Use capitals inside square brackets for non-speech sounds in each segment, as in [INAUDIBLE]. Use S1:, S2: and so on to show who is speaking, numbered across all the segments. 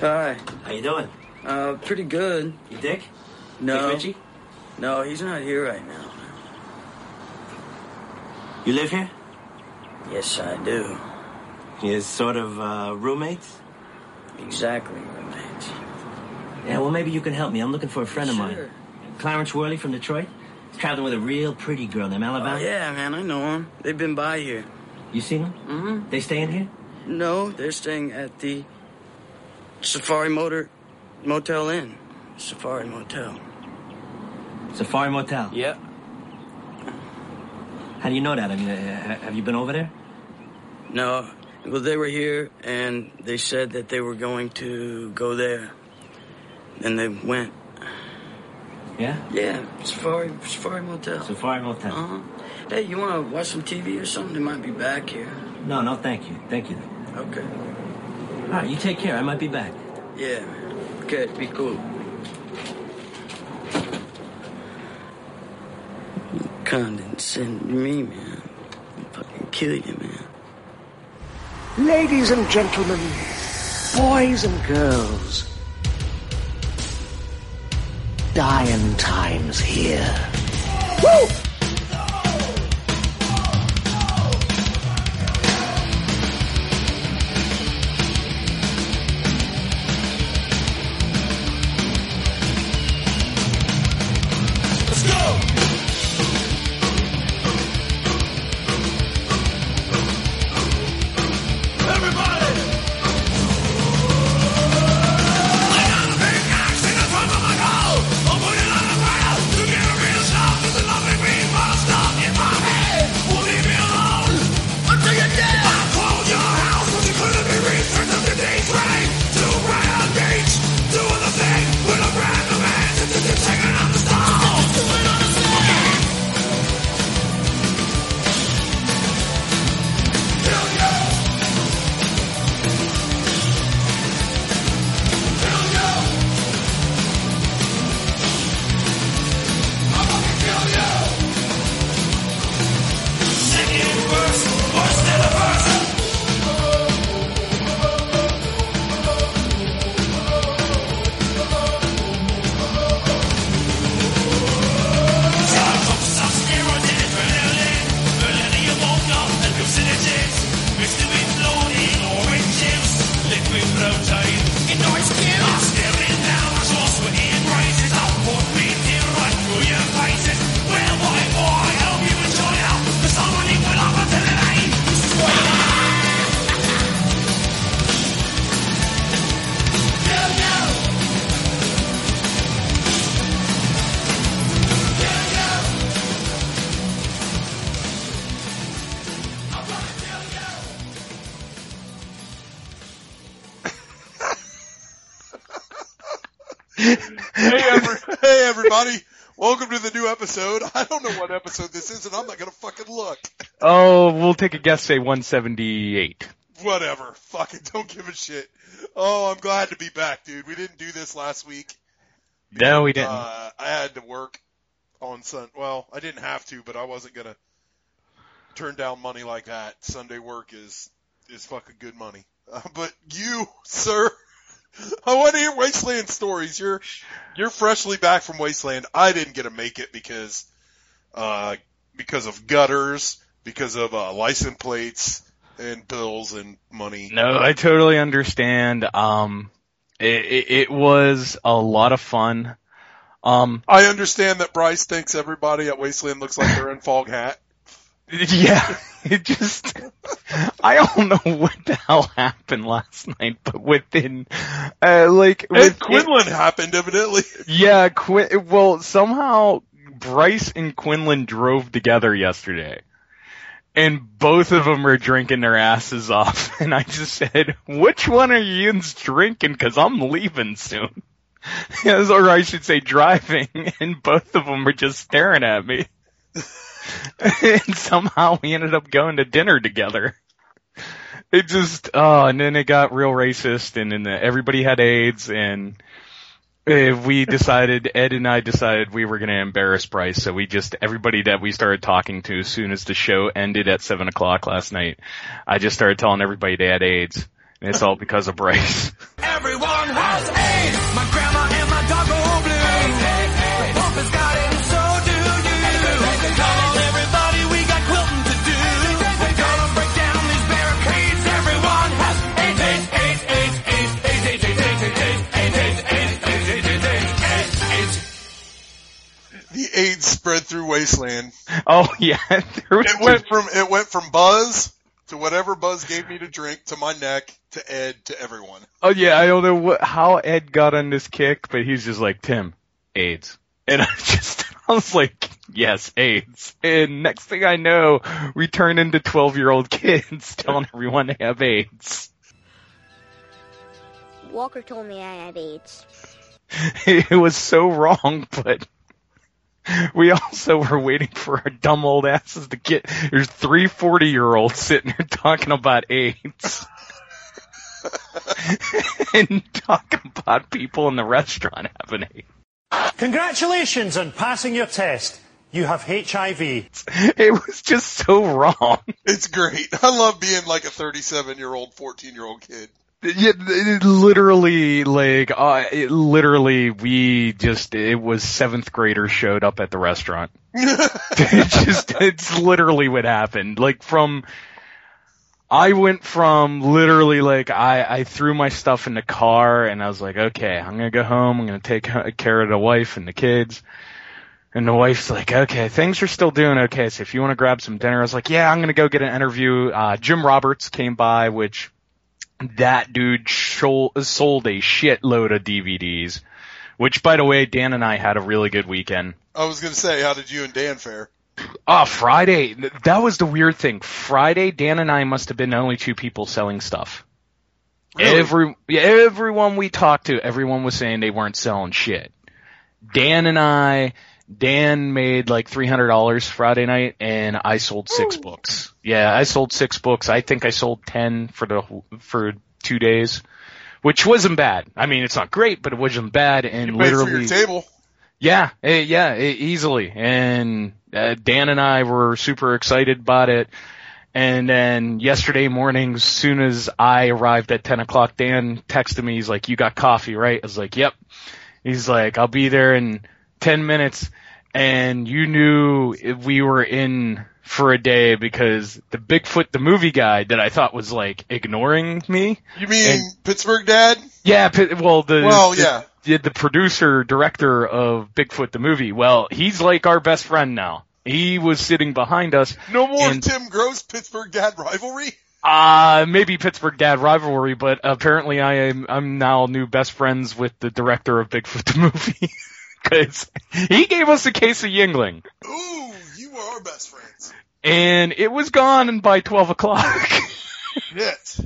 S1: Hi.
S2: How you doing?
S1: Uh, pretty good.
S2: You Dick?
S1: No.
S2: Dick Ritchie?
S1: No, he's not here right now.
S2: You live here?
S1: Yes, I do.
S2: You sort of uh, roommates?
S1: Exactly, roommates.
S2: Yeah, well, maybe you can help me. I'm looking for a friend of mine. Clarence Worley from Detroit. He's traveling with a real pretty girl named
S1: Oh,
S2: Alabama.
S1: yeah, man, I know him. They've been by here.
S2: You seen them?
S1: Mm-hmm.
S2: They staying here?
S1: No, they're staying at the Safari Motor Motel Inn. Safari Motel.
S2: Safari Motel.
S1: Yeah.
S2: How do you know that? I mean, uh, have you been over there?
S1: No, well, they were here, and they said that they were going to go there. And they went.
S2: Yeah?
S1: Yeah, Safari Safari Motel.
S2: Safari Motel.
S1: Uh-huh. Hey, you want to watch some TV or something? They might be back here.
S2: No, no, thank you. Thank you.
S1: Okay.
S2: All right, you take care. I might be back.
S1: Yeah, man. Okay, be cool. You condescend me, man. I'll fucking kill you, man.
S3: Ladies and gentlemen, boys and girls, dying times here. Woo!
S4: Episode. [LAUGHS] I don't know what episode this is, and I'm not gonna fucking look.
S5: Oh, we'll take a guess. Say 178.
S4: Whatever, fucking don't give a shit. Oh, I'm glad to be back, dude. We didn't do this last week.
S5: No, we didn't.
S4: Uh, I had to work on Sun. Well, I didn't have to, but I wasn't gonna turn down money like that. Sunday work is is fucking good money. Uh, [LAUGHS] but you, sir, [LAUGHS] I want to hear Wasteland stories. You're you're freshly back from Wasteland. I didn't get to make it because uh because of gutters, because of uh license plates and bills and money.
S5: No, I totally understand. Um, it, it, it was a lot of fun. Um,
S4: I understand that Bryce thinks everybody at Wasteland looks like they're in Foghat.
S5: Yeah, [LAUGHS] it just, I don't know what the hell happened last night, but within, uh, like,
S4: And
S5: with,
S4: Quinlan happened evidently.
S5: yeah, Quin, well, somehow Bryce and Quinlan drove together yesterday. and both of them are drinking their asses off. [LAUGHS] And I just said, which one are you drinking? Cause I'm leaving soon. [LAUGHS] Or I should say driving. And both of them were just staring at me. [LAUGHS] and somehow we ended up going to dinner together. It just, oh, and then it got real racist and then everybody had AIDS and we [LAUGHS] decided, Ed and I decided we were going to embarrass Bryce, so we just, everybody that we started talking to as soon as the show ended at 7 o'clock last night, I just started telling everybody they had AIDS. And it's all because of Bryce.
S6: Everyone has AIDS. My grandma and my dog The AIDS
S4: spread through Wasteland.
S5: Oh [LAUGHS] yeah, there was
S4: It went from it went from Buzz to whatever Buzz gave me to drink to my neck to Ed to everyone.
S5: Oh yeah, I don't know what, how Ed got on this kick, but he's just like, Tim, AIDS. And I [LAUGHS] just, I was like, yes, AIDS. And next thing I know, we turn into 12 year old kids [LAUGHS] telling everyone they have AIDS.
S7: Walker told me I have AIDS.
S5: It was so wrong, but [LAUGHS] we also were waiting for our dumb old asses to get, there's three 40 year olds sitting there talking about AIDS. [LAUGHS] and talking about people in the restaurant having AIDS.
S8: Congratulations on passing your test. You have HIV.
S5: It was just so wrong.
S4: It's great. I love being like a 37 year old, 14 year old kid.
S5: Yeah, it literally, like, uh, it literally, we just, it was seventh graders showed up at the restaurant. [LAUGHS] [LAUGHS] it just, it's literally what happened. Like from, I went from literally like, I, I threw my stuff in the car and I was like, okay, I'm gonna go home, I'm gonna take care of the wife and the kids. And the wife's like, okay, things are still doing okay, so if you want to grab some dinner, I was like, yeah, I'm gonna go get an interview. Uh, Jim Roberts came by, which that dude sold a shitload of DVDs. Which, by the way, Dan and I had a really good weekend.
S4: I was gonna say, how did you and Dan fare?
S5: Oh, Friday. That was the weird thing. Friday, Dan and I must have been the only two people selling stuff.
S4: Really?
S5: Every, everyone we talked to, everyone was saying they weren't selling shit. Dan and I, Dan made like $300 Friday night and I sold six books. Yeah, I sold six books. I think I sold 10 for the, for two days. Which wasn't bad. I mean, it's not great, but it wasn't bad and
S4: You
S5: literally.
S4: table.
S5: Yeah, eh, yeah, eh, easily. And uh, Dan and I were super excited about it. And then yesterday morning, as soon as I arrived at 10 o'clock, Dan texted me. He's like, "You got coffee, right?" I was like, "Yep." He's like, "I'll be there in 10 minutes." And you knew we were in for a day because the Bigfoot, the movie guy that I thought was like ignoring me.
S4: You mean Pittsburgh Dad?
S5: Yeah, well, the
S4: Well,
S5: the-
S4: yeah.
S5: the, the producer director of Bigfoot the movie. Well, he's like our best friend now. He was sitting behind us.
S4: No more
S5: And-
S4: Tim Gross Pittsburgh Dad rivalry?
S5: Uh, maybe Pittsburgh Dad rivalry, but apparently I am I'm now new best friends with the director of Bigfoot the movie [LAUGHS] because he gave us a case of Yuengling,
S4: Ooh, our best friends.
S5: and it was gone by twelve o'clock. [LAUGHS]
S4: Shit.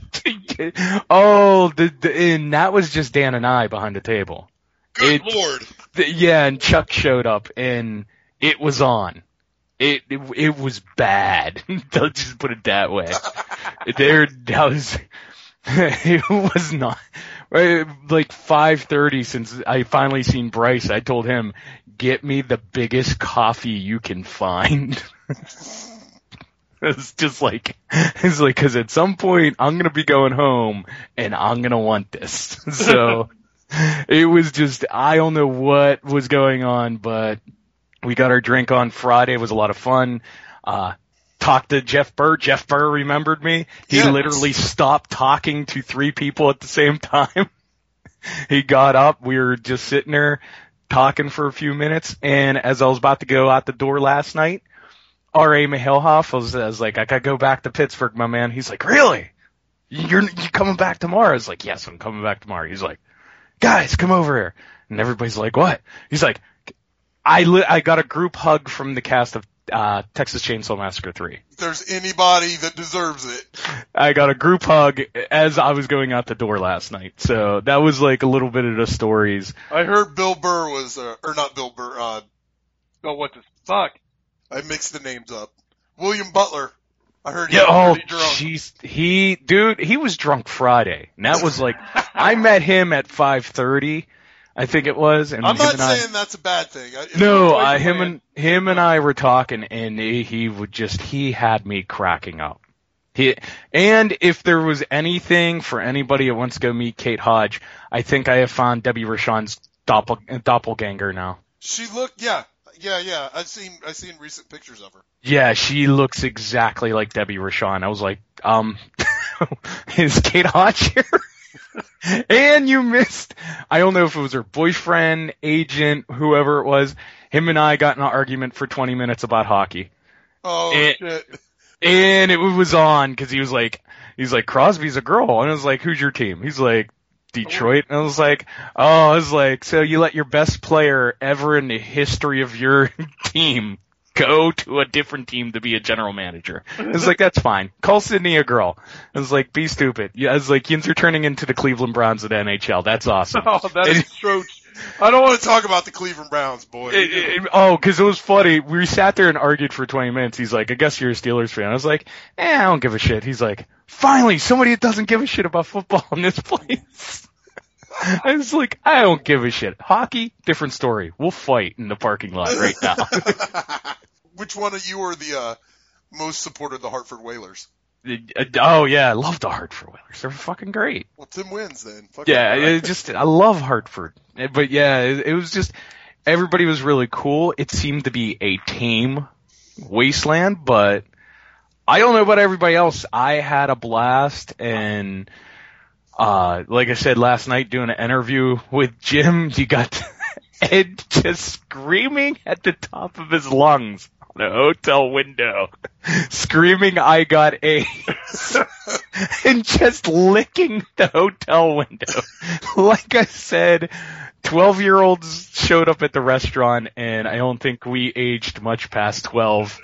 S5: oh, the, the and that was just Dan and I behind the table.
S4: Good
S5: It-
S4: lord.
S5: The- yeah, and Chuck showed up and it was on. It it, it was bad. [LAUGHS] Let's just put it that way. [LAUGHS] there, that was. It was not like 5:30 since I finally seen Bryce. I told him, "Get me the biggest coffee you can find." [LAUGHS] It's just like it's like because at some point I'm gonna be going home and I'm gonna want this. [LAUGHS] So it was just I don't know what was going on, but we got our drink on Friday. It was a lot of fun. Uh, talked to Jeff Burr. Jeff Burr remembered me. He
S4: Yes.
S5: literally stopped talking to three people at the same [LAUGHS] time. he got up. We were just sitting there talking for a few minutes. And as I was about to go out the door last night, R.A. Mihailoff was, I was like, I gotta go back to Pittsburgh, my man. He's like, really? You're, you coming back tomorrow? I was like, yes, I'm coming back tomorrow. He's like, guys, come over here. And everybody's like, what? He's like, I li- I got a group hug from the cast of uh, Texas Chainsaw Massacre 3.
S4: If there's anybody that deserves it,
S5: I got a group hug as I was going out the door last night. So that was like a little bit of the stories.
S4: I heard Bill Burr was, uh, or not Bill Burr, uh,
S9: Oh, what the fuck?
S4: I mixed the names up. William Butler. I heard he
S5: Yeah,
S4: was
S5: oh,
S4: pretty drunk.
S5: jeez, he, dude, he was drunk Friday, and that was like, I met him at 5:30, I think it was, and
S4: I'm not
S5: and I-
S4: saying that's a bad thing. I- if
S5: no, uh, him and him and I were talking, and he, he would just he had me cracking up. He and if there was anything for anybody that wants to go meet Kate Hodge, I think I have found Debbie Rochon's doppel, doppelganger now.
S4: She looked, yeah, yeah, yeah. I've seen, I've seen recent pictures of her.
S5: Yeah, she looks exactly like Debbie Rochon. I was like, um, [LAUGHS] is Kate Hodge here? [LAUGHS] and you missed, I don't know if it was her boyfriend, agent, whoever it was. Him and I got in an argument for 20 minutes about hockey.
S4: Oh
S5: It-
S4: shit!
S5: And it was on because he was like, he's like, Crosby's a girl. And I was like, who's your team? He's like, Detroit. And I was like, oh, I was like, so you let your best player ever in the history of your [LAUGHS] team go to a different team to be a general manager. I was like, that's fine. Call Sydney a girl. I was like, be stupid. Yeah, I was like, Yins are turning into the Cleveland Browns of the NHL. That's awesome. [LAUGHS]
S9: Oh, that is so.
S4: I don't want to talk about the Cleveland Browns, boy.
S5: It- it- oh, because it was funny. We sat there and argued for 20 minutes. He's like, I guess you're a Steelers fan. I was like, eh, I don't give a shit. He's like, finally, somebody that doesn't give a shit about football in this place. [LAUGHS] I was like, I don't give a shit. Hockey, different story. We'll fight in the parking lot right now. [LAUGHS]
S4: Which one of you are the uh, most supporter of the Hartford Whalers?
S5: oh yeah, I love the Hartford Whalers. They're fucking great.
S4: Well, Tim wins then. Fuck
S5: Yeah,
S4: it.
S5: it just I love Hartford, but yeah, it, it was just everybody was really cool. It seemed to be a tame wasteland, but I don't know about everybody else. I had a blast, and uh, like I said last night, doing an interview with Jim, you got [LAUGHS] Ed just screaming at the top of his lungs on a hotel window, [LAUGHS] screaming, "I got AIDS." [LAUGHS] and just licking the hotel window. [LAUGHS] like I said, 12 year olds showed up at the restaurant and I don't think we aged much past 12.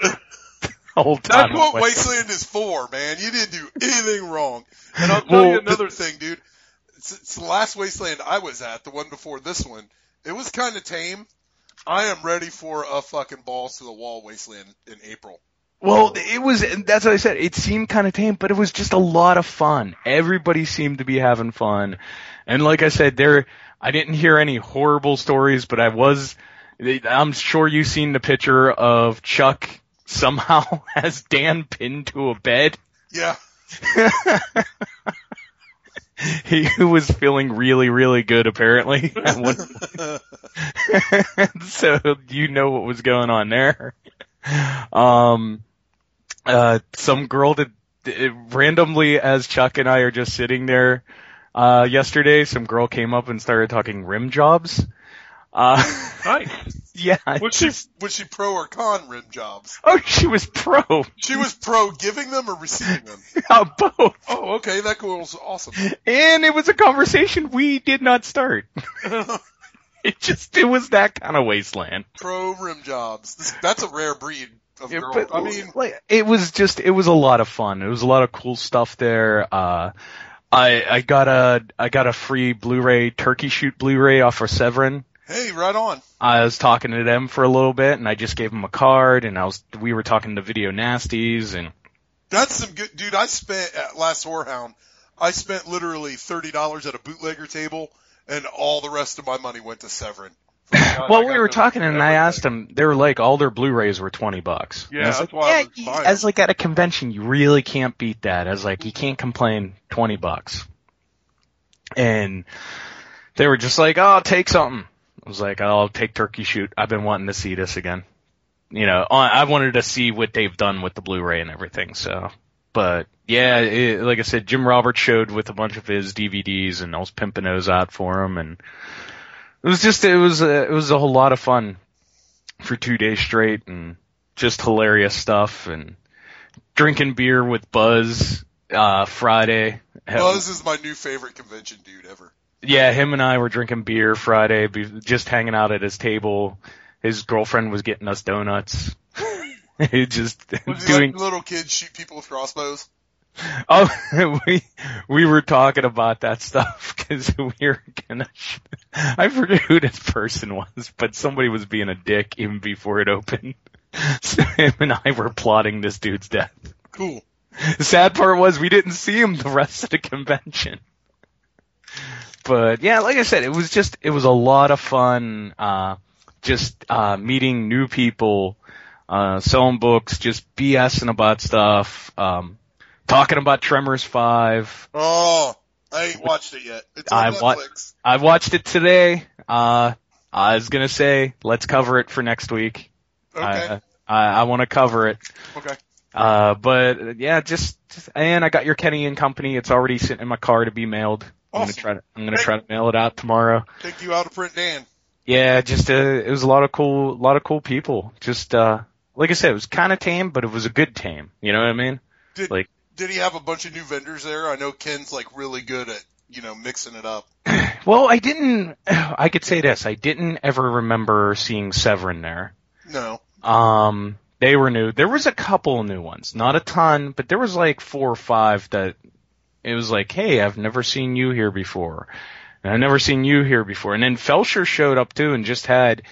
S5: whole time.
S4: That's what Wasteland is for, man. You didn't do anything wrong. And I'll tell
S5: Well,
S4: you another thing, dude. It's, it's the last Wasteland I was at, the one before this one. It was kind of tame. I am ready for a fucking balls to the wall Wasteland in April.
S5: Well, it was, that's what I said. It seemed kind of tame, but it was just a lot of fun. Everybody seemed to be having fun. And like I said, there, I didn't hear any horrible stories, but I was, I'm sure you've seen the picture of Chuck somehow [LAUGHS] has Dan pinned to a bed.
S4: Yeah. [LAUGHS] [LAUGHS]
S5: he was feeling really, really good apparently. [LAUGHS] at one point. [LAUGHS] so you know what was going on there. Um, uh, some girl that randomly as Chuck and I are just sitting there, uh, yesterday, some girl came up and started talking rim jobs. Uh,
S9: Nice. [LAUGHS]
S5: yeah.
S4: Was she was she pro or con rim jobs?
S5: Oh, she was pro.
S4: She was pro giving them or receiving them. [LAUGHS]
S5: Uh, both.
S4: Oh, okay, that was awesome.
S5: And it was a conversation we did not start. [LAUGHS] it just, it was that kind of wasteland.
S4: pro rim jobs. This, that's a rare breed of
S5: Yeah,
S4: girl.
S5: but
S4: I mean,
S5: like it was just it was a lot of fun. It was a lot of cool stuff there. Uh I I got a I got a free Blu-ray turkey shoot Blu-ray off of Severin.
S4: Hey, right on.
S5: I was talking to them for a little bit and I just gave them a card and I was we were talking to Video Nasties and
S4: That's some good, dude. I spent at Last Whorehound. I spent literally thirty dollars at a bootlegger table, and all the rest of my money went to Severin. [LAUGHS]
S5: well, we were talking and I asked them. They were like, all their Blu-rays were twenty bucks.
S9: Yeah,
S5: I was
S9: that's
S5: like,
S9: why I
S5: yeah,
S9: was
S5: as like at a convention, you really can't beat that. I was like, you can't complain twenty bucks. And they were just like, oh, take something. I was like, I'll take Turkey Shoot. I've been wanting to see this again. You know, I wanted to see what they've done with the Blu-ray and everything. So, but yeah, it, like I said, Jim Roberts showed with a bunch of his DVDs, and I was pimping those out for him, and it was just it was a, it was a whole lot of fun for two days straight, and just hilarious stuff, and drinking beer with Buzz uh Friday.
S4: Buzz is my new favorite convention dude ever.
S5: Yeah, him and I were drinking beer Friday, just hanging out at his table. His girlfriend was getting us donuts. [LAUGHS] It just
S4: Was he
S5: doing.
S4: like little kids shoot people with crossbows?
S5: Oh, [LAUGHS] we we were talking about that stuff [LAUGHS] because we were gonna. I forget who this person was, but somebody was being a dick even before it opened. So him and I were plotting this dude's death.
S4: Cool.
S5: The sad part was we didn't see him the rest of the convention. But yeah, like I said, it was just it was a lot of fun. Uh, just uh, meeting new people, uh, selling books, just BSing about stuff, um, talking about Tremors Five.
S4: Oh, I ain't watched it yet. It's on
S5: I wa- I watched it today. Uh, I was gonna say let's cover it for next week.
S4: Okay.
S5: I I, I want to cover it.
S4: Okay.
S5: Uh, but yeah, just, just and I got your Kenny and Company. It's already sitting in my car to be mailed. I'm gonna try to I'm gonna try to mail it out tomorrow.
S4: Take you out of print, Dan.
S5: Yeah, just uh, it was a lot of cool, a lot of cool people. Just uh, like I said, it was kind of tame, but it was a good tame. You know what I mean?
S4: Did
S5: Like,
S4: did he have a bunch of new vendors there? I know Ken's like really good at you know mixing it up. [CLEARS THROAT]
S5: well, I didn't. [SIGHS] I could say this: I didn't ever remember seeing Severin there.
S4: No.
S5: Um, they were new. There was a couple new ones, not a ton, but there was like four or five that it was like, hey, I've never seen you here before. And I've never seen you here before. And then Felsher showed up too and just had,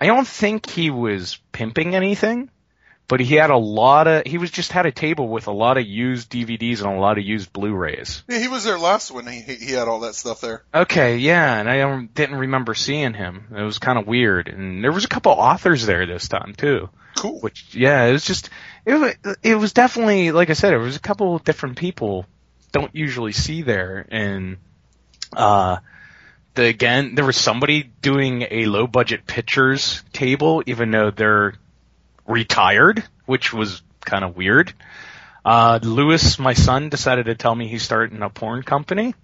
S5: I don't think he was pimping anything, but he had a lot of, he was just had a table with a lot of used DVDs and a lot of used Blu-rays.
S4: Yeah, he was there last when he he had all that stuff there.
S5: Okay, yeah, and I didn't remember seeing him. It was kind of weird. And there was a couple authors there this time too.
S4: Cool.
S5: Which, yeah, it was just, it was, it was definitely, like I said, it was a couple of different people don't usually see there. And, uh, the, again, there was somebody doing a low budget pictures table, even though they're retired, which was kind of weird. Uh, Lewis, my son, decided to tell me he's starting a porn company.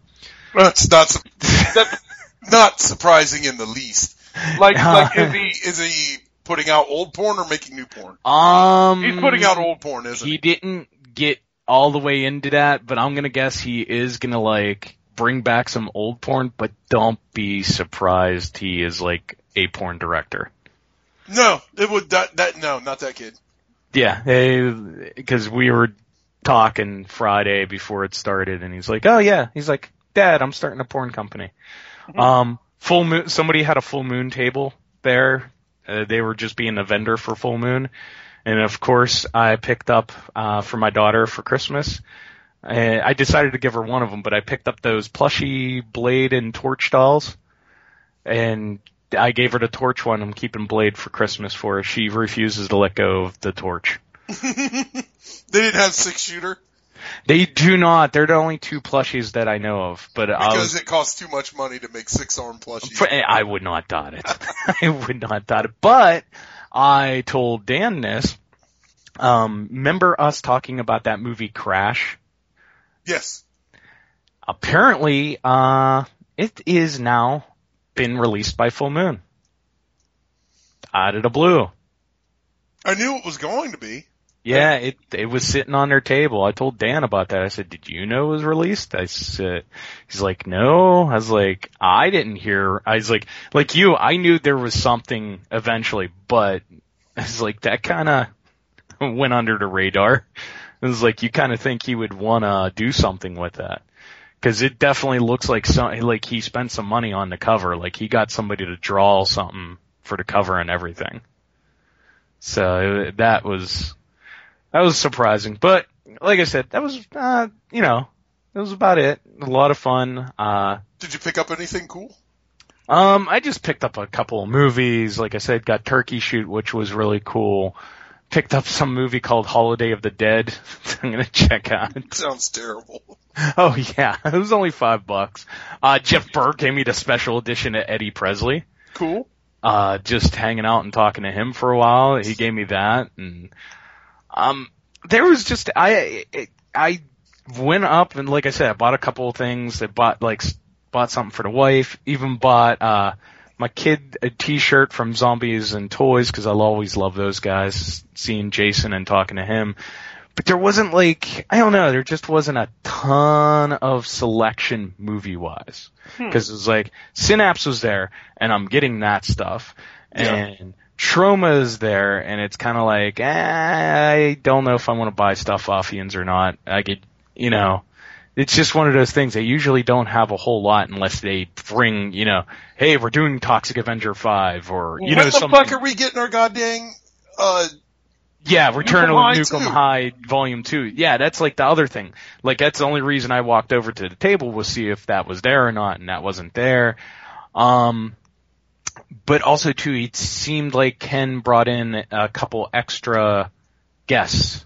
S4: That's not su- that's not surprising in the least. Like [LAUGHS] like is he is he putting out old porn or making new porn?
S5: Um,
S4: He's putting out old porn, isn't
S5: he
S4: he?
S5: didn't get all the way into that, but I'm gonna guess he is gonna like bring back some old porn, but don't be surprised he is like a porn director.
S4: No, it would that that no, not that kid.
S5: Yeah, because we were talking Friday before it started, and he's like, "Oh yeah," he's like, "Dad, I'm starting a porn company." Um, full moon. Somebody had a full moon table there. Uh, they were just being a vendor for full moon, and of course, I picked up uh, for my daughter for Christmas. Uh, I decided to give her one of them, but I picked up those plushy blade and torch dolls, and I gave her the torch one. I'm keeping blade for Christmas for her. She refuses to let go of the torch. [LAUGHS]
S4: They didn't have six shooter
S5: They do not. They're the only two plushies that I know of. But
S4: because
S5: was,
S4: it costs too much money to make six arm plushies.
S5: I would not dot it. [LAUGHS] I would not dot it. But I told Dan this. Um, remember us talking about that movie Crash?
S4: Yes.
S5: Apparently, uh, it is now been released by Full Moon. Out of the blue.
S4: I knew it was going to be.
S5: Yeah, it it was sitting on their table. I told Dan about that. I said, "Did you know it was released?" I said, "He's like, no." I was like, "I didn't hear." I was like, "Like you, I knew there was something eventually, but I was like that kind of [LAUGHS] went under the radar." It was like you kind of think he would want to do something with that because it definitely looks like some like he spent some money on the cover. Like he got somebody to draw something for the cover and everything. So that was that was surprising, but like I said, that was uh, you know that was about it. A lot of fun. Uh,
S4: Did you pick up anything cool?
S5: um, I just picked up a couple of movies. Like I said, got Turkey Shoot, which was really cool. Picked up some movie called Holiday of the Dead. [LAUGHS] I'm gonna check out.
S4: Sounds terrible.
S5: Oh yeah, [LAUGHS] it was only five bucks. Uh, Jeff Burr gave me the special edition of Eddie Presley.
S4: Cool.
S5: Uh, just hanging out and talking to him for a while. He gave me that, and um, there was just I I went up and like I said, I bought a couple of things. I bought like bought something for the wife. Even bought uh my kid a T-shirt from Zombies and Toys because I'll always love those guys. Seeing Jason and talking to him. But there wasn't like I don't know. There just wasn't a ton of selection movie wise
S6: Hmm.
S5: because it was like Synapse was there, and I'm getting that stuff,
S6: Yeah.
S5: Troma is there, and it's kind of like, eh, I don't know if I want to buy stuff off Ian's or not. I could, you know, it's just one of those things. They usually don't have a whole lot unless they bring, you know, hey, we're doing Toxic Avenger 5, or, you
S4: when
S5: know,
S4: the
S5: something.
S4: fuck are we getting our goddamn uh
S5: Yeah, Return of
S4: Nukem High
S5: Nukem
S4: 2.
S5: High Volume 2. Yeah, that's like the other thing. Like that's the only reason I walked over to the table was see if that was there or not, and that wasn't there. Um, but also too, it seemed like Ken brought in a couple extra guests.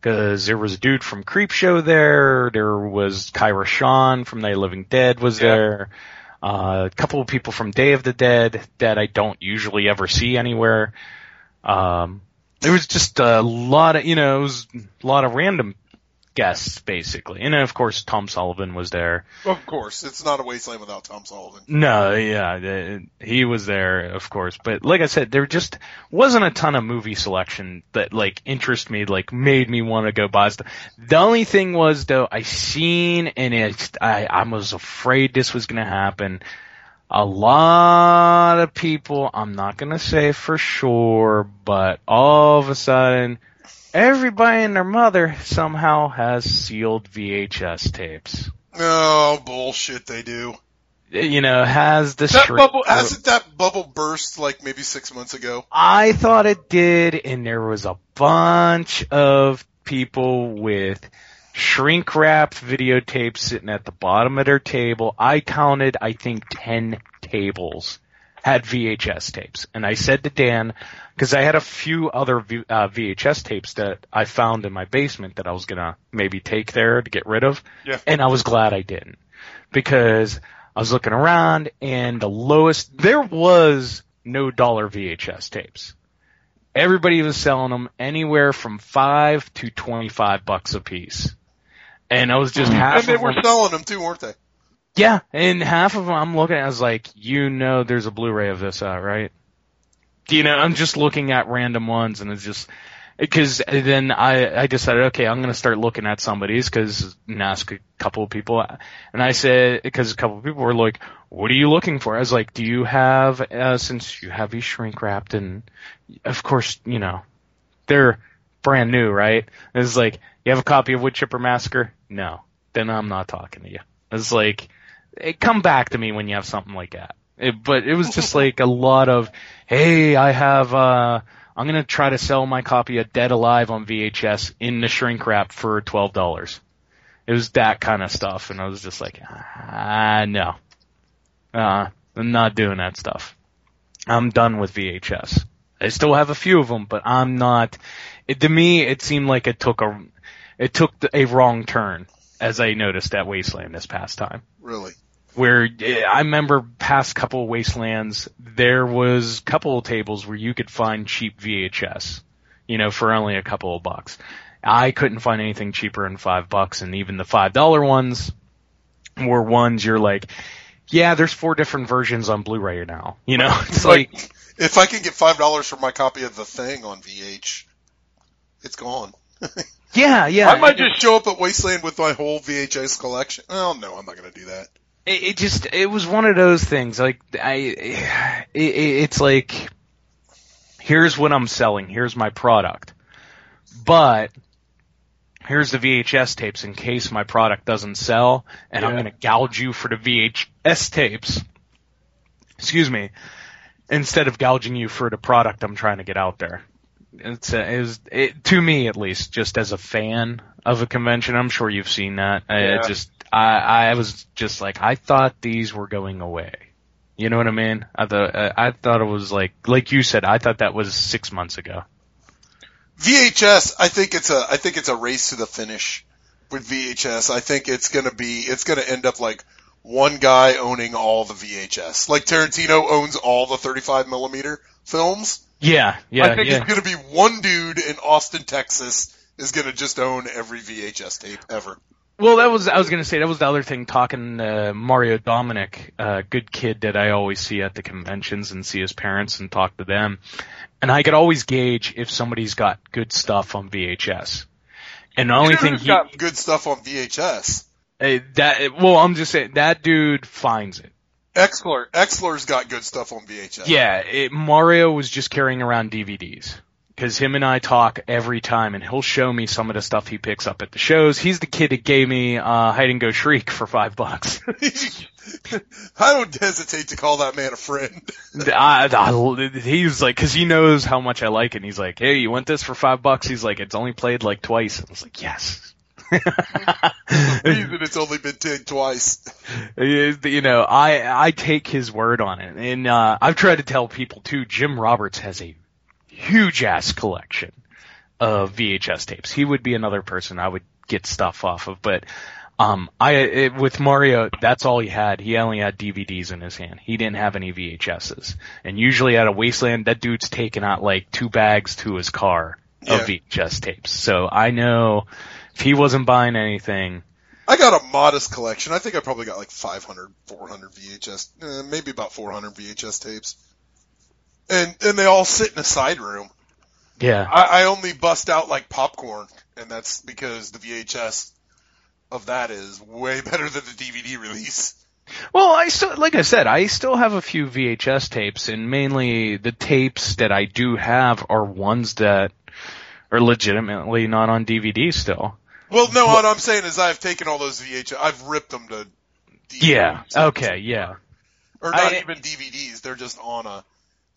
S5: Cause there was a dude from Creepshow there, there was Kyra Schon from the Living Dead was there, uh, a couple of people from Day of the Dead that I don't usually ever see anywhere. Um, there was just a lot of, you know, it was a lot of random guests basically. And then of course Tom Sullivan was there.
S4: Of course, it's not a wasteland without Tom Sullivan.
S5: No, yeah, the- he was there, of course. But like I said, there just wasn't a ton of movie selection that like interest me, like made me want to go buy stuff. The only thing was though, I seen and it, I, I was afraid this was gonna happen. A lot of people, I'm not gonna say for sure, but all of a sudden, everybody and their mother somehow has sealed VHS tapes.
S4: Oh bullshit, they do.
S5: Eh, you know, has the
S4: That
S5: shrink-
S4: bubble hasn't that bubble burst like maybe six months ago?
S5: I thought it did, and there was a bunch of people with shrink wrapped videotapes sitting at the bottom of their table. I counted, I think, 10 tables had VHS tapes. And I said to Dan, because I had a few other v- uh, VHS tapes that I found in my basement that I was gonna maybe take there to get rid of.
S4: Yeah.
S5: And I was glad I didn't. Because I was looking around and the lowest, there was no dollar VHS tapes. Everybody was selling them anywhere from five to 25 bucks a piece. And I was just half
S4: and they were selling them too, weren't they?
S5: Yeah, and half of them I'm looking at, I was like, you know there's a Blu-ray of this out, right? You know, I'm just looking at random ones and it's just, because then I, I decided, okay, I'm gonna start looking at somebody's cause, and ask a couple of people, and I said, because a couple of people were like, what are you looking for? I was like, do you have, uh, since you have these shrink wrapped and, of course, you know, they're brand new, right? It's like, you have a copy of Wood Chipper Massacre? No. Then I'm not talking to you. It's like, hey, come back to me when you have something like that. It, but it was just [LAUGHS] like a lot of, hey, I have, uh, I'm gonna try to sell my copy of Dead Alive on VHS in the shrink wrap for twelve dollars. It was that kind of stuff, and I was just like, ah, no, uh, I'm not doing that stuff. I'm done with VHS. I still have a few of them, but I'm not. It, to me, it seemed like it took a, it took a wrong turn, as I noticed at Wasteland this past time
S4: Really?
S5: Where eh, I remember past couple of wastelands, there was a couple of tables where you could find cheap VHS, you know, for only a couple of bucks. I couldn't find anything cheaper than five bucks, and even the five dollar ones were ones you're like, yeah, there's four different versions on Blu-ray now. You know, [LAUGHS] it's like,
S4: If I can get five dollars for my copy of The Thing on VH, it's gone. [LAUGHS]
S5: yeah, yeah.
S4: I might just show up at Wasteland with my whole VHS collection. Oh no, I'm not gonna do that.
S5: It, it just it was one of those things like i it, it, it's like here's what i'm selling here's my product. But here's the vhs tapes in case my product doesn't sell and i'm going to gouge you for the vhs tapes. Excuse me. Instead of gouging you for the product i'm trying to get out there. It's a, it was it, to me at least just as a fan of a convention i'm sure you've seen that. I
S9: Yeah.
S5: it just i i was just like i thought these were going away you know what i mean i thought uh, i thought it was like like you said i thought that was six months ago
S4: VHS, I think it's a I think it's a race to the finish with VHS. I think it's gonna be it's gonna end up like one guy owning all the VHS. Like Tarantino owns all the 35 millimeter films.
S5: yeah yeah
S4: I think
S5: yeah
S4: it's gonna be one dude in Austin, Texas is gonna just own every VHS tape ever.
S5: Well, that was I was gonna say that was the other thing. Talking uh, Mario Dominic, uh, good kid that I always see at the conventions and see his parents and talk to them, and I could always gauge if somebody's got good stuff on VHS. And the only thing he
S4: got good stuff on VHS.
S5: uh, that well, I'm just saying that dude finds it.
S4: Exler, Exler's got good stuff on VHS.
S5: Yeah, it, Mario was just carrying around DVDs. Cause him and I talk every time and he'll show me some of the stuff he picks up at the shows. He's the kid that gave me, uh, Hide and Go Shriek for five bucks. [LAUGHS] [LAUGHS]
S4: I don't hesitate to call that man a friend.
S5: I, I, he was like, cause he knows how much I like it and he's like, hey, you want this for five bucks? He's like, it's only played like twice. And I was like, yes.
S4: Reason [LAUGHS] it's only been tagged twice.
S5: you know, I I take his word on it, and uh, I've tried to tell people too. Jim Roberts has a huge ass collection of VHS tapes. He would be another person I would get stuff off of, but um, I it, with Mario, that's all he had. He only had DVDs in his hand. He didn't have any VHSs. And usually at a wasteland, that dude's taking out like two bags to his car of
S4: Yeah.
S5: VHS tapes. So I know if he wasn't buying anything,
S4: I got a modest collection. I think I probably got like 500, 400 VHS, eh, maybe about 400 VHS tapes. And, and they all sit in a side room.
S5: yeah.
S4: I, I only bust out like popcorn, and that's because the VHS of that is way [LAUGHS] better than the DVD release.
S5: Well, I still, like I said, I still have a few VHS tapes, and mainly the tapes that I do have are ones that are legitimately not on DVD still.
S4: Well, no, what I'm saying is I've taken all those VHS, I've ripped them to DVD.
S5: Yeah. Okay. Yeah.
S4: Or not
S5: I-
S4: even DVDs, they're just on a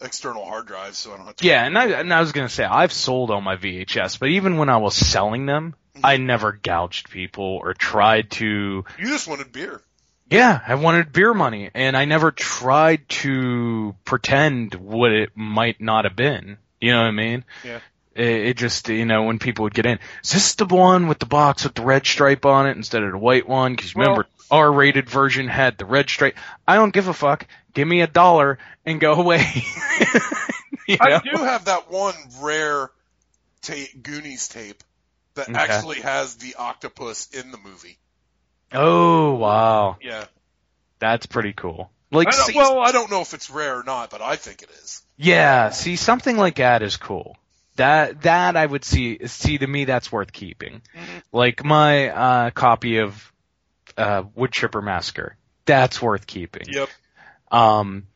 S4: external hard drive, so I don't have to.
S5: Yeah, and I and I was gonna say I've sold all my VHS, but even when I was selling them, mm-hmm. I never gouged people or tried to.
S4: You just wanted beer.
S5: Yeah, I wanted beer money, and I never tried to pretend what it might not have been. You know what I mean?
S9: Yeah.
S5: It, it just, you know, when people would get in, is this the one with the box with the red stripe on it instead of the white one? Because remember, R-rated version had the red stripe. I don't give a fuck. Give me a dollar and go away. [LAUGHS] You
S4: I do have that one rare tape, Goonies tape that
S5: Okay.
S4: actually has the octopus in the movie.
S5: Oh wow,
S4: Yeah.
S5: that's pretty cool. Like,
S4: I
S5: see-
S4: well, I don't know if it's rare or not, but I think it is.
S5: yeah, see, something like that is cool. That that I would see. See, to me, that's worth keeping. Like my uh, copy of uh, Wood Chipper Massacre, that's worth keeping.
S4: Yep.
S5: Um,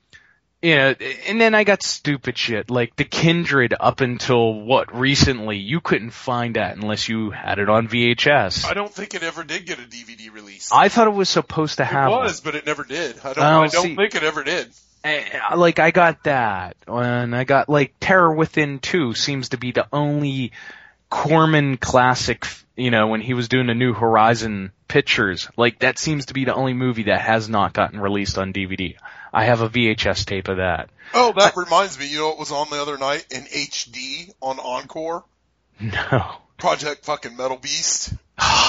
S5: you know, and then I got stupid shit like the Kindred. Up until what recently, you couldn't find that unless you had it on VHS.
S4: I don't think it ever did get a DVD release.
S5: I thought it was supposed to
S4: it
S5: have one.
S4: was, but it never did. I don't.
S5: Oh,
S4: I don't
S5: see-
S4: think it ever did.
S5: Uh, like I got that, and I got like Terror Within 2 seems to be the only Corman classic, you know, when he was doing the New Horizon pictures, like that seems to be the only movie that has not gotten released on DVD. I have a VHS tape of that.
S4: Oh, that reminds me. You know what was on the other night in HD on Encore? [LAUGHS]
S5: No.
S4: Project fucking Metal Beast. [SIGHS] [LAUGHS]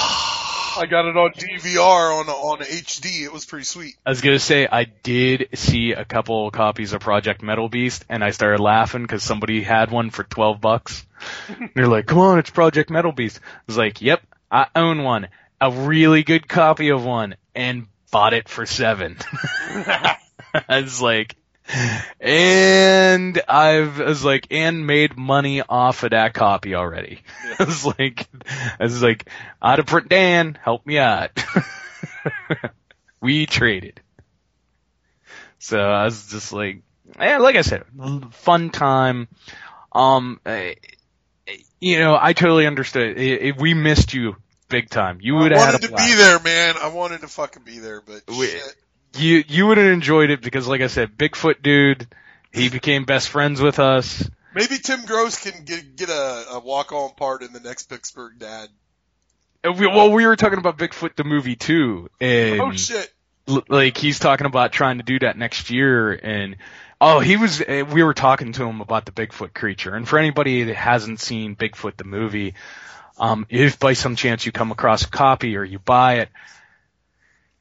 S4: I got it on DVR on on HD. It was pretty sweet.
S5: I was gonna say I did see a couple copies of Project Metal Beast, and I started laughing because somebody had one for twelve bucks. [LAUGHS] They're like, "Come on, it's Project Metal Beast." I was like, "Yep, I own one, a really good copy of one, and bought it for seven. [LAUGHS] [LAUGHS] I was like, and I've I was like, and made money off of that copy already. [LAUGHS] I was like, I was like, out of print, Dan, help me out. [LAUGHS] we traded. So I was just like, yeah, like I said, fun time. Um, you know, I totally understood. I- I- we missed you big time. You would have had
S4: wanted to be there, man. I wanted to fucking be there, but
S5: We-
S4: shit.
S5: You you would have enjoyed it because, like I said, Bigfoot dude, he became best friends with us.
S4: maybe Tim Gross can get get a, a walk on part in the next Pittsburgh Dad.
S5: And we, well, we were talking about Bigfoot the movie too, and
S4: oh shit!
S5: l- like he's talking about trying to do that next year and oh he was eh, we were talking to him about the bigfoot creature and for anybody that hasn't seen bigfoot the movie um if by some chance you come across a copy or you buy it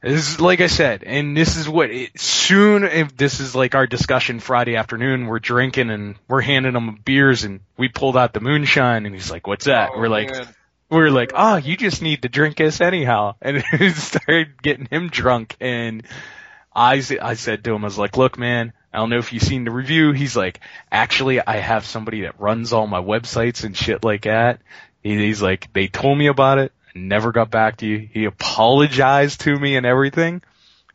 S5: is like I said, and this is what it, soon. If this is like our discussion Friday afternoon, we're drinking and we're handing him beers, and we pulled out the moonshine, and he's like, "What's that?"
S4: Oh,
S5: we're like,
S4: man.
S5: we're like, oh, you just need to drink this anyhow. [LAUGHS] And it started getting him drunk. And I, I said to him, I was like, look, man, I don't know if you've seen the review. He's like, actually, I have somebody that runs all my websites and shit like that. He's like, they told me about it. Never got back to you. He apologized to me and everything.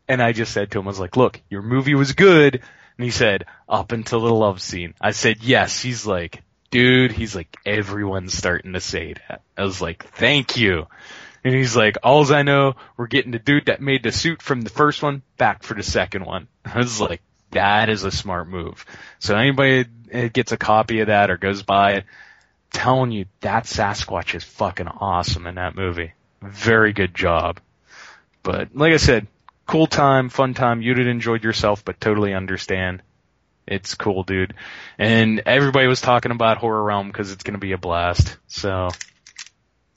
S5: And I just said to him, I was like, look, your movie was good. And he said, up until the love scene. I said, yes. He's like, dude, he's like, everyone's starting to say that. I was like, thank you. And he's like, alls I know, we're getting the dude that made the suit from the first one back for the second one. [LAUGHS] I was like, that is a smart move. So anybody gets a copy of that or goes by it, telling you that Sasquatch is fucking awesome in that movie. Very good job. But like I said, cool time, fun time. You did enjoyed yourself, but totally understand. It's cool, dude. And everybody was talking about Horror Realm because it's going to be a blast. So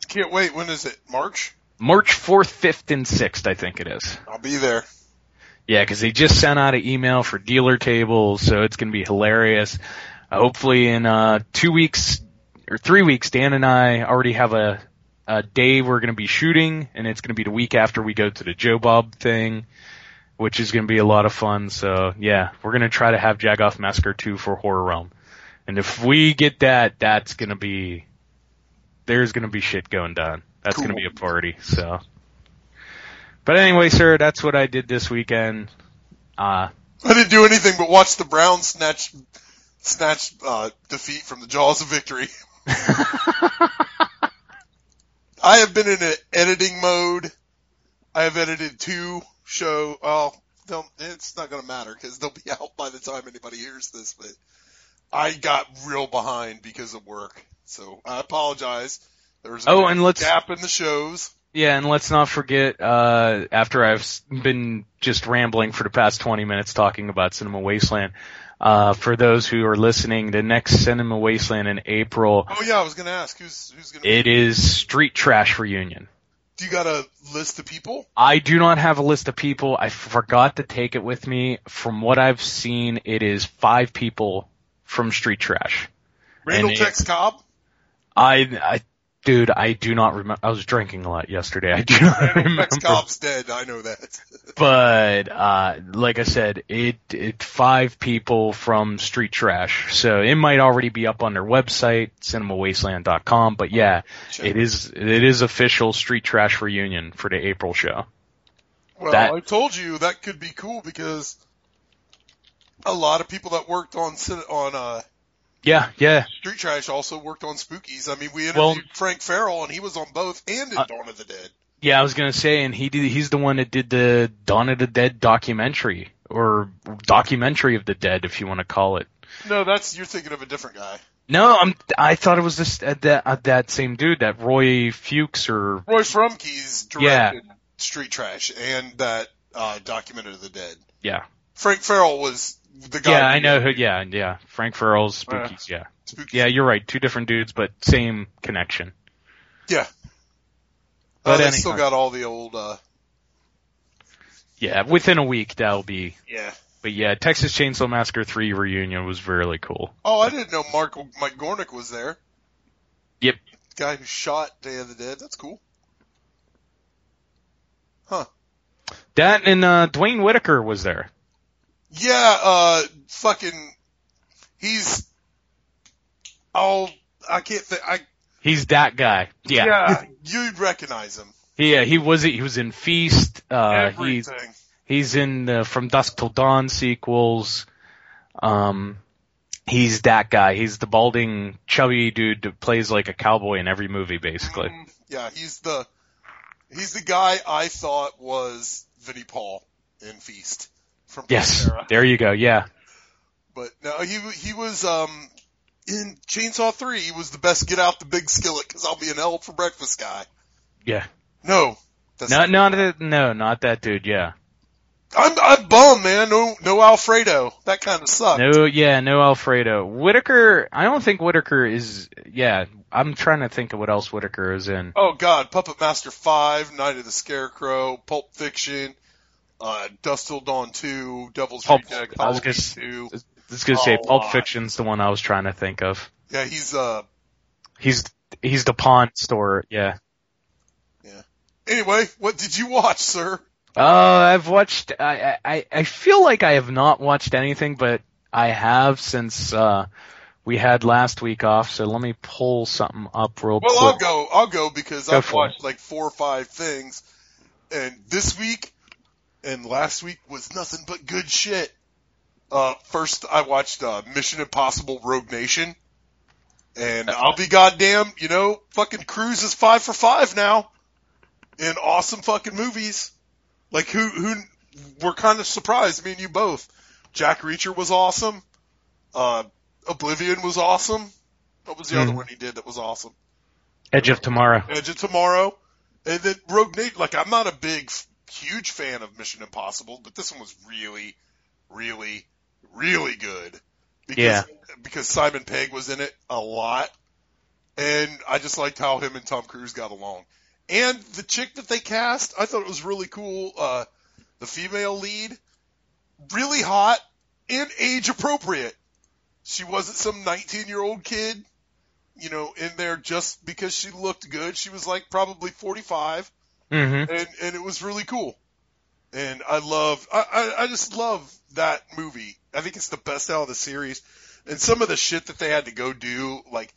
S4: Can't wait. When is it? March?
S5: March 4th, 5th, and 6th, I think it is.
S4: I'll be there.
S5: Yeah, because they just sent out an email for dealer tables, so it's going to be hilarious. Uh, hopefully, in uh, two weeks or three weeks, Dan and I already have a, a day we're going to be shooting, and it's going to be the week after we go to the Joe Bob thing, which is going to be a lot of fun. So yeah, we're going to try to have Jagoff Massacre 2 for Horror Realm. And if we get that, that's going to be, there's going to be shit going down. That's going to be a party, so. But anyway, sir, that's what I did this weekend. Uh,
S4: I didn't do anything but watch the Browns snatch snatch uh, defeat from the jaws of victory. [LAUGHS] I have been in an editing mode. I have edited two show. Oh, it's not going to matter because they'll be [LAUGHS] out by the time anybody hears this. But I got real behind because of work, so I apologize. There was a
S5: Oh, and let's-
S4: gap in the shows.
S5: Yeah, and let's not forget, uh, after I've been just rambling for the past 20 minutes talking about Cinema Wasteland, uh, for those who are listening, the next Cinema Wasteland in April,
S4: Oh yeah, I was to ask who's who's to.
S5: it is Street Trash Reunion.
S4: Do you got a list of people?
S5: I do not have a list of people. I forgot to take it with me. From what I've seen, it is five people from Street Trash.
S4: Randall
S5: And
S4: Tex Cobb.
S5: I, I, dude, I do not remember. I was drinking a lot yesterday. I do [LAUGHS] not remember.
S4: Cobb's dead. I know that. [LAUGHS]
S5: but uh like I said, it it five people from Street Trash. So it might already be up on their website, cinemawasteland.com, but yeah, it is it is official Street Trash reunion for the April show.
S4: Well,
S5: That-
S4: I told you that could be cool because a lot of people that worked on on uh,
S5: Yeah, yeah.
S4: Street Trash also worked on Spookies. I mean, we interviewed
S5: Well-
S4: Frank Farrell and he was on both and in
S5: Uh,
S4: Dawn of the Dead.
S5: Yeah, I was gonna say, and he did. He's the one that did the Dawn of the Dead documentary, or documentary of the dead, if you want to call it.
S4: No, that's you're thinking of a different guy.
S5: No, I'm. I thought it was this uh, that uh, that same dude, that Roy Fuchs, or
S4: Roy Frumkes
S5: Yeah.
S4: directed Street Trash and that uh, documented of the dead.
S5: yeah,
S4: Frank Farrell was the guy.
S5: yeah, I know who. Yeah, yeah, Frank Farrell's
S4: Uh,
S5: Spookies. Yeah,
S4: Spookies.
S5: yeah, you're right. Two different dudes, but same connection.
S4: Yeah.
S5: But
S4: uh, they still got all the old. uh
S5: Yeah, within a week that'll be.
S4: Yeah.
S5: But yeah, Texas Chainsaw Massacre 3 reunion was really cool.
S4: Oh, I didn't know Mark Mike Gornick was there.
S5: Yep.
S4: Guy who shot Day of the Dead. That's cool. Huh.
S5: That and uh, Duane Whitaker was there.
S4: Yeah, uh, fucking, he's, oh, I can't think, I,
S5: He's that guy. Yeah. [LAUGHS]
S4: you'd recognize him.
S5: Yeah, he was he was in Feast. Uh, he's
S4: Everything.
S5: he's in the From Dusk Till Dawn sequels. Um, he's that guy. He's the balding, chubby dude that plays like a cowboy in every movie, basically.
S4: Yeah, he's the, he's the guy I thought was Vinnie Paul in Feast from
S5: Yes,
S4: Pantera.
S5: there you go. Yeah,
S4: But no, he he was um in Chainsaw Three. He was the best get out the big skillet because I'll be an L for breakfast guy.
S5: yeah.
S4: No, that's
S5: No, not that. No, not that dude. Yeah.
S4: I'm I'm bummed, man. No no Alfredo. That kind of sucks.
S5: No, yeah, no Alfredo. Whitaker. I don't think Whitaker is. Yeah, I'm trying to think of what else Whitaker is in.
S4: Oh God, Puppet Master Five, Night of the Scarecrow, Pulp Fiction, uh, Dusk Till Dawn Two, Devil's
S5: Pulp.
S4: Reject,
S5: I was gonna,
S4: Two.
S5: I was gonna say Pulp
S4: lot.
S5: Fiction's the one I was trying to think of.
S4: Yeah, he's uh.
S5: He's he's the pawn store. Yeah. Yeah.
S4: Anyway, what did you watch, sir?
S5: Uh, I've watched. I, I I feel like I have not watched anything, but I have since uh we had last week off. So let me pull something up real
S4: Well,
S5: quick.
S4: Well, I'll go. I'll go because
S5: Go
S4: I've
S5: for it.
S4: watched like four or five things, and this week and last week was nothing but good shit. Uh, first I watched uh, Mission Impossible: Rogue Nation, and I'll be goddamn, you know, fucking Cruise is five for five now in awesome fucking movies. Like who who were kind of surprised, me and you both. Jack Reacher was awesome. Uh, Oblivion was awesome. What was the other
S5: Mhm.
S4: one he did that was awesome?
S5: Edge of Tomorrow.
S4: Edge of Tomorrow. And then Rogue Nation, like I'm not a big, huge fan of Mission Impossible, but this one was really, really, really good. Because,
S5: Yeah.
S4: Because Simon Pegg was in it a lot. And I just liked how him and Tom Cruise got along. And the chick that they cast, I thought it was really cool. Uh, the female lead, really hot and age appropriate. She wasn't some 19 year old kid, you know, in there just because she looked good. She was like probably 45
S5: Mm-hmm.
S4: and, and it was really cool. And I love, I, I, I just love that movie. I think it's the best out of the series. And some of the shit that they had to go do, like,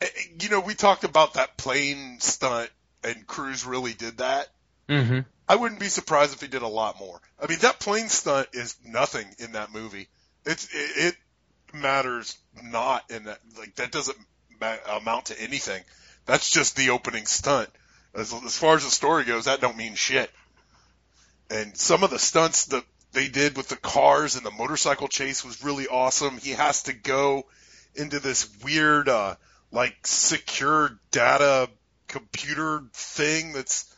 S4: eh, eh, you know, we talked about that plane stunt and Cruise really did that.
S5: Mm-hmm.
S4: I wouldn't be surprised if he did a lot more. I mean, that plane stunt is nothing in that movie. It's it, it matters not in that like that doesn't ma- amount to anything. That's just the opening stunt. As, as far as the story goes, that don't mean shit. And some of the stunts that they did with the cars and the motorcycle chase was really awesome. He has to go into this weird, uh, like secure data computer thing that's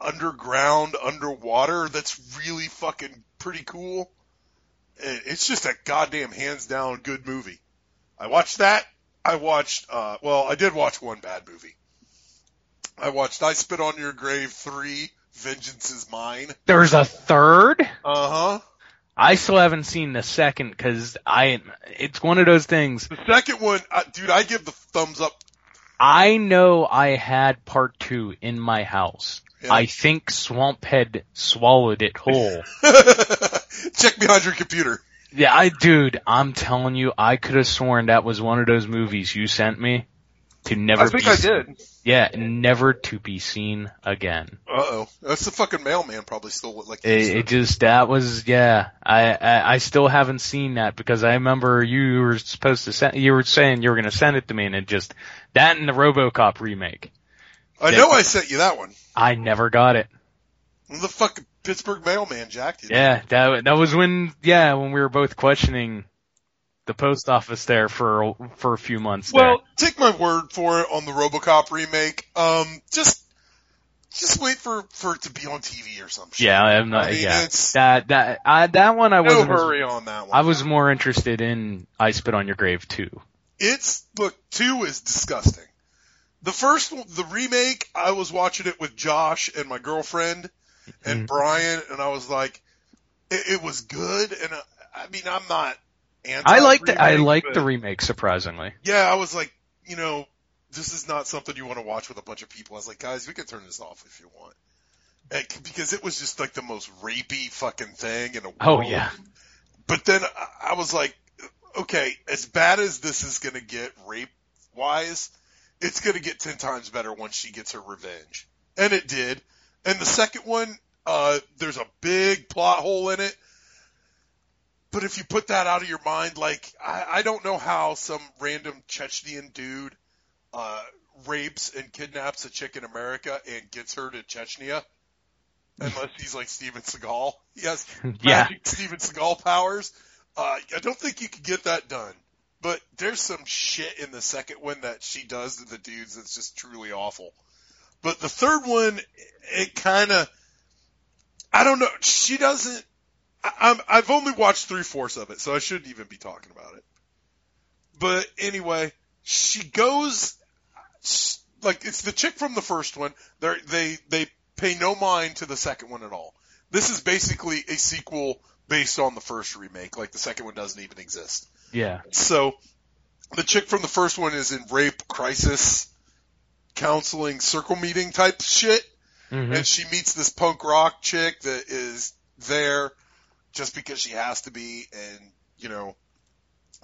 S4: underground, underwater. That's really fucking pretty cool. And It's just a goddamn hands down good movie. I watched that. I watched, uh, well, I did watch one bad movie. I watched I Spit on Your Grave 3, Vengeance is Mine.
S5: There's a third.
S4: Uh huh.
S5: I still haven't seen the second because I. It's one of those things.
S4: The second one, uh, dude, I give the thumbs up.
S5: I know I had part two in my house.
S4: Yeah.
S5: I think Swamphead swallowed it whole. [LAUGHS]
S4: Check behind your computer.
S5: yeah, I, dude, I'm telling you, I could have sworn that was one of those movies you sent me to never.
S9: I think I did.
S5: Yeah, never to be seen again.
S4: Uh oh. That's the fucking mailman probably stole it like
S5: It, it just that was yeah. I, I I still haven't seen that because I remember you were supposed to send. You were saying you were going to send it to me, and it just that and the RoboCop remake.
S4: I know I sent you that one.
S5: I never got it.
S4: The fucking Pittsburgh mailman, Jack. Did
S5: Yeah, that that was when yeah when we were both questioning the post office there for for a few months.
S4: Well, take my word for it on the RoboCop remake. Um, just, just wait for, for it to be on TV or something.
S5: there. yeah, I'm not.
S4: I mean,
S5: yeah, that that I, that one I
S4: No
S5: wasn't. as-
S4: hurry on that one.
S5: I was more interested in I Spit on Your Grave too.
S4: It's look two is disgusting. The first one, the remake, I was watching it with Josh and my girlfriend and
S5: Mm-hmm.
S4: Brian, and I was like, it, it was good. And uh, I mean, I'm not.
S5: I like the I
S4: like
S5: the remake surprisingly.
S4: Yeah, I was like, you know, this is not something you want to watch with a bunch of people. I was like, guys, we can turn this off if you want. And, because it was just like the most rapey fucking thing in a world.
S5: Oh yeah.
S4: But then I- I was like, okay, as bad as this is going to get rape wise, it's going to get 10 times better once she gets her revenge. And it did. And the second one, uh, there's a big plot hole in it. But if you put that out of your mind, like, I, I don't know how some random Chechnyan dude, uh, rapes and kidnaps a chick in America and gets her to Chechnya. Unless he's like Steven Seagal. Yes. [LAUGHS]
S5: Yeah.
S4: Steven Seagal powers. Uh, I don't think you could get that done. But there's some shit in the second one that she does to the dudes that's just truly awful. But the third one, it kind of, I don't know. She doesn't. I, I'm, I've only watched three fourths of it, so I shouldn't even be talking about it. But anyway, she goes like it's the chick from the first one. They they they pay no mind to the second one at all. This is basically a sequel based on the first remake. Like the second one doesn't even exist.
S5: Yeah.
S4: So the chick from the first one is in rape crisis counseling circle meeting type shit.
S5: Mhm.
S4: And she meets this punk rock chick that is there just because she has to be. And, you know,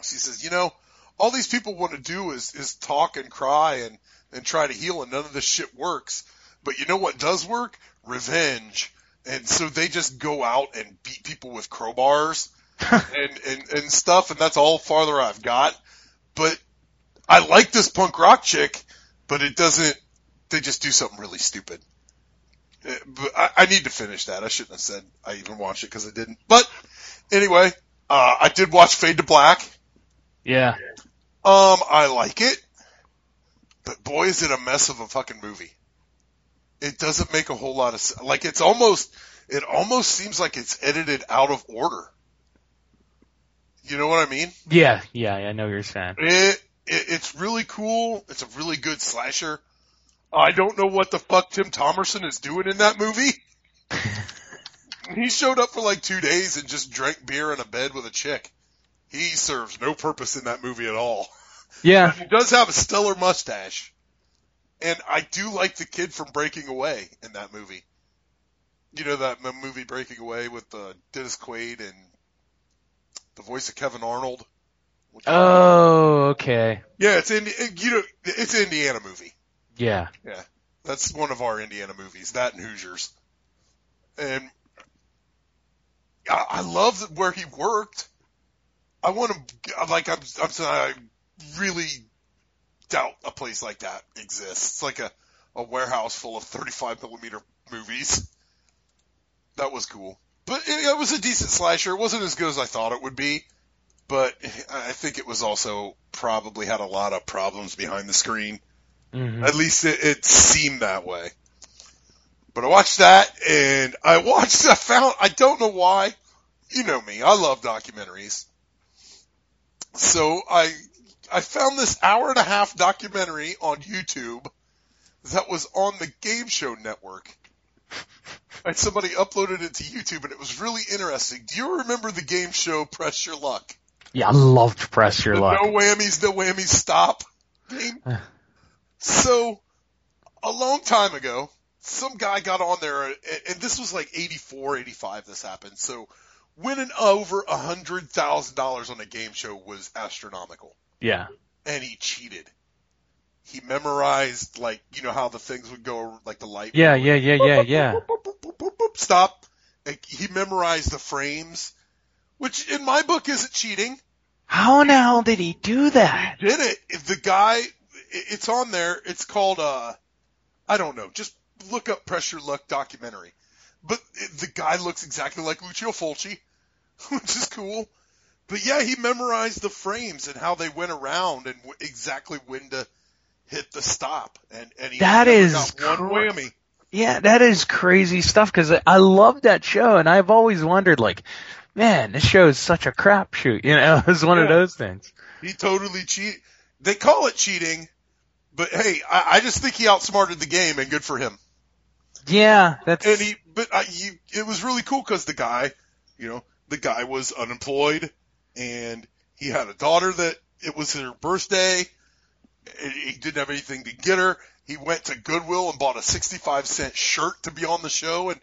S4: she says, you know, all these people want to do is, is talk and cry and, and try to heal and none of this shit works. But you know what does work? Revenge. and so they just go out and beat people with crowbars [LAUGHS] and, and and stuff, and that's all farther I've got. But I like this punk rock chick, but it doesn't. They just do something really stupid. But I, I need to finish that. I shouldn't have said I even watched it because I didn't. But anyway, uh, I did watch Fade to Black.
S5: Yeah.
S4: Um, I like it, but boy, is it a mess of a fucking movie. It doesn't make a whole lot of sense. Like it's almost, it almost seems like it's edited out of order. You know what I mean?
S5: Yeah, yeah, I know what you're saying.
S4: It, it it's really cool. It's a really good slasher. I don't know what the fuck Tim Thomerson is doing in that movie. [LAUGHS] he showed up for like two days and just drank beer in a bed with a chick. He serves no purpose in that movie at all.
S5: Yeah.
S4: He does have a stellar mustache. And I do like the kid from Breaking Away in that movie. You know that movie Breaking Away with uh, Dennis Quaid and the voice of Kevin Arnold?
S5: Oh, okay.
S4: Yeah, it's in you know it's an Indiana movie.
S5: Yeah.
S4: Yeah, that's one of our Indiana movies. That and Hoosiers, and I, love where he worked. I want to like I'm I'm I really doubt a place like that exists. It's like a a warehouse full of 35 millimeter movies. That was cool, but it, it was a decent slasher. It wasn't as good as I thought it would be, but I think it was also probably had a lot of problems behind the screen.
S5: Mhm.
S4: At least it, it seemed that way. But I watched that and I watched, I found, I don't know why. You know me. I love documentaries. So I, I found this hour and a half documentary on YouTube that was on the Game Show Network. [LAUGHS] And somebody uploaded it to YouTube and it was really interesting. Do you remember the game show Press Your Luck?
S5: Yeah, I loved Press Your
S4: The
S5: Luck.
S4: No whammies, no whammies, stop game. [LAUGHS] so, a long time ago, some guy got on there, and, this was like 84, 85 this happened, so winning over a hundred thousand dollars on a game show was astronomical.
S5: Yeah.
S4: And he cheated. He memorized, like, you know how the things would go, like the light.
S5: Yeah, yeah, yeah, yeah, yeah.
S4: Stop. He memorized the frames, which in my book isn't cheating.
S5: How in the hell did he do that?
S4: did it. The guy, it's on there. It's called, uh, I don't know. Just look up Press Your Luck documentary. But the guy looks exactly like Lucio Fulci, [LAUGHS] which is cool. But yeah, he memorized the frames and how they went around and w- exactly when to hit the stop. And, and he
S5: That is
S4: got one
S5: cra-
S4: whammy.
S5: Yeah, that is crazy stuff because I love that show and I've always wondered like, man, this show is such a crapshoot. You know, [LAUGHS] it's one of those things.
S4: He totally cheat. They call it cheating, but hey, I, I just think he outsmarted the game and good for him.
S5: Yeah, that's
S4: and he, but I, you, it was really cool because the guy, you know, the guy was unemployed and he had a daughter that it was her birthday. and He didn't have anything to get her. He went to Goodwill and bought a 65 cent shirt to be on the show and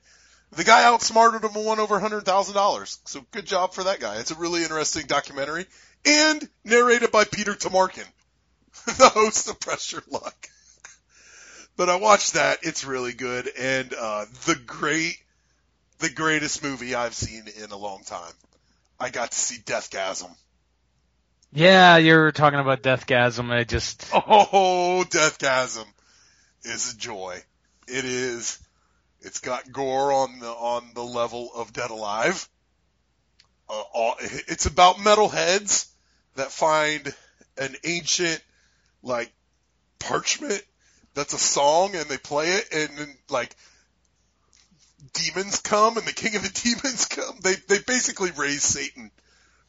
S4: the guy outsmarted him and won over $100,000. So good job for that guy. It's a really interesting documentary and narrated by Peter Tomarken, [LAUGHS] the host of Press Your Luck. But I watched that. It's really good and uh, the great, the greatest movie I've seen in a long time. I got to see Deathgasm.
S5: yeah. You were talking about Deathgasm. I just [LAUGHS]
S4: Oh, Deathgasm is a joy. It is. It's got gore on the on the level of Dead Alive. Uh, all, it's about metalheads that find an ancient like parchment that's a song and they play it and then like demons come and the king of the [LAUGHS] demons come. They they basically raise Satan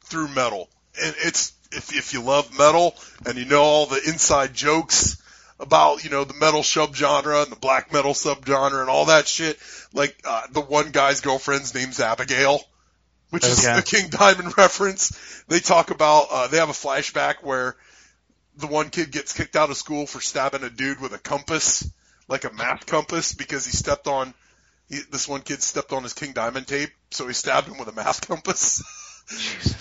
S4: through metal. And it's if if you love metal and you know all the inside jokes about, you know, the metal subgenre and the black metal subgenre and all that shit, like uh, the one guy's girlfriend's name's Abigail, which is the King Diamond [LAUGHS] reference. They talk about uh they have a flashback where the one kid gets kicked out of school for stabbing a dude with a compass, like a math compass, because he stepped on he, this one kid stepped on his King Diamond tape, so he stabbed him with a math [LAUGHS] compass.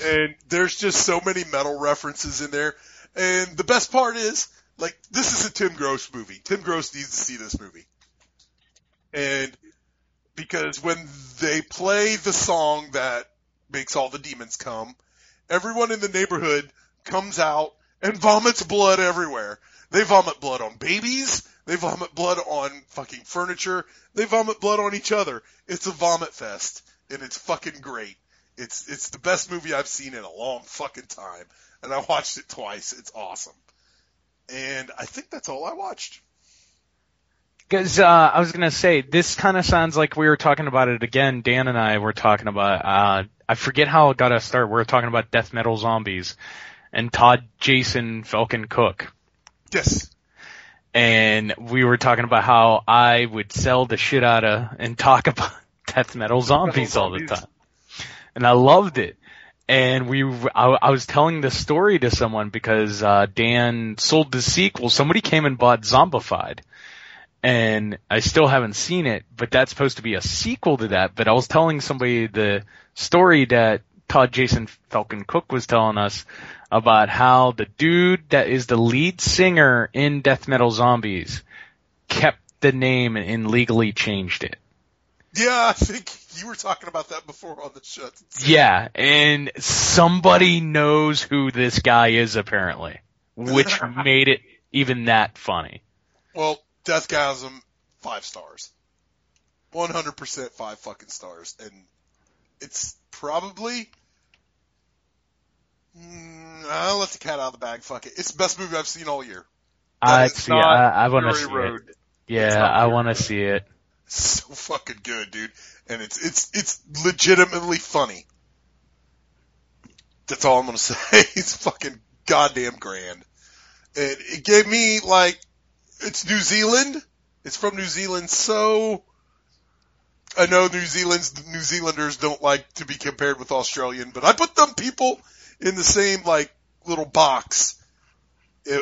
S4: and there's just so many metal references in there. And the best part is, like, this is a Tim Gross movie. Tim Gross needs to see this movie. And because when they play the song that makes all the demons come, everyone in the neighborhood comes out and vomits blood everywhere. They vomit blood on babies. They vomit blood on fucking furniture. They vomit blood on each other. It's a vomit fest, and it's fucking great. It's it's the best movie I've seen in a long fucking time, and I watched it twice. It's awesome. And I think that's all I watched.
S5: Because uh, I was gonna say this kind of sounds like we were talking about it again. Dan and I were talking about. Uh, I forget how it got us started. We were talking about death metal zombies, and Todd Jason Falcon Cook.
S4: Yes.
S5: And we were talking about how I would sell the shit out of and talk [LAUGHS] about death metal zombies all the time, and I loved it. And we, I, I was telling the story to someone because uh, Dan sold the sequel. Somebody came and bought Zombified and I still haven't seen it, but that's supposed to be a sequel to that. But I was telling somebody the story that Todd Jason Falcon Cook was telling us about how the dude that is the lead singer in Death Metal Zombies kept the name and legally changed it.
S4: Yeah, I think you were talking about that before on the show.
S5: Yeah, and somebody knows who this guy is apparently, which [LAUGHS] made it even that funny.
S4: Well, Deathgasm, five stars. 100% five fucking stars. And it's probably, mm, I'll let the cat out of the bag, fuck it. It's the best movie I've seen all year.
S5: I see.
S4: not
S5: I, I want to see
S4: Road.
S5: it. Yeah, I want to see it.
S4: so fucking good, dude. And it's, it's, it's legitimately funny. That's all I'm gonna [LAUGHS] say. It's fucking goddamn grand. And it gave me like, it's New Zealand. It's from New Zealand, so I know New Zealand's New Zealanders don't like to be compared with Australian, but I put them people in the same like little box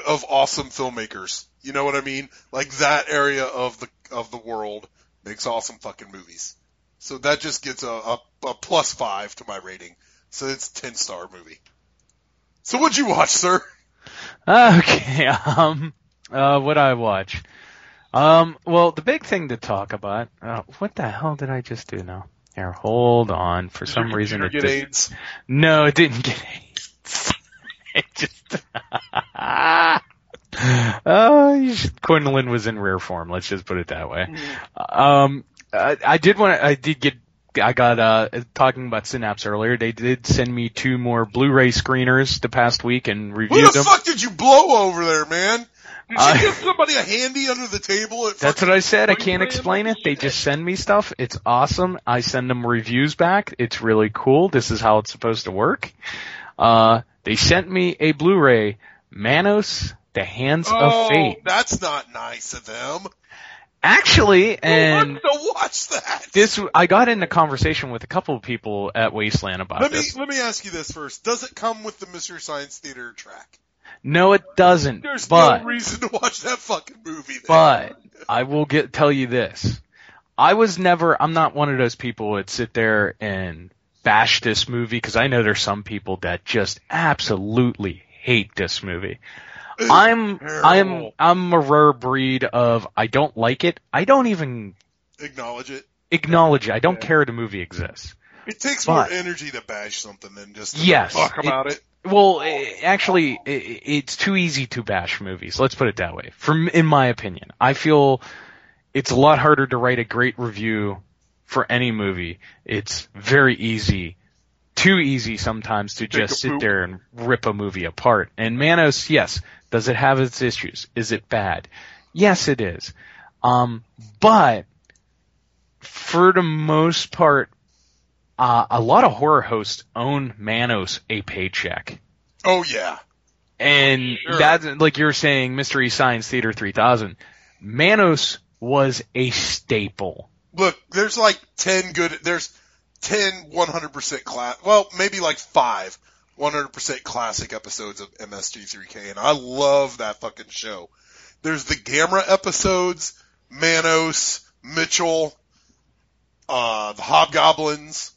S4: of awesome filmmakers. You know what I mean? Like that area of the of the world makes awesome fucking movies. So that just gets a, a, a plus five to my rating. So it's a ten star movie. So what'd you watch, sir? [LAUGHS]
S5: Okay. Um. Uh. What I watch. Um. Well, the big thing to talk about. Uh, what the hell did I just do now? Here, hold on. For some
S4: your
S5: reason, it
S4: get
S5: did-
S4: AIDS?
S5: No, it didn't get AIDS. [LAUGHS] it just. [LAUGHS] oh, Quinlan was in rare form. Let's just put it that way. Um, I, I did want I did get, I got, uh, talking about Synapse earlier. They did send me two more Blu-ray screeners the past week and reviewed
S4: Who
S5: reviewed
S4: the
S5: them.
S4: fuck did you blow over there, man? Did you
S5: I-
S4: give somebody a handy under the table? At
S5: That's what I said. I can't explain it. They just send me stuff. It's awesome. I send them reviews back. It's really cool. This is how it's supposed to work. Uh, they sent me a Blu-ray, Manos, The Hands
S4: Oh,
S5: of Fate.
S4: that's not nice of them.
S5: Actually, and
S4: to watch that?
S5: this, I got into conversation with a couple of people at Wasteland about
S4: Let me
S5: this.
S4: let me ask you this first. Does it come with the Mystery Science Theater track?
S5: No, it doesn't.
S4: There's
S5: but,
S4: no reason to watch that fucking movie. Then.
S5: But I will get tell you this. I was never I'm not one of those people that sit there and bash this movie because I know there's some people that just absolutely hate this movie. I'm I'm. I'm a rare breed of I don't like it. I don't even
S4: acknowledge it.
S5: acknowledge it. I don't care the movie exists.
S4: It takes
S5: But-
S4: more energy to bash something than just to
S5: Yes.
S4: talk about it.
S5: Well, eh, actually, i- i- it's too easy to bash movies. Let's put it that way. From in my opinion, I feel it's a lot harder to write a great review for any movie. It's very easy, too easy sometimes to just sit there and rip a movie apart. And Manos, yes, does it have its issues? Is it bad? Yes, it is. Um, but for the most part, uh, a lot of horror hosts own Manos a paycheck.
S4: Oh yeah.
S5: And
S4: Sure.
S5: that's, like you're saying, Mystery Science Theater 3000, Manos was a staple.
S4: Look, there's like 10 good, there's 10 100% class, well, maybe like 5 100% classic episodes of MST3K, and I love that fucking show. There's the Gamera episodes, Manos, Mitchell, uh, the Hobgoblins,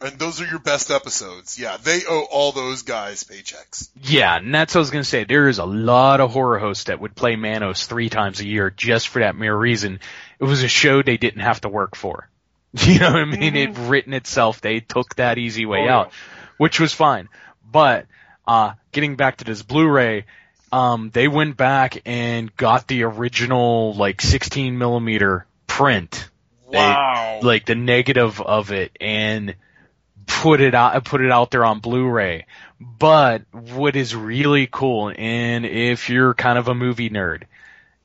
S4: and those are your best episodes. Yeah, they owe all those guys paychecks.
S5: Yeah, and that's what I was gonna say. There is a lot of horror hosts that would play Manos three times a year just for that mere reason. It was a show they didn't have to work for. [LAUGHS] You know what I mean? It written itself. They took that easy way
S9: Oh, yeah.
S5: out, which was fine. But uh, getting back to this Blu-ray, um, they went back and got the original like 16 millimeter print. They-
S4: Wow.
S5: like the negative of it and put it out put it out there on Blu-ray. But what is really cool, and if you're kind of a movie nerd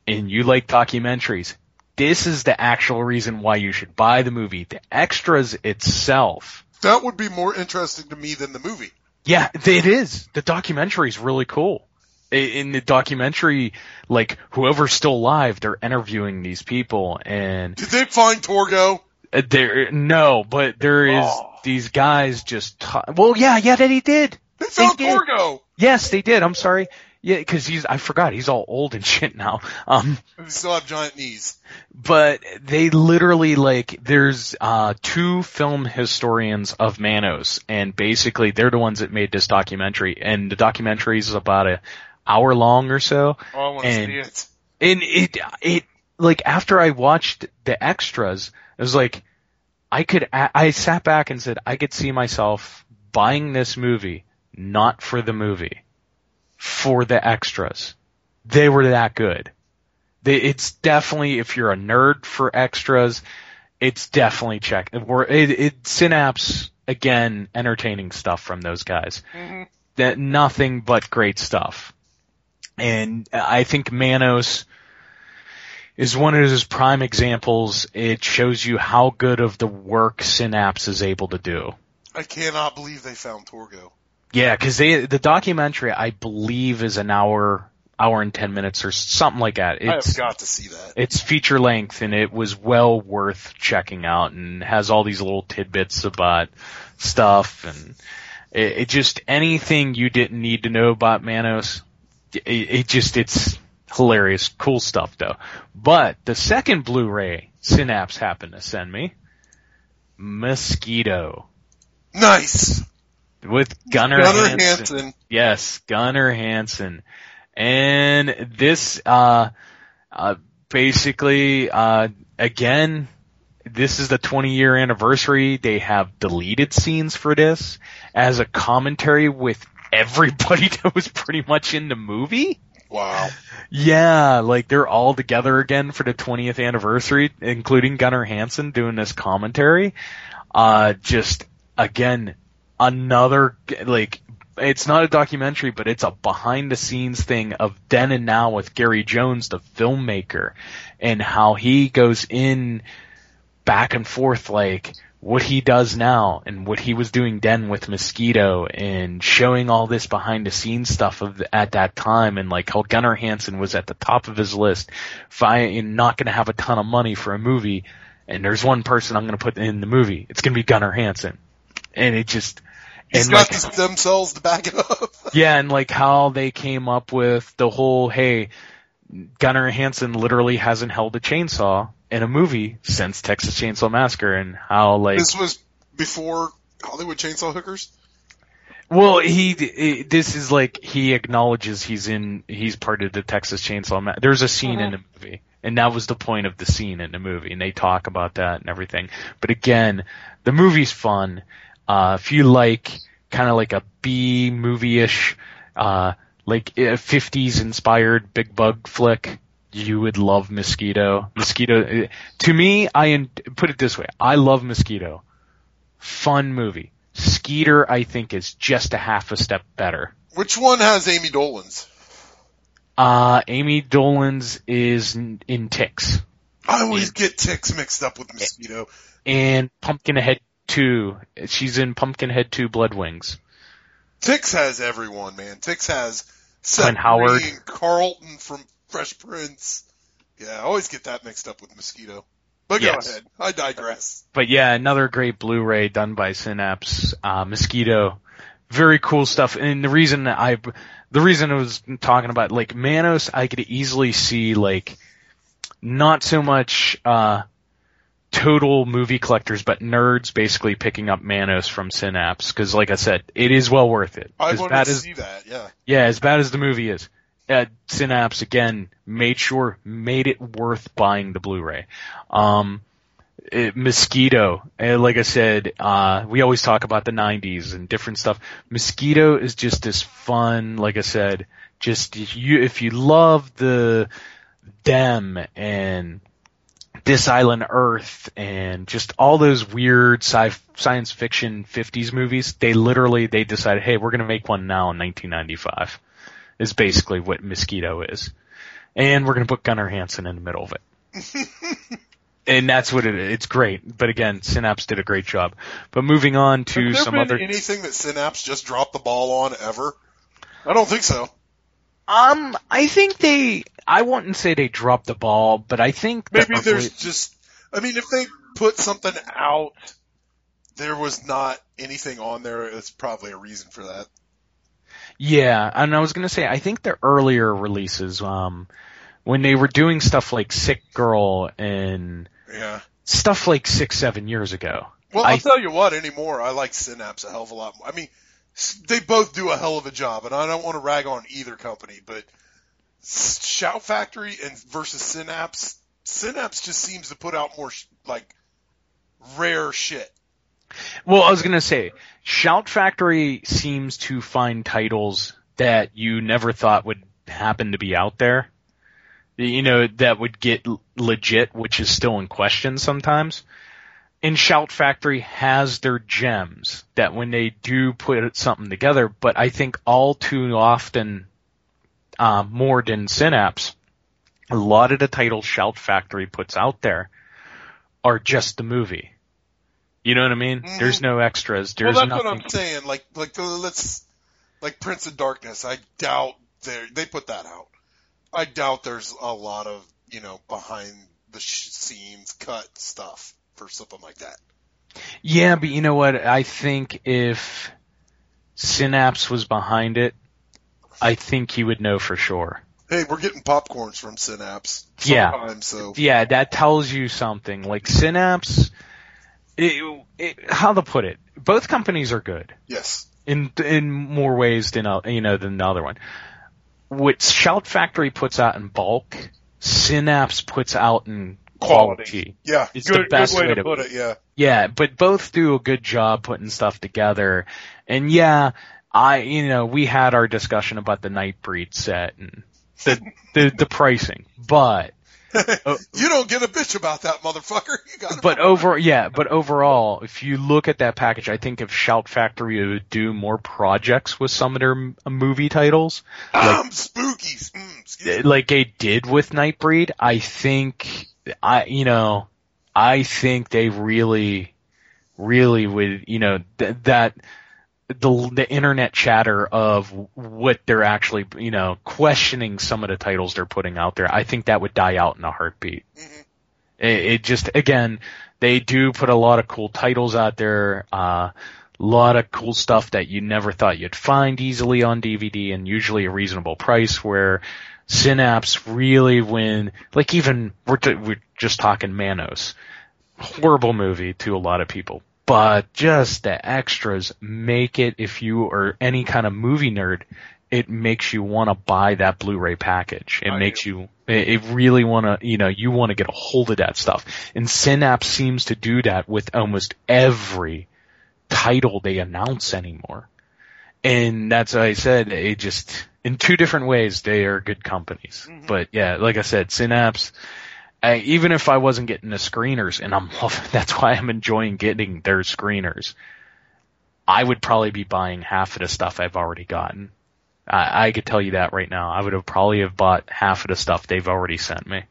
S5: and you like documentaries, this is the actual reason why you should buy the movie. The extras itself.
S4: That would be more interesting to me than the movie.
S5: Yeah, it is. The documentary is really cool. In the documentary, like whoever's still alive, they're interviewing these people, and
S4: Did they find Torgo?
S5: There, no, but there is
S4: Oh.
S5: these guys just. T- well, yeah, yeah, that he did.
S4: They found
S5: did.
S4: Torgo.
S5: Yes, they did. I'm sorry. Yeah, because he's. I forgot he's all old and [LAUGHS] shit now. Um,
S4: They still have giant knees.
S5: but they literally like there's uh two film historians of Manos, and basically they're the ones that made this documentary, and the documentary is about a hour long or so.
S9: Oh, I want to see it.
S5: And it, it, like after I watched the extras, it was like, I could, I sat back and said, I could see myself buying this movie, not for the movie, for the extras. They were that good. They, it's definitely, if you're a nerd for extras, it's definitely check. It, it Synapse again, entertaining stuff from those guys. Mm-hmm. That nothing but great stuff. And I think Manos is one of his prime examples. It shows you how good of the work Synapse is able to do.
S4: I cannot believe they found Torgo.
S5: Yeah, because they the documentary I believe is an hour, hour and ten minutes or something like that.
S4: I
S5: It's
S4: have got to see that.
S5: it's feature length and it was well worth checking out and has all these little tidbits about stuff and it, it just anything you didn't need to know about Manos. It, it just it's hilarious, cool stuff though. But the second Blu-ray Synapse happened to send me Mosquito
S4: Nice.
S5: with Gunnar,
S4: Gunnar
S5: Hansen.
S4: Hansen.
S5: Yes, Gunnar Hansen. And this, uh, uh, basically, uh, again, this is the 20 year anniversary. They have deleted scenes for this as a commentary with everybody [LAUGHS] that was pretty much in the movie.
S4: Wow.
S5: Yeah, like they're all together again for the 20th anniversary, including Gunnar Hansen doing this commentary. Uh, just again, another, like, it's not a documentary, but it's a behind the scenes thing of then and now with Gary Jones, the filmmaker, and how he goes in back and forth, like, what he does now and what he was doing then with Mosquito and showing all this behind the scenes stuff of at that time and like how Gunnar Hansen was at the top of his list, fi- not going to have a ton of money for a movie, and there's one person I'm going to put in the movie. It's going to be Gunnar Hansen, and it just
S4: He's
S5: and
S4: got
S5: like [LAUGHS]
S4: the stem cells to back it up. [LAUGHS]
S5: yeah, and like how they came up with the whole hey, Gunnar Hansen literally hasn't held a chainsaw in a movie since Texas Chainsaw Massacre, and how like
S4: This was before Hollywood Chainsaw Hookers.
S5: Well, he, he- this is like he acknowledges he's in he's part of the Texas Chainsaw. Ma- There's a scene in the movie, and that was the point of the scene in the movie, and they talk about that and everything. But again, the movie's fun. Uh, if you like kind of like a B movie-ish, uh, like a 50s inspired big bug flick, you would love Mosquito. Mosquito, to me, I put it this way: I love Mosquito. Fun movie. Skeeter, I think, is just a half a step better.
S4: Which one has Ami Dolenz?
S5: Uh, Ami Dolenz is in, in Ticks.
S4: I always get ticks mixed up with mosquito.
S5: And Pumpkinhead 2. She's in Pumpkinhead 2 Blood Wings.
S4: Ticks has everyone, man. Ticks has Seth
S5: Howard.
S4: Carlton from Fresh Prince. Yeah, I always get that mixed up with mosquito. But
S5: Yes.
S4: go ahead. I digress.
S5: But yeah, another great Blu-ray done by Synapse, uh, Mosquito. Very cool stuff. And the reason I, the reason I was talking about, like, Manos, I could easily see, like, not so much, uh, total movie collectors, but nerds basically picking up Manos from Synapse. Cause like I said, it is well worth it.
S4: I
S5: bad
S4: to see that, yeah.
S5: yeah, as bad as the movie is, uh, Synapse again made sure made it worth buying the Blu-ray. Um, it, Mosquito. Like I said, uh, we always talk about the 90s and different stuff. Mosquito is just this fun, like I said, just if you, if you love the, them and this Island Earth and just all those weird sci- science fiction 50s movies, they literally, they decided, hey, we're gonna make one now in 1995. Is basically what Mosquito is. And we're gonna put Gunnar Hansen in the middle of it. [LAUGHS] and that's what it is. It's great. But again, Synapse did a great job. But moving on to
S4: Has there
S5: some
S4: been
S5: other.
S4: anything that Synapse just dropped the ball on ever? I don't think so.
S5: Um, I think they. I wouldn't say they dropped the ball, but I think the
S4: Maybe there's
S5: early-
S4: just. I mean, if they put something out, there was not anything on there. It's probably a reason for that.
S5: Yeah, and I was gonna say I think the earlier releases, um, when they were doing stuff like Sick Girl and
S4: Yeah.
S5: stuff like six, seven years ago.
S4: Well,
S5: I
S4: I'll tell you what. Anymore, I like Synapse a hell of a lot more. I mean, they both do a hell of a job, and I don't want to rag on either company, but Shout Factory and versus Synapse, Synapse just seems to put out more sh- like rare shit.
S5: Well, I was gonna say, Shout Factory seems to find titles that you never thought would happen to be out there. You know, that would get legit, which is still in question sometimes. And Shout Factory has their gems that when they do put something together, but I think all too often, uh, more than Synapse, a lot of the titles Shout Factory puts out there are just the movie. You know what I mean? There's no extras. There's
S4: well, that's
S5: nothing.
S4: what I'm saying. Like, like uh, let's, like Prince of Darkness. I doubt they they put that out. I doubt there's a lot of you know behind the scenes cut stuff for something like that.
S5: Yeah, but you know what? I think if Synapse was behind it, I think he would know for sure.
S4: Hey, we're getting popcorns from Synapse.
S5: Yeah.
S4: So
S5: Yeah, that tells you something. Like Synapse, it, it, how to put it? Both companies are good
S4: yes.
S5: in in more ways than uh, you know than the other one. What Shout Factory puts out in bulk, Synapse puts out in quality.
S4: Yeah,
S5: It's
S4: good,
S5: the best
S4: way,
S5: way
S4: to
S5: to-
S4: put it. Yeah.
S5: Yeah, but both do a good job putting stuff together. And yeah, I, you know, we had our discussion about the Nightbreed set and the, the, the pricing, but, [LAUGHS]
S4: you don't get a bitch about that, motherfucker. [LAUGHS] You got
S5: but over, yeah, but overall, if you look at that package, I think if Shout Factory would do more projects with some of their m- movie titles, [CLEARS THROAT] like,
S4: um, spookies. Mm,
S5: like they did with Nightbreed, I think I you know I think they really really would you know th- that the the internet chatter of what they're actually you know questioning some of the titles they're putting out there I think that would die out in a heartbeat. It, it just again they do put a lot of cool titles out there. Uh, a lot of cool stuff that you never thought you'd find easily on DVD and usually a reasonable price where Synapse really when, like even, we're, t- we're just talking Manos. Horrible movie to a lot of people. But just the extras make it, if you are any kind of movie nerd, it makes you want to buy that Blu-ray package. It makes you, it really want to, you know, you want to get a hold of that stuff. And Synapse seems to do that with almost every title they announce anymore. And that's what I said, it just, in two different ways, they are good companies. Mm-hmm. But yeah, like I said, Synapse, I, even if I wasn't getting the screeners, and I'm, [LAUGHS] that's why I'm enjoying getting their screeners, I would probably be buying half of the stuff I've already gotten. I, I could tell you that right now. I would have probably have bought half of the stuff they've already sent me.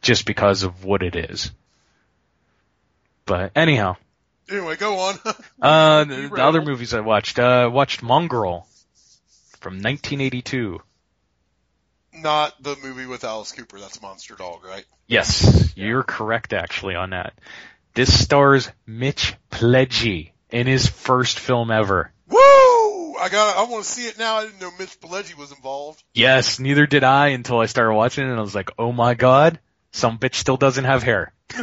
S5: Just because of what it is. But anyhow,
S4: Anyway, go on. [LAUGHS]
S5: uh, the, the other movies I watched, uh, watched Mongrel from 1982.
S4: Not the movie with Alice Cooper. That's Monster Dog, right?
S5: Yes, you're correct actually on that. This stars Mitch Pileggi in his first film ever.
S4: Woo! I got. I want to see it now. I didn't know Mitch Pileggi was involved.
S5: Yes, neither did I until I started watching it and I was like, oh my god, some bitch still doesn't have hair. [LAUGHS]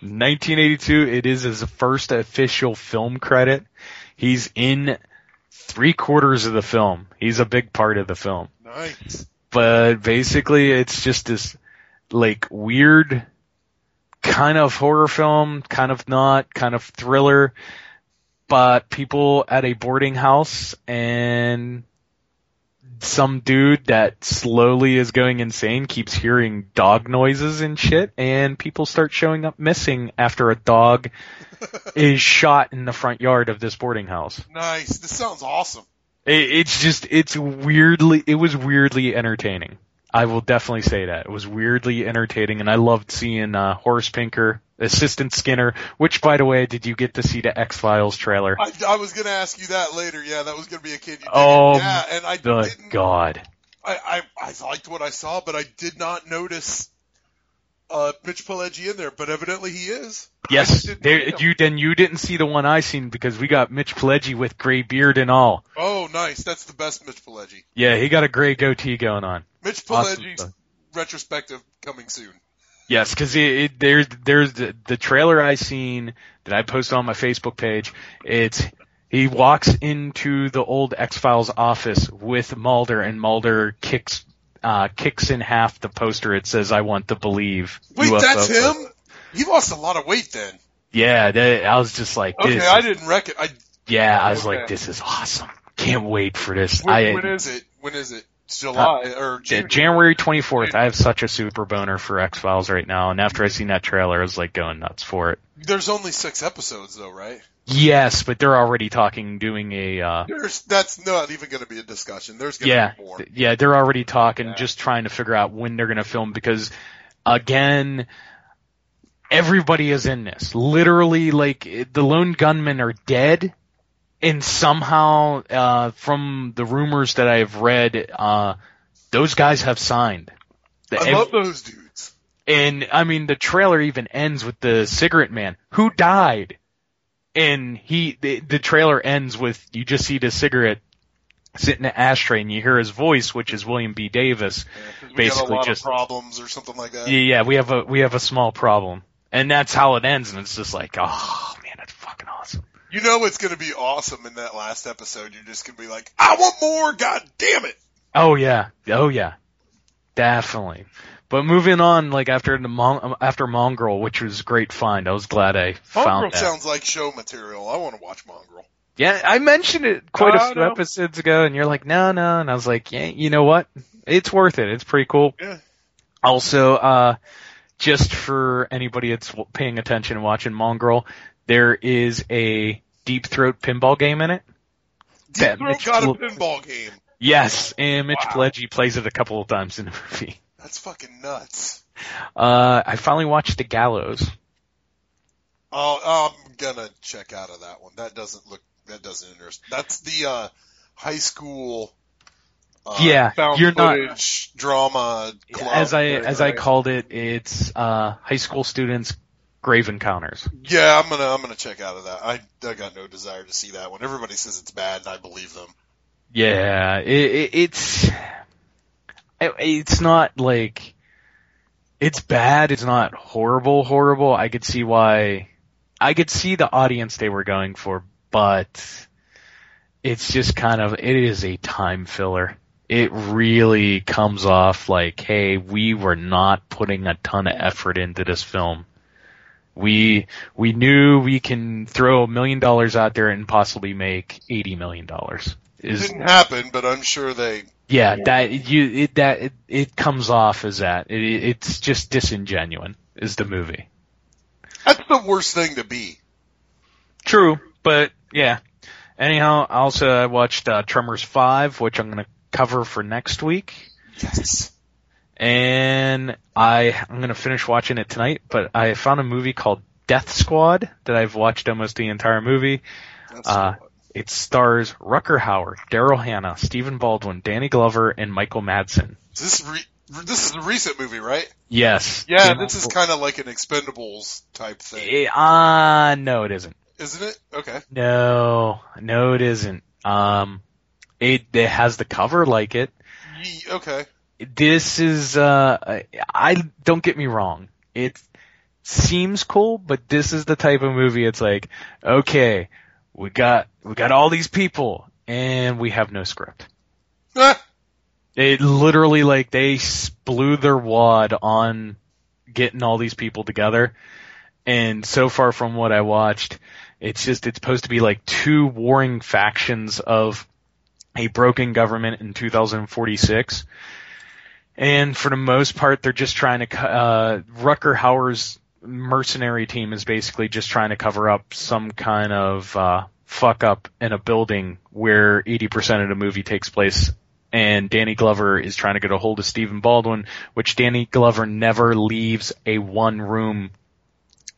S5: 1982, it is his first official film credit. He's in three quarters of the film. He's a big part of the film.
S4: Nice.
S5: But basically it's just this like weird kind of horror film, kind of not, kind of thriller, but people at a boarding house and some dude that slowly is going insane keeps hearing dog noises and shit and people start showing up missing after a dog [LAUGHS] is shot in the front yard of this boarding house.
S4: Nice. This sounds awesome.
S5: It, it's just, it's weirdly, it was weirdly entertaining. I will definitely say that. It was weirdly entertaining and I loved seeing, uh, Horace Pinker, Assistant Skinner, which by the way, did you get to see the X-Files trailer?
S4: I, I was gonna ask you that later. Yeah, that was gonna be a kid. You.
S5: Oh,
S4: yeah, and I
S5: the
S4: didn't.
S5: God.
S4: I, I I liked what I saw, but I did not notice uh Mitch Pileggi in there. But evidently he is.
S5: Yes, there, you then you didn't see the one I seen because we got Mitch Pileggi with gray beard and all.
S4: Oh, nice. That's the best Mitch Pileggi.
S5: Yeah, he got a gray goatee going on.
S4: Mitch
S5: Awesome
S4: Pileggi's
S5: stuff.
S4: retrospective coming soon.
S5: Yes, because there's there's the, the trailer I seen that I posted on my Facebook page. It's he walks into the old X Files office with Mulder, and Mulder kicks uh kicks in half the poster. It says, "I want to believe."
S4: Wait,
S5: UFO.
S4: that's him. He lost a lot of weight then.
S5: Yeah, that, I was just like,
S4: Okay, I didn't reckon. I
S5: Yeah, I was
S4: Okay.
S5: like, this is awesome. Can't wait for this.
S4: when,
S5: I,
S4: when is it? When is it? July or
S5: Yeah,
S4: June?
S5: January 24th. I have such a super boner for X Files right now, and after I seen that trailer, I was like going nuts for it.
S4: There's only six episodes though, right?
S5: Yes, but they're already talking, doing a, uh,
S4: There's that's not even going to be a discussion. There's going to
S5: yeah,
S4: be more.
S5: yeah, they're already talking, just trying to figure out when they're gonna film because, again, everybody is in this. Literally, like, the lone gunmen are dead, and somehow, uh, from the rumors that I've read, uh, those guys have signed. The-
S4: I love those dudes.
S5: And I mean, the trailer even ends with the cigarette man who died. And he, the, the trailer ends with you just see the cigarette sit in an ashtray and you hear his voice, which is William B. Davis.
S4: A
S5: basically
S4: lot
S5: just,
S4: of problems or something like that.
S5: yeah, yeah, we have a, we have a small problem. And that's how it ends. And it's just like, oh man, that's fucking awesome.
S4: You know it's going to be awesome in that last episode. You're just going to be like, I want more. God damn it.
S5: Oh yeah. Oh yeah. Definitely. But moving on, like after the Mon- after Mongrel, which was a great find. I was glad I found
S4: Mongrel sounds like show material. I want to watch Mongrel.
S5: Yeah, I mentioned it quite a few
S4: know.
S5: episodes ago, and you're like, no, no, and I was like, yeah, you know what? It's worth it. It's pretty cool.
S4: Yeah.
S5: Also, uh, just for anybody that's w- paying attention and watching Mongrel, there is a Deep Throat pinball game in it. That
S4: Throat got a pinball game.
S5: Yes, and Mitch Pileggi plays it a couple of times in the movie.
S4: That's fucking nuts.
S5: Uh, I finally watched The Gallows.
S4: Oh, I'm gonna check out of that one. That doesn't look. That doesn't interest. That's the uh, high school. Uh,
S5: Yeah,
S4: found
S5: you're not-
S4: drama club.
S5: As I
S4: thing,
S5: as I called it, it's uh, high school students grave encounters.
S4: Yeah, I'm gonna I'm gonna check out of that. I I got no desire to see that one. Everybody says it's bad, and I believe them.
S5: Yeah, it, it, it's it, it's not like it's bad. It's not horrible. Horrible. I could see why. I could see the audience they were going for, but it's just kind of it is a time filler. It really comes off like, hey, we were not putting a ton of effort into this film. We we knew we can throw a million dollars out there and possibly make eighty million dollars.
S4: It
S5: Is
S4: didn't happen, but I'm sure they.
S5: yeah, that you it that it, it comes off as that. It, it's just disingenuine is the movie.
S4: That's the worst thing to be.
S5: True, but yeah. Anyhow, also I watched uh, Tremors 5, which I'm going to cover for next week.
S4: Yes.
S5: And I I'm going to finish watching it tonight, but I found a movie called Death Squad that I've watched almost the entire movie. Uh, it stars Rutger Hauer, Daryl Hannah, Stephen Baldwin, Danny Glover, and Michael Madsen.
S4: Is this re- this is a recent movie, right?
S5: Yes.
S4: Yeah,
S5: Came
S4: this is kind of like an Expendables type thing,
S5: Eh, Uh, no, it isn't.
S4: isn't it? Okay.
S5: No, no, it isn't. Um, it, it has the cover like it.
S4: Okay.
S5: This is, uh, I, don't get me wrong. It seems cool, but this is the type of movie it's like, okay, we got, we got all these people and we have no script.
S4: Ah,
S5: It literally like they blew their wad on getting all these people together. And so far from what I watched, it's just it's supposed to be like two warring factions of a broken government in 2046. And for the most part, they're just trying to, uh, Rutger Hauer's mercenary team is basically just trying to cover up some kind of, uh, fuck up in a building where 80% of the movie takes place. And Danny Glover is trying to get a hold of Stephen Baldwin, which Danny Glover never leaves a one room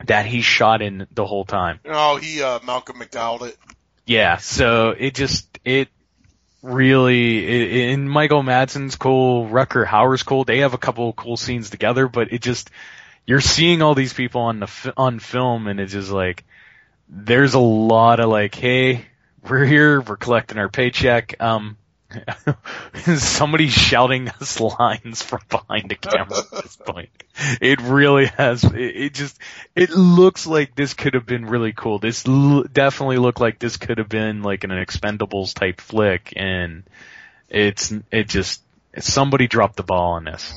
S5: that he shot in the whole time.
S4: Oh, he uh, Malcolm McDowell it.
S5: Yeah, so it just it really and Michael Madsen's cool, Rutger Hauer's cool. They have a couple cool scenes together, but it just you're seeing all these people on the on film, and it's just like there's a lot of like, hey, we're here, we're collecting our paycheck. Um, [LAUGHS] somebody's shouting us lines from behind the camera at this point. It really has. It, it just. It looks like this could have been really cool. This l- definitely looked like this could have been like an Expendables type flick, and it's. It just. Somebody dropped the ball on this.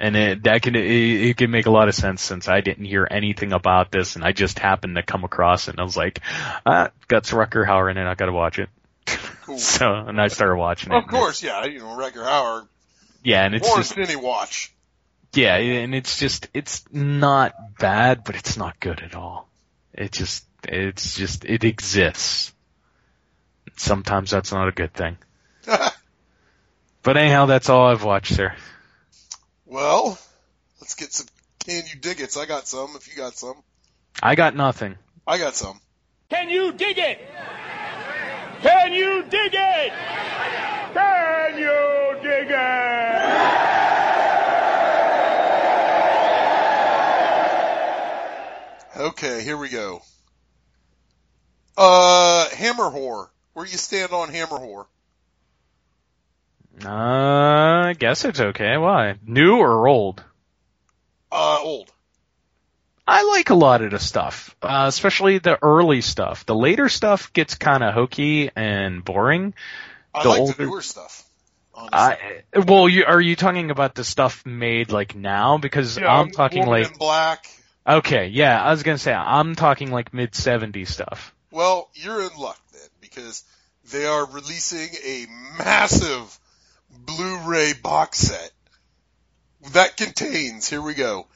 S5: And it, that can, it, it can make a lot of sense since I didn't hear anything about this and I just happened to come across it and I was like, ah, got Rutger Hauer in it, I gotta watch it. [LAUGHS] so, and I started watching it.
S4: Of course, yeah. You know, Rutger Hauer
S5: Yeah, and it's
S4: warrants
S5: just,
S4: any watch.
S5: yeah, and it's just, it's not bad, but it's not good at all. It just, it's just, it exists. Sometimes that's not a good thing. [LAUGHS] But anyhow, that's all I've watched, sir.
S4: Well, let's get some. Can you dig it? I got some. If you got some,
S5: I got nothing.
S4: I got some.
S6: Can you dig it? Can you dig it? Can you dig it?
S4: Okay, here we go. Uh, Hammer Whore. Where you stand on Hammer Whore?
S5: Uh, I guess it's okay. Why? New or old?
S4: Uh, old.
S5: I like a lot of the stuff, uh, especially the early stuff. The later stuff gets kind of hokey and boring.
S4: I
S5: The
S4: like
S5: older-
S4: the newer stuff.
S5: I, well, you, are you talking about the stuff made like now? Because
S4: Yeah,
S5: I'm talking
S4: Woman
S5: like
S4: in Black.
S5: okay, yeah, I was gonna say I'm talking like mid '70s stuff.
S4: Well, you're in luck then because they are releasing a massive Blu-ray box set that contains, here we go,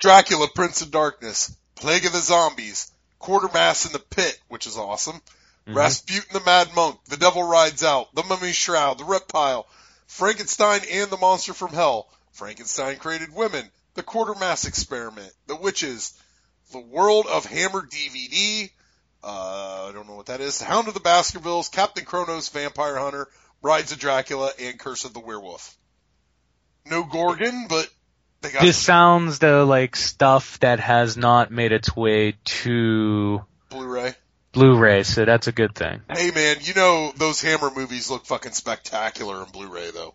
S4: Dracula, Prince of Darkness, Plague of the Zombies, Quatermass in the Pit, which is awesome, Rasputin the Mad Monk, The Devil Rides Out, The Mummy Shroud, The Reptile, Frankenstein and the Monster from Hell, Frankenstein Created Women, The Quatermass Experiment, The Witches, The World of Hammer DVD, uh, I don't know what that is. Hound of the Baskervilles, Captain Kronos, Vampire Hunter, Brides of Dracula, and Curse of the Werewolf. No Gorgon, but
S5: This sounds though like stuff that has not made its way to
S4: Blu-ray.
S5: Blu-ray, so that's a good thing.
S4: Hey man, you know those Hammer movies look fucking spectacular in Blu-ray though.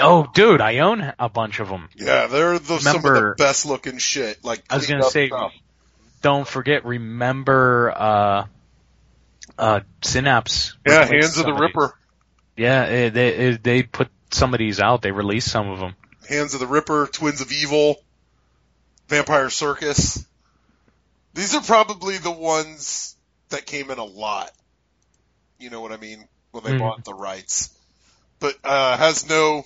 S5: Oh, dude, I own a bunch of them.
S4: Yeah, they're the, some of the best looking shit. Like
S5: I was gonna say,
S4: stuff.
S5: don't forget, remember, uh, uh, Synapse.
S4: Yeah, Hands of the. Ripper.
S5: Yeah, eh, they eh, they put some of these out. They released some of them.
S4: Hands of the Ripper, Twins of Evil, Vampire Circus. These are probably the ones that came in a lot. You know what I mean? When they
S5: Mhm.
S4: bought the rights. But, uh, has no,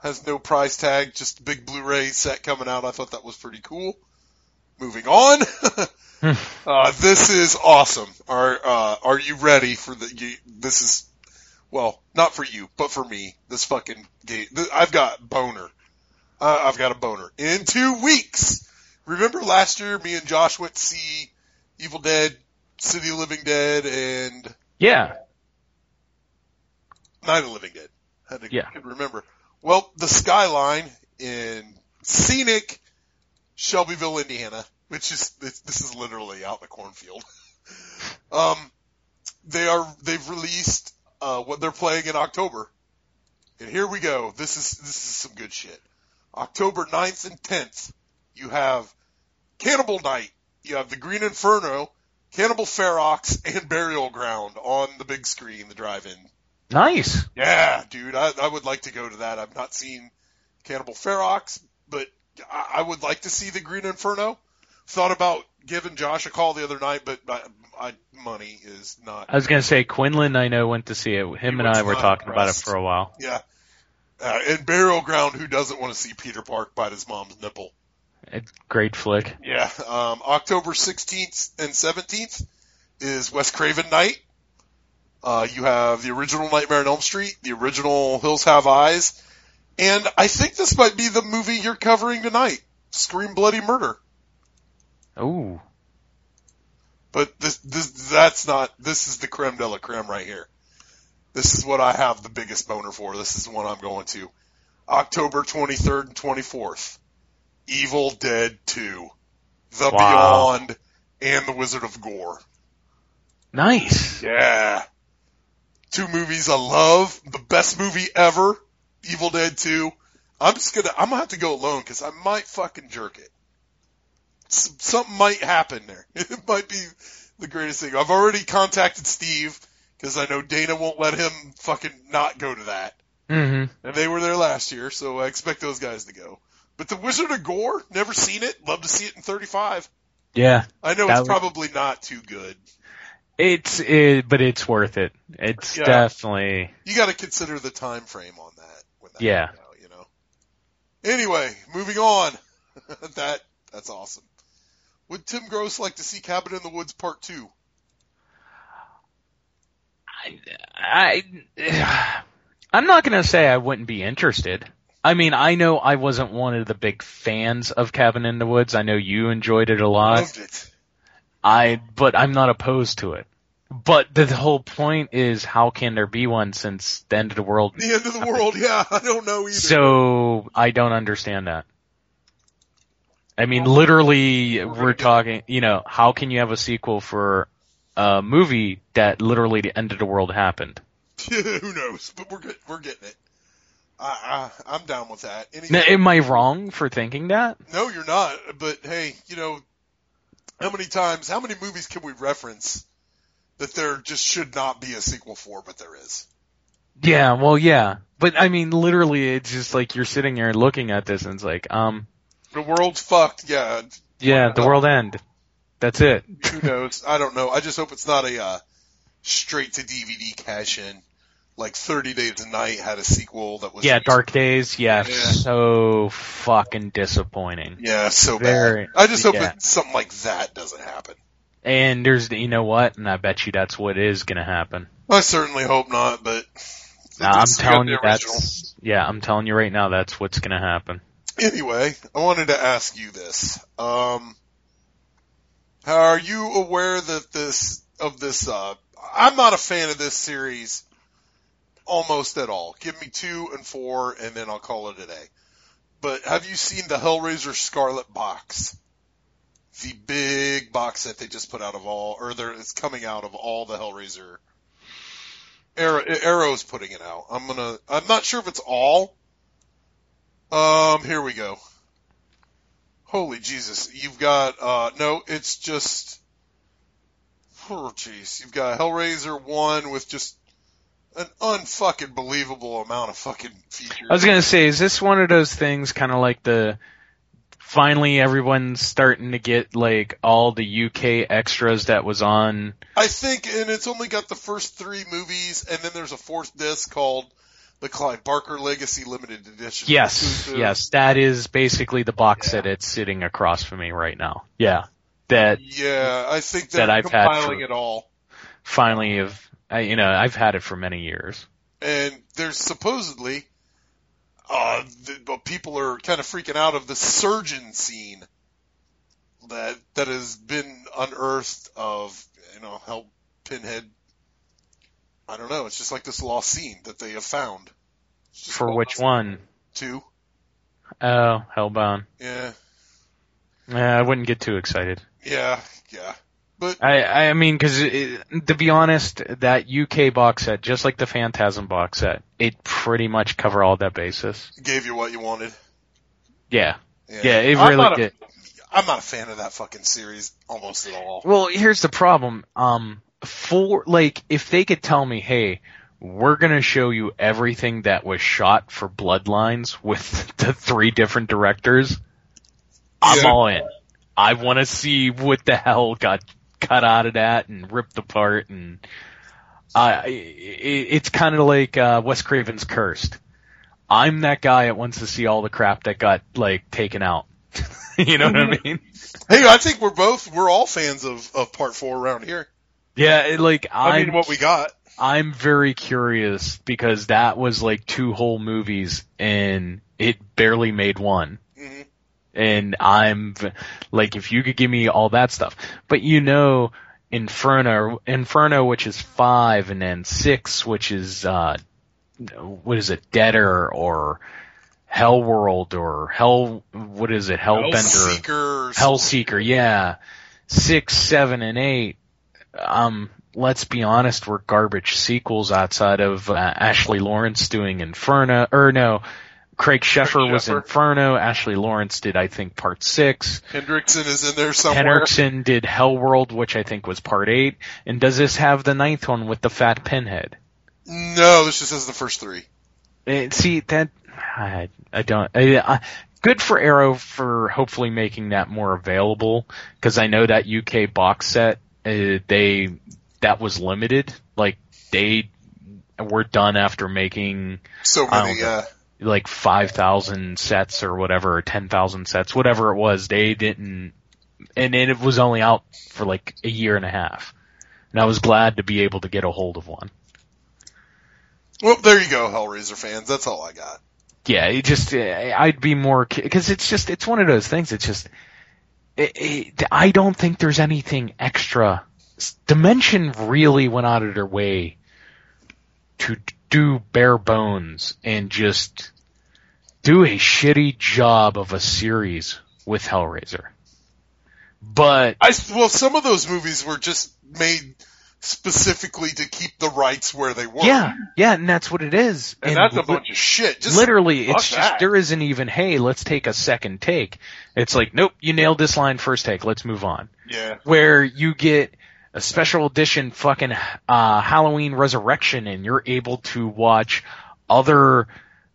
S4: has no price tag, just a big Blu-ray set coming out. I thought that was pretty cool. Moving on. [LAUGHS] [LAUGHS] uh, this is awesome. Are, uh, are you ready for the, you, this is, well, not for you, but for me. This fucking game, I've got boner. Uh, I've got a boner. In two weeks. Remember last year, me and Josh went to see Evil Dead, City of the Living Dead, and
S5: Yeah.
S4: Night of the Living Dead. Had to
S5: Yeah.
S4: could remember. Well, the Skyline in scenic Shelbyville, Indiana, which is this, this is literally out in the cornfield. [LAUGHS] um, they are they've released uh, what they're playing in October, and here we go. This is this is some good shit. October 9th and 10th, you have Cannibal Night, you have the Green Inferno, Cannibal Ferox, and Burial Ground on the big screen, the drive-in.
S5: Nice.
S4: Yeah, dude, I, I would like to go to that. I've not seen Cannibal Ferox. but I, I would like to see the Green Inferno. Thought about giving Josh a call the other night, but I, I, money is not.
S5: I was gonna say Quinlan. I know went to see it. Him and I were talking about it for a while.
S4: Yeah. Uh, and Burial Ground, who doesn't want to see Peter Bark bite his mom's nipple?
S5: It's great flick.
S4: Yeah. Um, October 16th and 17th is Wes Craven night. Uh, you have the original Nightmare on Elm Street, the original Hills Have Eyes, and I think this might be the movie you're covering tonight, Scream Bloody Murder.
S5: Ooh.
S4: But this, this, that's not, this is the creme de la creme right here. This is what I have the biggest boner for. This is the one I'm going to. October 23rd and 24th. Evil Dead 2. The
S5: Wow.
S4: Beyond and The Wizard of Gore.
S5: Nice.
S4: Yeah. Two movies I love. The best movie ever. Evil Dead 2. I'm just gonna, I'm gonna have to go alone because I might fucking jerk it. Something might happen there. [LAUGHS] It might be the greatest thing. I've already contacted Steve because I know Dana won't let him fucking not go to that.
S5: Mm-hmm.
S4: And they were there last year, so I expect those guys to go. But The Wizard of Gore, never seen it. Love to see it in 35.
S5: Yeah.
S4: I know it's
S5: would-
S4: probably not too good.
S5: It's it, but it's worth it. It's
S4: Yeah.
S5: definitely
S4: You got to consider the time frame on that. When that
S5: yeah.
S4: out, you know. Anyway, moving on. [LAUGHS] that that's awesome. Would Tim Gross like to see Cabin in the Woods Part Two?
S5: I I I'm not gonna say I wouldn't be interested. I mean, I know I wasn't one of the big fans of Cabin in the Woods. I know you enjoyed it a lot.
S4: Loved it.
S5: I, but I'm not opposed to it. But the whole point is, how can there be one since the end of the world?
S4: The end of the world. Yeah, [LAUGHS] I don't know either.
S5: So I don't understand that. I mean, literally, we're talking. You know, how can you have a sequel for a movie that literally the end of the world happened? [LAUGHS]
S4: Who knows? But we're get, we're getting it. I, I I'm down with that.
S5: Now, am I wrong for thinking that?
S4: no, you're not. But hey, you know, how many times, how many movies can we reference that there just should not be a sequel for, but there is?
S5: Yeah, well, yeah, but I mean, literally, it's just like you're sitting there looking at this, and it's like, um,
S4: The world's fucked. Yeah.
S5: yeah, the world end. That's it.
S4: Who knows? I don't know. I just hope it's not a uh, straight to DVD cash in. Like 30 Days a Night had a sequel that was
S5: Yeah, Dark Days. Yeah,
S4: Yeah.
S5: so fucking disappointing.
S4: Yeah, so
S5: Very-
S4: bad. I just hope
S5: yeah.
S4: that something like that doesn't happen.
S5: And there's, the, you know what? And I bet you that's what is gonna happen.
S4: I certainly hope not, but
S5: Nah, I'm telling you
S4: original.
S5: that's, yeah, I'm telling you right now that's what's gonna happen.
S4: Anyway, I wanted to ask you this. Um, are you aware that this of this? Uh, I'm not a fan of this series almost at all. Give me two and four, and then I'll call it a day. But have you seen the Hellraiser Scarlet box? The big box that they just put out of all, or it's coming out of all the Hellraiser. Arrow, Arrow's putting it out. I'm gonna. I'm not sure if it's all. Um, here we go. Holy Jesus. You've got, uh, no, it's just, oh jeez. You've got Hellraiser 1 with just an unfucking believable amount of fucking features.
S5: I was gonna say, is this one of those things kind of like the, finally everyone's starting to get like all the UK extras that was on,
S4: I think, and it's only got the first three movies, and then there's a fourth disc called the Clive Barker Legacy Limited Edition.
S5: yes, yes, that is basically the box that it's sitting across from me right now. Yeah. That
S4: Yeah, I think
S5: That I've had
S4: compiling
S5: for-
S4: it all.
S5: finally have, I, you know, I've had it for many years.
S4: and there's supposedly uh the, people are kind of freaking out of the surgeon scene that that has been unearthed of you know how pinhead I don't know it's just like this lost scene that they have found
S5: For which
S4: this-
S5: one?
S4: two
S5: Oh, Hellbound.
S4: yeah
S5: Yeah, I wouldn't get too excited.
S4: yeah yeah but
S5: I I mean, because to be honest, that UK box set, just like the Phantasm box set, it pretty much cover all that basis.
S4: gave you what you wanted
S5: Yeah,
S4: yeah,
S5: yeah, it
S4: I'm
S5: really did.
S4: I'm not a fan of that fucking series almost at all
S5: Well, here's the problem. Um, for like, if they could tell me, hey, we're gonna show you everything that was shot for Bloodlines with [LAUGHS] the three different directors. I'm
S4: Yeah.
S5: all in. I want to see what the hell got cut out of that and ripped apart, and uh, it, it's kind of like uh, Wes Craven's Cursed. I'm that guy that wants to see all the crap that got like taken out. [LAUGHS] you know what I mean?
S4: Hey, I think we're both we're all fans of of part four around here.
S5: Yeah, it, like
S4: I mean,
S5: I'm-
S4: what we got.
S5: I'm very curious because that was like two whole movies and it barely made one.
S4: Mm-hmm.
S5: And I'm like, if you could give me all that stuff, but you know, Inferno, Inferno, which is five, and then six, which is uh, what is it, Deader or Hell World or Hell, what is it, Hellbender,
S4: Hellseeker
S5: Hellseeker, yeah, six, seven, and eight. Um, let's be honest, were garbage sequels outside of uh, Ashley Lawrence doing Inferno, or no, Craig Sheffer was. Inferno. Ashley Lawrence did, I think, part six.
S4: Henriksen is in there somewhere.
S5: Henriksen did Hellworld, which I think was part eight. And does this have the ninth one with the fat pinhead?
S4: No, this just says the first three.
S5: Eh, see that I, I don't. I, I, good for Arrow for hopefully making that more available because I know that UK box set uh, they that was limited. Like they were done after making
S4: So many,
S5: know,
S4: uh,
S5: like five thousand sets or whatever, or ten thousand sets, whatever it was. They didn't, and it was only out for like a year and a half. And I was glad to be able to get a hold of one.
S4: Well, there you go, Hellraiser fans. That's all I got.
S5: Yeah, it just I'd be more because it's just it's one of those things. It's just it, it, I don't think there's anything extra. Dimension really went out of their way to do bare bones and just do a shitty job of a series with Hellraiser. But
S4: I well, some of those movies were just made specifically to keep the rights where they were.
S5: yeah, yeah, and that's what it is.
S4: and, that's a bunch of shit. Just
S5: literally, it's just there isn't even hey, let's take a second take. It's like nope, you nailed this line first take. Let's move on.
S4: Yeah.
S5: Where you get a special edition fucking uh, Halloween Resurrection, and you're able to watch other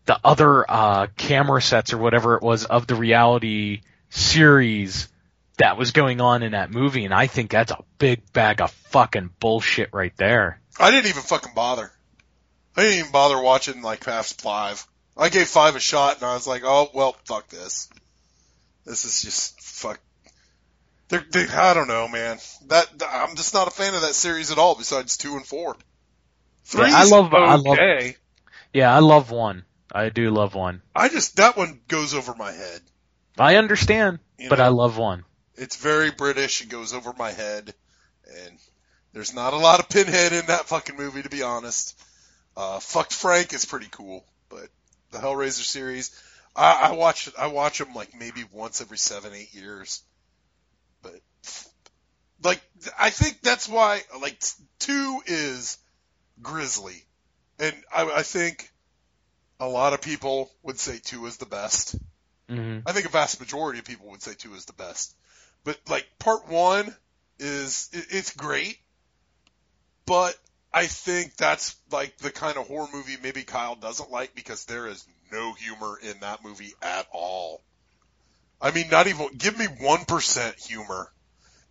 S5: the other uh, camera sets or whatever it was of the reality series that was going on in that movie, and I think that's a big bag of fucking bullshit right there.
S4: I didn't even fucking bother. I didn't even bother watching like past five. I gave five a shot, and I was like, oh well, fuck this. This is just fuck. They're, they, I don't know, man. That I'm just not a fan of that series at all. Besides two and four. Three.
S5: Yeah, I love I love. Yeah, I love one. I do love one.
S4: I just that one goes over my head.
S5: I understand,
S4: You
S5: but
S4: know?
S5: I love one.
S4: It's very British. It goes over my head, and there's not a lot of Pinhead in that fucking movie, to be honest. Uh, fucked Frank is pretty cool, but the Hellraiser series, I, I watch I watch them like maybe once every seven eight years, but like I think that's why like two is Grizzly, and I, I think a lot of people would say two is the best.
S5: hmm
S4: I think a vast majority of people would say two is the best. But like part one is it, it's great, but I think that's like the kind of horror movie maybe Kyle doesn't like because there is no humor in that movie at all. I mean, not even give me one percent humor.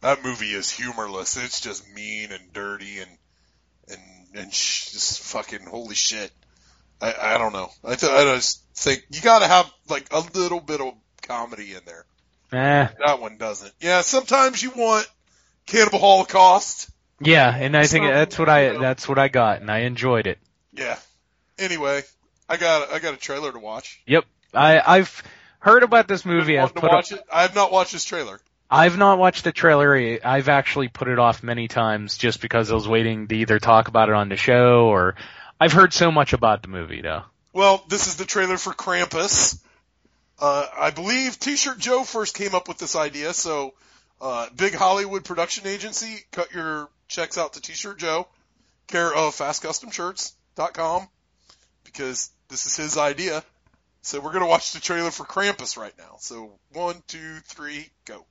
S4: That movie is humorless. It's just mean and dirty and and and sh- just fucking holy shit. I, I don't know. I, th- I just think you got to have like a little bit of comedy in there.
S5: Eh.
S4: That one doesn't. Yeah, sometimes you want Cannibal Holocaust.
S5: Yeah, and I think that's what I that's what I got, and I enjoyed it.
S4: Yeah. Anyway, I got I got a trailer to watch.
S5: Yep, I I've heard about this movie. I've put up,
S4: it? I have not watched this trailer.
S5: I've not watched the trailer. I've actually put it off many times just because I was waiting to either talk about it on the show or I've heard so much about the movie though.
S4: Well, this is the trailer for Krampus. Uh, I believe T-shirt Joe first came up with this idea, so uh, big Hollywood production agency, cut your checks out to T-shirt Joe, care of FastCustomShirts.com, because this is his idea. So we're gonna watch the trailer for Krampus right now. So one, two, three, go.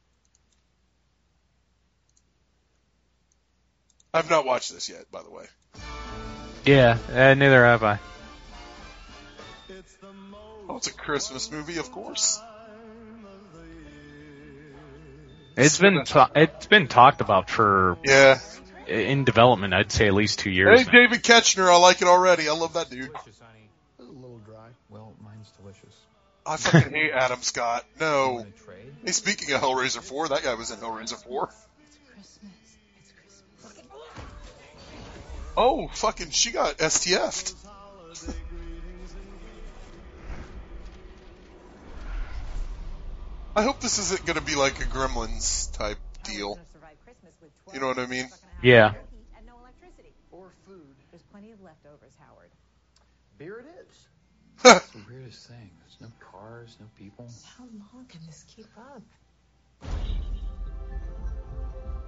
S4: I've not watched this yet, by the way.
S5: Yeah, uh, neither have I.
S4: It's a Christmas movie, of course.
S5: It's been ta- it's been talked about for
S4: Yeah.
S5: in development. I'd say at least two years.
S4: Hey,
S5: now.
S4: David Koechner, I like it already. I love that dude.
S10: A little dry. Well, mine's delicious.
S4: I fucking hate Adam Scott. [LAUGHS] No. Hey, speaking of Hellraiser 4, that guy was in Hellraiser 4. Oh, fucking, she got STF'd. I hope this isn't gonna be like a Gremlins type deal. You know what I mean?
S5: Yeah.
S11: and no electricity. Or food. There's plenty of leftovers, Howard.
S10: Beer it is. [LAUGHS] It's the weirdest thing. There's no cars, no people.
S11: How long can this keep up?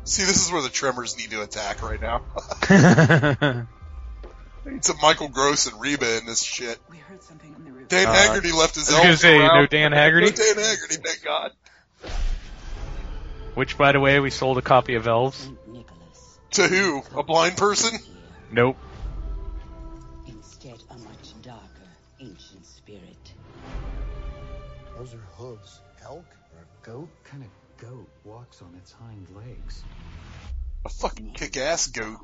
S4: See, this is where the Tremors need to attack right now. [LAUGHS] [LAUGHS] Need some Michael Gross and Reba in this shit.
S11: We heard something on the roof.
S4: Dan
S5: Uh,
S4: Haggerty left his
S5: I was gonna
S4: elves
S5: say,
S4: around.
S5: no Dan [LAUGHS] Haggerty?
S4: No Dan Haggerty, thank God.
S5: Which, by the way, we sold a copy of Elves.
S4: To who? A blind person?
S5: Nope.
S12: Instead, a much darker, ancient spirit.
S10: Those are hooves. Elk or a goat? What kind of goat walks on its hind legs?
S4: A fucking kick-ass goat.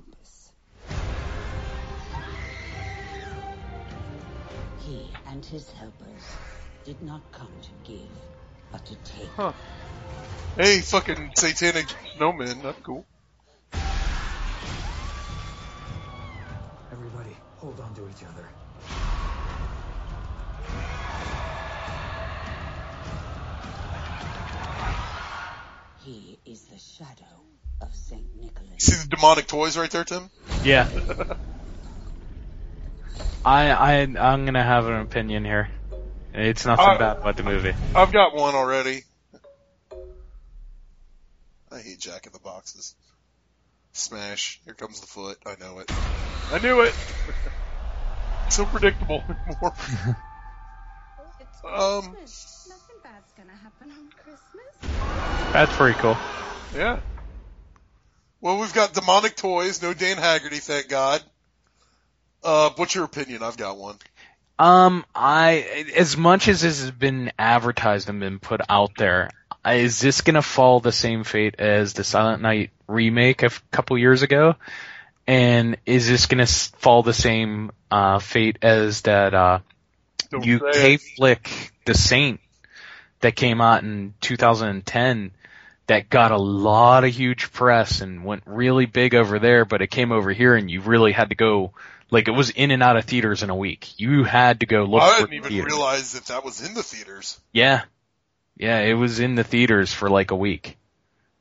S12: He and his helpers did not come to give, but to take.
S4: Huh. Hey, fucking satanic snowman, that's cool.
S10: Everybody, hold on to each other.
S12: He is the shadow of Saint Nicholas.
S4: See the demonic toys right there, Tim?
S5: Yeah. [LAUGHS] I I I'm gonna have an opinion here. It's nothing
S4: Uh,
S5: bad about the movie.
S4: I've got one already. I hate Jack in the Boxes. Smash. Here comes the foot. I know it. I knew it. [LAUGHS] so predictable anymore. [LAUGHS] um,
S11: Nothing bad's gonna happen on Christmas.
S5: That's pretty cool.
S4: yeah. Well, we've got demonic toys. No Dan Haggerty, thank God. Uh, what's your opinion? I've got one.
S5: Um, I as much as this has been advertised and been put out there, is this gonna fall the same fate as the Silent Night remake a couple years ago? And is this gonna fall the same uh, fate as that uh, UK flick, The Saint, that came out in 2010? That got a lot of huge press and went really big over there, but it came over here and you really had to go, like it was in and out of theaters in a week. You had to go look
S4: I didn't even
S5: theaters.
S4: realize that that was in the theaters.
S5: Yeah. Yeah, it was in the theaters for like a week.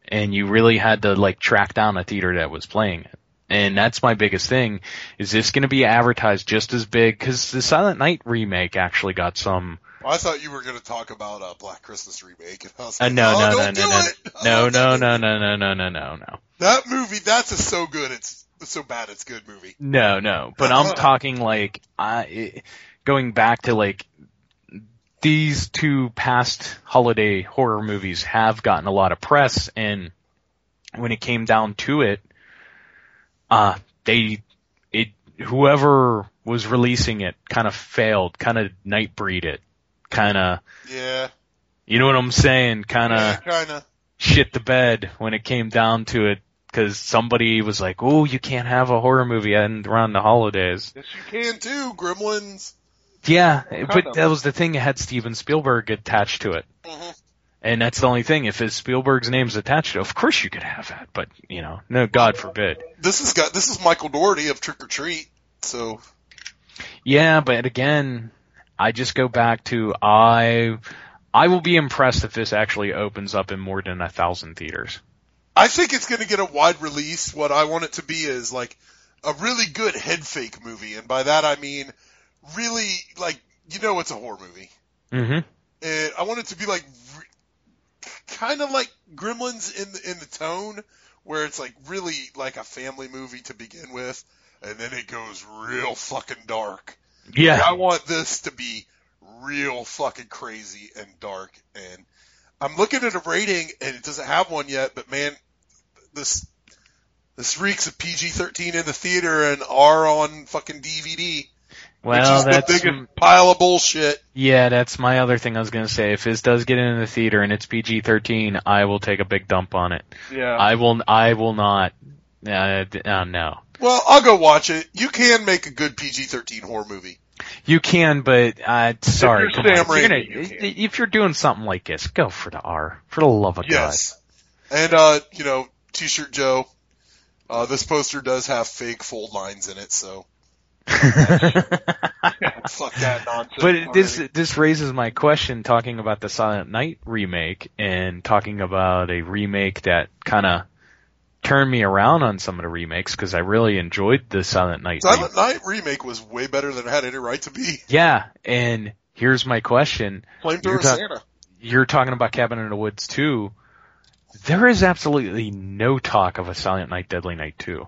S5: And you really had to like track down a theater that was playing it. And that's my biggest thing. Is this going to be advertised just as big? Cause the Silent Night remake actually got some,
S4: I thought you were going to talk about a Black Christmas remake. And I was
S5: uh, no,
S4: oh,
S5: no, no, no, no, no, no, no, no, no, no, no, no, no.
S4: That movie, that's a so good. It's so bad. It's good movie.
S5: No, no. But I'm [LAUGHS] talking like, I, going back to like, these two past holiday horror movies have gotten a lot of press and when it came down to it, uh, they, it, whoever was releasing it kind of failed, kind of nightbreed it, kind of,
S4: Yeah.
S5: you know what I'm saying, kind of
S4: Yeah, kinda.
S5: shit the bed when it came down to it. Cause somebody was like, oh, you can't have a horror movie and around the holidays.
S4: Yes, you can too. Gremlins.
S5: Yeah, but that was the thing. It had Steven Spielberg attached to it. Mm-hmm. And that's the only thing. If it's Spielberg's name's attached to it, of course you could have that. But, you know, no, God forbid.
S4: This has got, this is Michael Dougherty of Trick or Treat. So,
S5: Yeah, but again, I just go back to I, I will be impressed if this actually opens up in more than a thousand theaters.
S4: I think it's going to get a wide release. What I want it to be is like a really good head fake movie. And by that I mean really like, you know, it's a horror movie.
S5: Mm-hmm.
S4: And I want it to be like kind of like Gremlins in the, in the tone where it's like really like a family movie to begin with. And then it goes real fucking dark.
S5: Yeah.
S4: Like, I want this to be real fucking crazy and dark. And I'm looking at a rating and it doesn't have one yet, but man, this This reeks of PG-13 in the theater and R on fucking DVD.
S5: Well,
S4: which is
S5: that's
S4: the biggest pile of bullshit.
S5: yeah, that's my other thing I was gonna say. If this does get into the theater and it's PG-13, I will take a big dump on it.
S9: Yeah.
S5: I will. I will not. Uh, uh, no.
S4: Well, I'll go watch it. You can make a good PG-13 horror movie.
S5: You can, but uh, sorry.
S4: you're Sam
S5: on. If you're
S4: Raimi,
S5: gonna- if you're doing something like this, go for the R. For the love of God.
S4: Yes. And, uh, you know, T-shirt Joe, uh, this poster does have fake fold lines in it, so. [LAUGHS] Fuck that nonsense.
S5: But it- this this raises my question talking about the Silent Night remake and talking about a remake that kind of turned me around on some of the remakes because I really enjoyed the Silent Night.
S4: Silent Night remake was way better than it had any right to be.
S5: Yeah, and here's my question.
S4: Flamethrower
S5: You're, ta-
S4: Santa.
S5: you're talking about Cabin in the Woods 2. There is absolutely no talk of a Silent Night Deadly Night 2.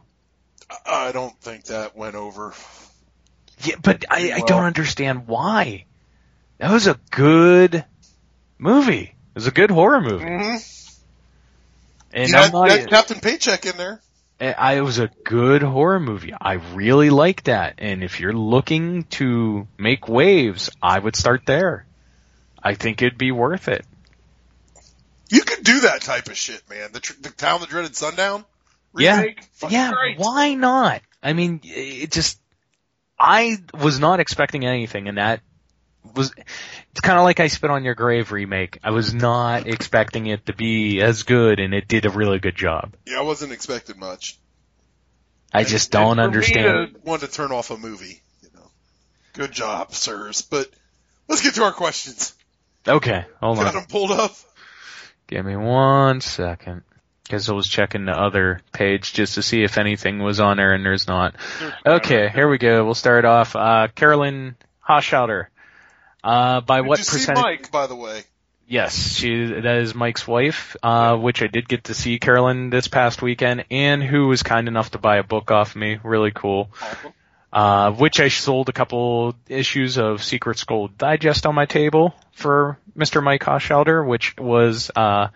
S4: I don't think that went over.
S5: Yeah, but I, I don't understand why. That was a good movie. It was a good horror movie.
S4: Mm-hmm.
S5: And
S4: you
S5: I'm
S4: had,
S5: not,
S4: you had Captain Paycheck in there.
S5: I I- it was a good horror movie. I really like that. And if you're looking to make waves, I would start there. I think it'd be worth it.
S4: You could do that type of shit, man. The, the Town That Dreaded Sundown
S5: Yeah.
S4: remake.
S5: Yeah,
S4: great.
S5: why not? I mean, it just, I was not expecting anything and that was, it's kind of like I Spit on Your Grave remake. I was not expecting it to be as good and it did a really good job.
S4: Yeah, I wasn't expecting much.
S5: I just don't understand.
S4: Me to to turn off a movie, you know. Good job, sirs. But let's get to our questions.
S5: Okay, hold
S4: Got
S5: on.
S4: them pulled up.
S5: Give me one second. Cause I was checking the other page just to see if anything was on there and there's not. Okay, here we go. We'll start off. Uh, Carolyn Hoshouter. Uh, by
S4: Did
S5: what percentage?
S4: Mike, by the way?
S5: Yes, she that is Mike's wife, uh, which I did get to see Carolyn this past weekend, and who was kind enough to buy a book off me. Really cool. Uh, which I sold a couple issues of Secret Skull Digest on my table for Mr. Mike Hoshouter, which was uh,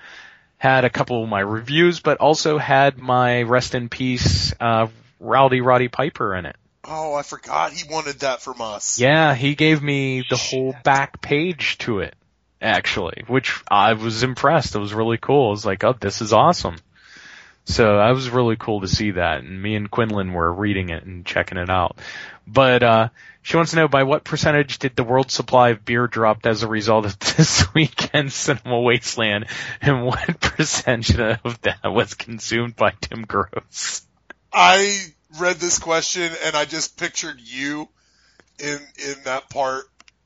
S5: had a couple of my reviews, but also had my rest in peace uh, Rowdy Roddy Piper in it.
S4: Oh, I forgot he wanted that from us.
S5: Yeah, he gave me the whole back page to it, actually, which I was impressed. It was really cool. I was like, oh, this is awesome. So I was really cool to see that, and me and Quinlan were reading it and checking it out. But uh she wants to know by what percentage did the world supply of beer drop as a result of [LAUGHS] this weekend's Cinema Wasteland, and what [LAUGHS] percentage of that was consumed by Tim Gross?
S4: I read this question and I just pictured you in in that part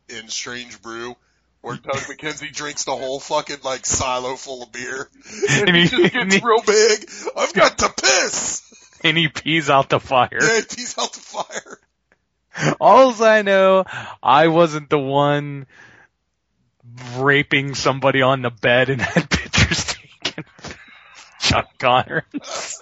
S4: in Strange Brew where Doug McKenzie drinks the whole fucking like silo full of beer. [LAUGHS] And
S5: And
S4: he
S5: he-
S4: just [LAUGHS] gets
S5: he-
S4: real big. I've got to piss.
S5: And he pees out the fire.
S4: Yeah, he's out the fire.
S5: Alls I know, I wasn't the one raping somebody on the bed and [LAUGHS] had pictures taken. Chuck Connors.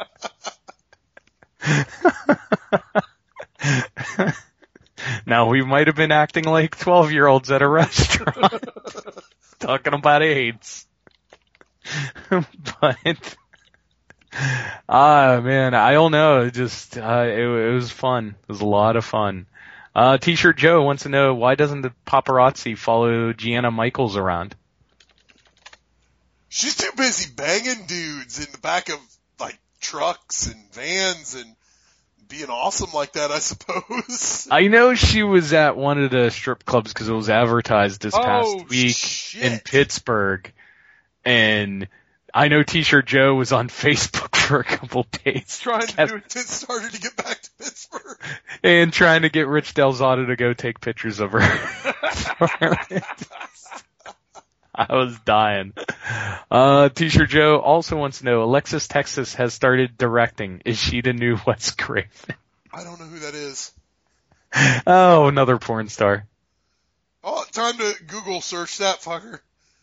S5: Now we might have been acting like 12 year olds at a restaurant. [LAUGHS] talking about AIDS. [LAUGHS] but, ah man, I don't know. It just, uh, it, it was fun. It was a lot of fun. Uh, T-shirt Joe wants to know why doesn't the paparazzi follow Gianna Michaels around?
S4: She's too busy banging dudes in the back of like trucks and vans and being awesome like that, I suppose. [LAUGHS]
S5: I know she was at one of the strip clubs because it was advertised this past
S4: Oh,
S5: week in Pittsburgh, and I know T-shirt Joe was on [LAUGHS] Facebook for a couple days
S4: Trying to do it started to get back to Pittsburgh.
S5: and trying to get Rich Delzato to go take pictures of her. [LAUGHS] [LAUGHS] I was dying. Uh, T-shirt Joe also wants to know, Alexis Texas has started directing. Is she the new [LAUGHS] Wes Craven?
S4: I don't know who that is. [LAUGHS]
S5: Oh, another porn star.
S4: Oh, time to Google search that fucker.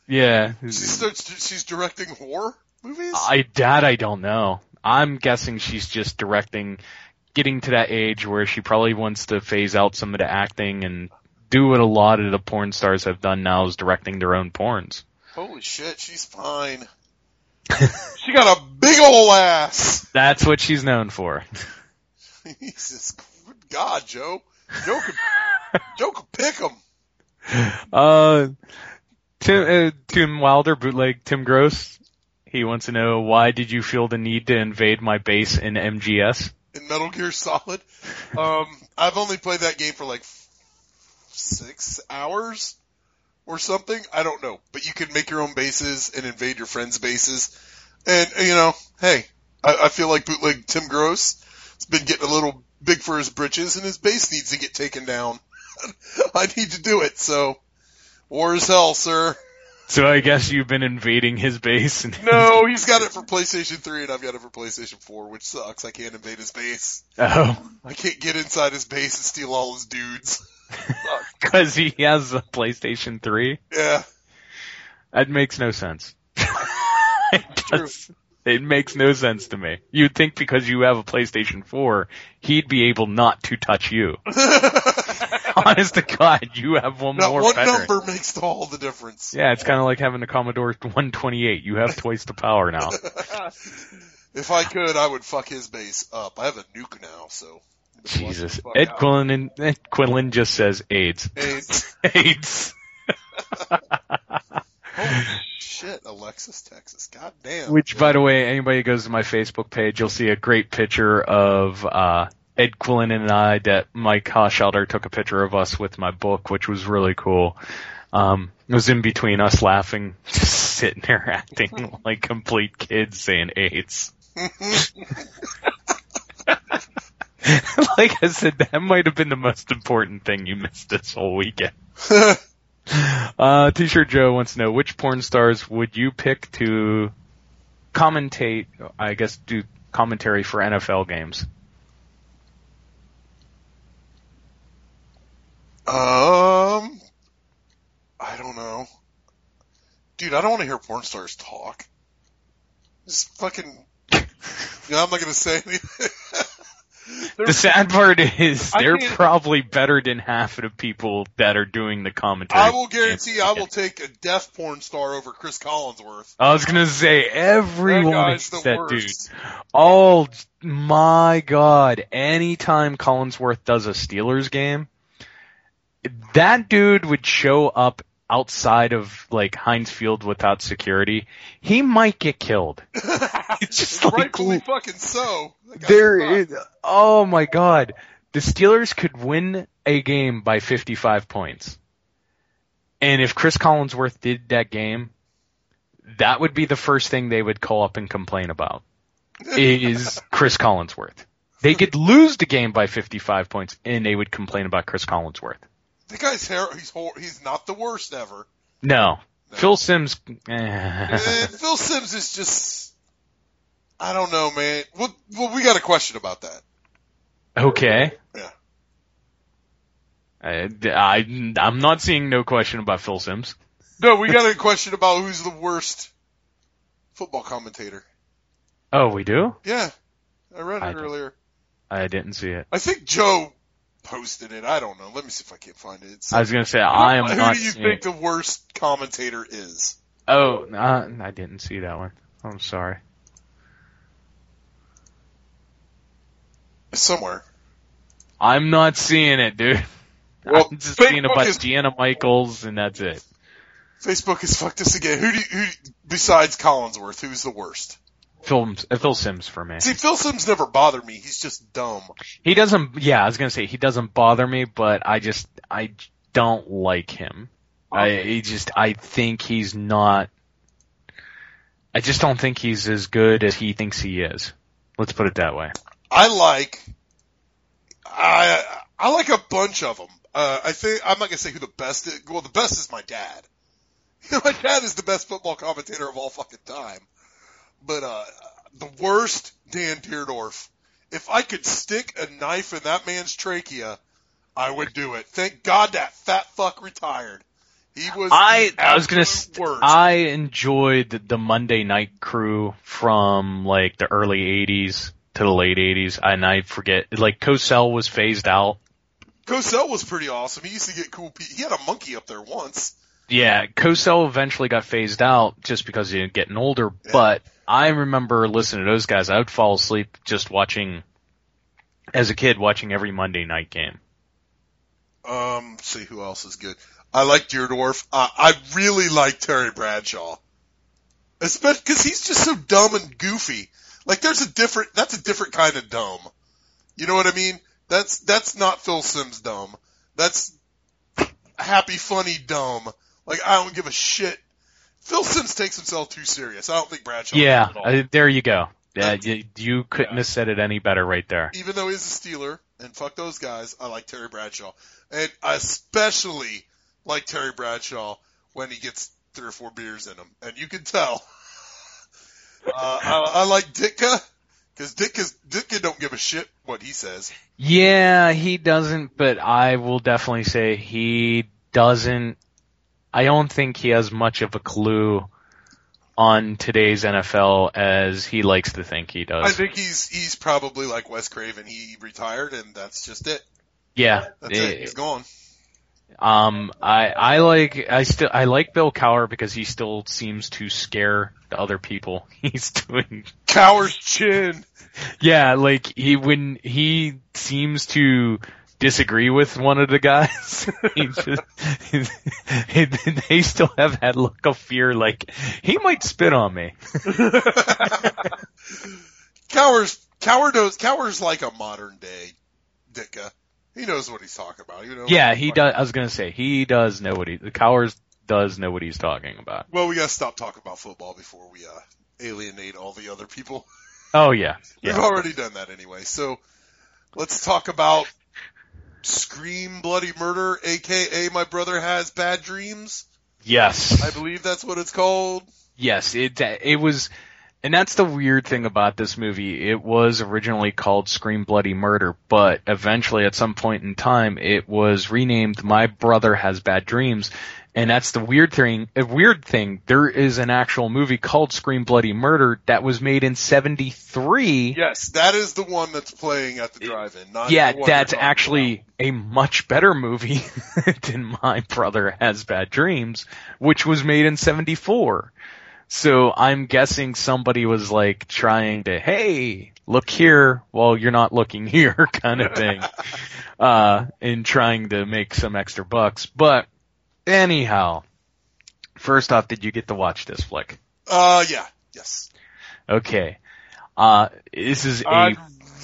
S5: Yeah.
S4: She starts, she's directing horror movies?
S5: I, that I don't know. I'm guessing she's just directing, getting to that age where she probably wants to phase out some of the acting and do what a lot of the porn stars have done now is directing their own porns.
S4: Holy shit, she's fine. [LAUGHS] she got a big ol' ass.
S5: That's what she's known for. [LAUGHS]
S4: Jesus God, Joe. Joe could, Joe could pick him.
S5: Uh, Tim, uh, Tim Wilder, bootleg Tim Gross. He wants to know why did you feel the need to invade my base in MGS?
S4: in Metal Gear Solid. Um, I've only played that game for like six hours or something. I don't know, but you can make your own bases and invade your friends' bases. And uh, you know, hey, I, I feel like bootleg Tim Gross has been getting a little big for his britches, and his base needs to get taken down. [LAUGHS] I need to do it. So, war is hell, sir.
S5: So I guess you've been invading his base. And
S4: No, [LAUGHS] he's got it for PlayStation 3 and I've got it for PlayStation 4, which sucks. I can't invade his base.
S5: oh,
S4: I can't get inside his base and steal all his dudes. [LAUGHS] [LAUGHS]
S5: because he has a PlayStation 3.
S4: Yeah.
S5: That makes no sense. [LAUGHS] it, does- it makes no sense to me. You'd think because you have a PlayStation 4, he'd be able not to touch you. [LAUGHS] Honest to God, you have one
S4: That
S5: more
S4: one number makes all the difference.
S5: Yeah, it's kind of like having a Commodore 128. You have twice the power now.
S4: if I could, I would fuck his base up. I have a nuke now, so.
S5: Jesus. Ed
S4: out.
S5: Quillen, Ed Quillen just says AIDS.
S4: AIDS. [LAUGHS]
S5: AIDS. [LAUGHS]
S4: Holy shit, Alexis, Texas. God damn.
S5: Which, by the way, anybody who goes to my Facebook page, you'll see a great picture of uh, Ed Quillen and I that Mike Hochschalter took a picture of us with my book, which was really cool. Um, it was in between us laughing, just [LAUGHS] sitting there acting like complete kids saying AIDS. [LAUGHS] like I said, that might have been the most important thing you missed this whole weekend. [LAUGHS] Uh, T-shirt Joe wants to know which porn stars would you pick to commentate, I guess, do commentary for NFL games?
S4: Um, I don't know. Dude, I don't want to hear porn stars talk. Just fucking, [LAUGHS] you know, I'm not gonna say anything.
S5: The sad part is they're
S4: can't-
S5: probably better than half of the people that are doing the commentary.
S4: I will guarantee I will take a deaf porn star over Chris Collinsworth.
S5: I was gonna say everyone is that dude. Oh my god! Anytime Collinsworth does a Steelers game, that dude would show up outside of like Heinz Field without security. He might get killed. [LAUGHS] It's just like
S4: Rightfully fucking so.
S5: There Oh my god! The Steelers could win a game by 55 points, and if Chris Collinsworth did that game, that would be the first thing they would call up and complain about. [LAUGHS] Is Chris Collinsworth? They could lose the game by 55 points, and they would complain about Chris Collinsworth.
S4: The guy's hair, he's hor- he's not the worst ever.
S5: No, Phil Simms. eh.
S4: Phil Simms is just, I don't know, man. Well, well, we got a question about that.
S5: okay.
S4: Yeah.
S5: I, I, I'm not seeing no question about Phil Simms.
S4: No, we got a question about who's the worst football commentator.
S5: Oh, we do?
S4: Yeah, I read it
S5: don't-
S4: earlier.
S5: I didn't see it.
S4: I think Joe posted it. I don't know. Let me see if I can find it. It's,
S5: I was gonna say I am not.
S4: who
S5: not
S4: do you
S5: seeing.
S4: think the worst commentator is?
S5: Oh, uh, I didn't see that one. I'm sorry.
S4: Somewhere.
S5: I'm not seeing it, dude. [LAUGHS]
S4: Well,
S5: I'm just seeing
S4: Facebook
S5: about
S4: is-
S5: Gianna Michaels, and that's it.
S4: Facebook has fucked us again. Who do you, who besides Collinsworth? Who's the worst?
S5: Phil, uh, Phil Simms for me.
S4: See, Phil Simms never bothered me. He's just dumb.
S5: He doesn't. Yeah, I was gonna say he doesn't bother me, but I just I don't like him. I he just I think he's not. I just don't think he's as good as he thinks he is. Let's put it that way.
S4: I like, I I like a bunch of them. Uh, I think I'm not gonna say who the best is. Well, the best is my dad. [LAUGHS] my dad is the best football commentator of all fucking time. But uh, the worst, Dan Dierdorf. If I could stick a knife in that man's trachea, I would do it. Thank God that fat fuck retired. He was.
S5: I
S4: the
S5: I was gonna.
S4: absolute
S5: St-
S4: worst.
S5: I enjoyed the, the Monday Night Crew from like the early '80s to the late '80s, and I forget like Cosell was phased out.
S4: Cosell was pretty awesome. He used to get cool. Pe- he had a monkey up there once.
S5: Yeah, Cosell eventually got phased out just because he was getting older, but I remember listening to those guys. I would fall asleep just watching, as a kid, watching every Monday night game.
S4: Um, see who else is good. I like Dierdorf. Uh, I really like Terry Bradshaw. Especially because he's just so dumb and goofy. Like there's a different, that's a different kind of dumb. You know what I mean? That's, that's not Phil Simms dumb. That's happy, funny, dumb. Like I don't give a shit. Phil Simms takes himself too serious. I don't think Bradshaw.
S5: yeah,
S4: at all.
S5: uh, there you go. [LAUGHS] Yeah, you, you couldn't have said it any better right there.
S4: even though he's a Steeler, and fuck those guys, I like Terry Bradshaw. And I especially like Terry Bradshaw when he gets three or four beers in him. And you can tell. [LAUGHS] Uh, I, I like Ditka, cause Ditka, Ditka don't give a shit what he says.
S5: Yeah, he doesn't, but I will definitely say he doesn't. I don't think he has much of a clue on today's NFL as he likes to think he does.
S4: I think he's, he's probably like Wes Craven. He retired and that's just it.
S5: yeah,
S4: That's it. He's gone.
S5: Um, I I like I still I like Bill Cowher because he still seems to scare the other people [LAUGHS] he's doing.
S4: Cowher's chin.
S5: Yeah, like he when he seems to disagree with one of the guys, [LAUGHS] he just [LAUGHS] they still have that look of fear, like he might spit on me.
S4: Cowher's, Cowher knows, Cowher's like a modern day Ditka. He knows what he's talking about. You know,
S5: Yeah, he does. I was gonna say he does know what he the Cowers does know what he's talking about.
S4: Well, we gotta stop talking about football before we uh, alienate all the other people.
S5: Oh yeah, [LAUGHS]
S4: We've
S5: yeah.
S4: already done that anyway. So let's talk about Scream Bloody Murder, aka My Brother Has Bad Dreams.
S5: Yes.
S4: I believe that's what it's called.
S5: Yes, it it was, and that's the weird thing about this movie. It was originally called Scream Bloody Murder, but eventually, at some point in time, it was renamed My Brother Has Bad Dreams. And that's the weird thing. A weird thing. There is an actual movie called Scream Bloody Murder that was made in '73.
S4: Yes, that is the one that's playing at the drive-in. Not
S5: Yeah, that's actually a much better movie [LAUGHS] than My Brother Has Bad Dreams, which was made in 74. So I'm guessing somebody was like trying to, hey, look here while you're not looking [LAUGHS] here kind of thing, [LAUGHS] uh, and trying to make some extra bucks. But anyhow, first off, did you get to watch this flick?
S4: Uh, yeah, yes.
S5: Okay. Uh, this is a
S4: I'd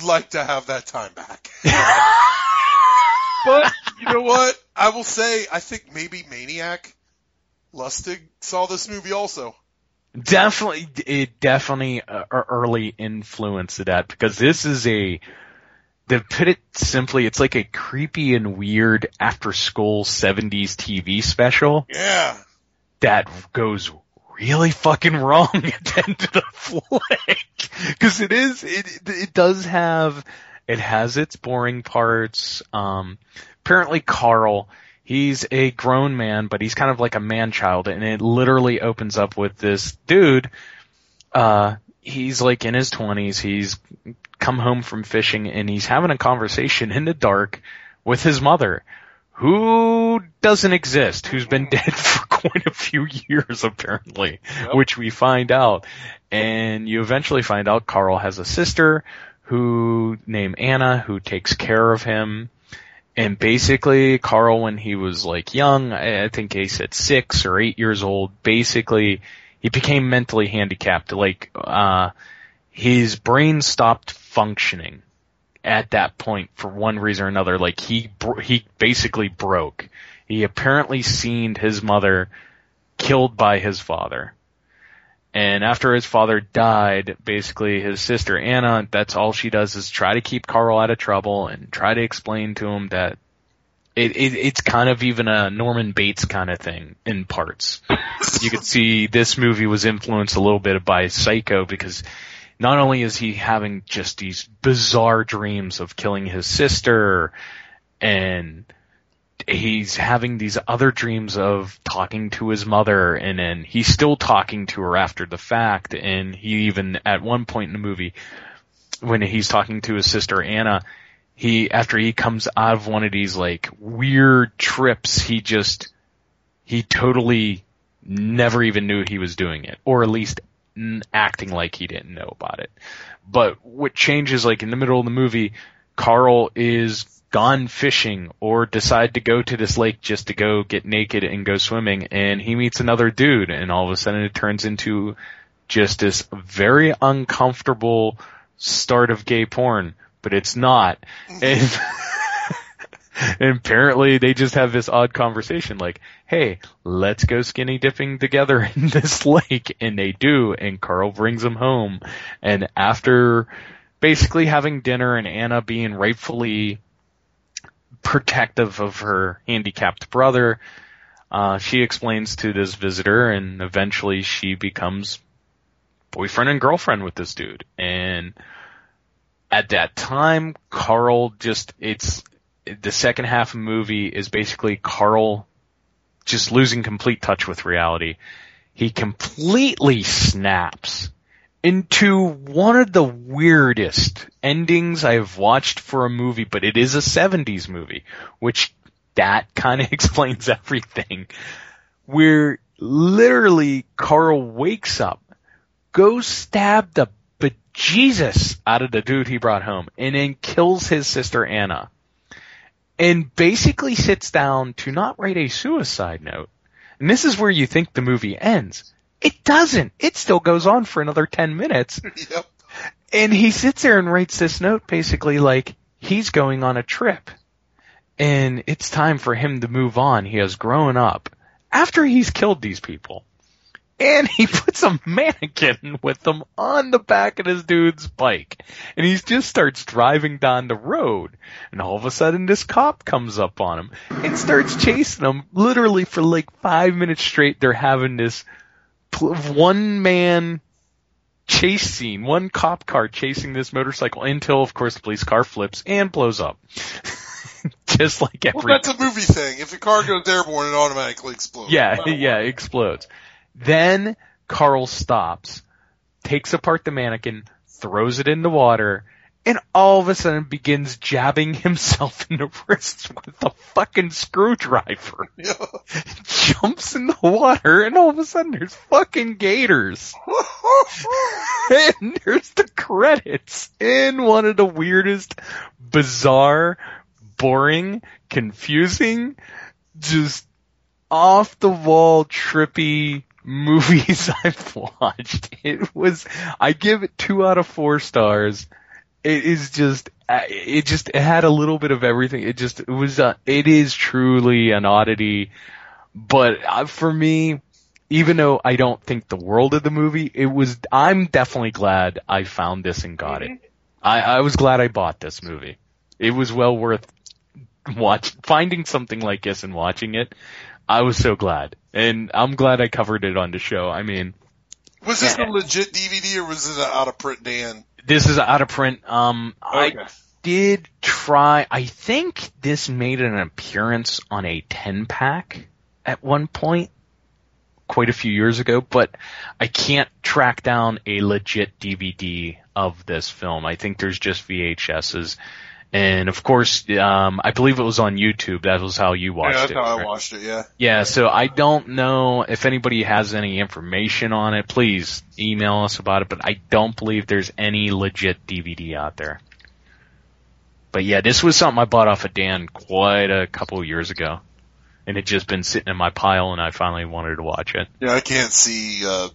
S4: like to have that time back. [LAUGHS] [LAUGHS] but you know what? I will say, I think maybe Maniac Lustig saw this movie also.
S5: Definitely, it definitely uh, early influence of that because this is a, to put it simply, it's like a creepy and weird after school 70s TV special
S4: Yeah.
S5: that goes really fucking wrong [LAUGHS] at the end of the flick. Cause it is, it, it does have, it has its boring parts. Um, apparently Carl, he's a grown man, but he's kind of like a man child and it literally opens up with this dude, uh, he's like in his twenties, he's come home from fishing and he's having a conversation in the dark with his mother who doesn't exist, who's been mm. dead [LAUGHS] for quite a few years apparently, which we find out. And you eventually find out Carl has a sister who named Anna who takes care of him. And basically Carl when he was like young, I think he said six or eight years old, basically he became mentally handicapped. Like, uh, his brain stopped functioning at that point for one reason or another. Like he bro- he basically broke. He apparently seen his mother killed by his father. And after his father died, basically his sister Anna, that's all she does is try to keep Carl out of trouble and try to explain to him that it, it it's kind of even a Norman Bates kind of thing in parts. [LAUGHS] you could see this movie was influenced a little bit by Psycho because not only is he having just these bizarre dreams of killing his sister and he's having these other dreams of talking to his mother and then he's still talking to her after the fact and he even at one point in the movie when he's talking to his sister Anna he after he comes out of one of these like weird trips he just he totally never even knew he was doing it, or at least acting like he didn't know about it. But what changes, like in the middle of the movie, Carl is gone fishing or decide to go to this lake just to go get naked and go swimming and he meets another dude and all of a sudden it turns into just this very uncomfortable start of gay porn, but it's not. And, [LAUGHS] and apparently they just have this odd conversation like, hey, let's go skinny dipping together [LAUGHS] in this lake. And they do. And Carl brings them home. And after basically having dinner and Anna being rightfully protective of her handicapped brother, uh, she explains to this visitor and eventually she becomes boyfriend and girlfriend with this dude. And at that time, Carl just, it's, the second half of the movie is basically Carl just losing complete touch with reality. He completely snaps into one of the weirdest endings I've watched for a movie, but it is a 70s movie, which that [LAUGHS] kind of explains everything. Where literally Carl wakes up, goes stab the bejesus out of the dude he brought home, and then kills his sister Anna. And basically sits down to not write a suicide note. And this is where you think the movie ends. It doesn't. It still goes on for another 10 minutes. [LAUGHS]
S4: yep.
S5: And he sits there and writes this note basically like he's going on a trip. And it's time for him to move on. He has grown up after he's killed these people. And he [LAUGHS] puts a mannequin with them on the back of this dude's bike. And he just starts driving down the road. And all of a sudden this cop comes up on him and starts chasing him. Literally for like five minutes straight, they're having this one man chase scene, one cop car chasing this motorcycle until of course the police car flips and blows up. [LAUGHS] Just like every.
S4: Well, that's a movie thing. If the car goes airborne, it automatically explodes.
S5: Yeah, [LAUGHS] yeah, it explodes. Then Carl stops, takes apart the mannequin, throws it in the water, and all of a sudden begins jabbing [LAUGHS] himself in the wrists with a fucking screwdriver. [LAUGHS]
S4: Yeah.
S5: Jumps in the water, and all of a sudden there's fucking gators. [LAUGHS] and there's the credits in one of the weirdest, bizarre, boring, confusing, just off the wall, trippy movies [LAUGHS] I've watched. It was, I give it two out of four stars. It is just, uh, it just, it had a little bit of everything. It just, it was, uh, it is truly an oddity. But uh, for me, even though I don't think the world of the movie, it was, I'm definitely glad I found this and got it. I, I was glad I bought this movie. It was well worth watch, finding something like this and watching it. I was so glad. And I'm glad I covered it on the show. I mean,
S4: Was this a legit DVD or was this an out of print Dan?
S5: this is out of print. Um,
S4: Okay.
S5: I did try, I think this made an appearance on a 10 pack at one point, quite a few years ago, but I can't track down a legit DVD of this film. I think there's just VHSs. And of course, um, I believe it was on YouTube. That was how you watched it.
S4: yeah, that's
S5: it.
S4: how I watched it, yeah.
S5: Yeah, so I don't know if anybody has any information on it. Please email us about it, but I don't believe there's any legit DVD out there. But yeah, this was something I bought off of Dan quite a couple of years ago. And it just been sitting in my pile and I finally wanted to watch it.
S4: Yeah, I can't see, uh,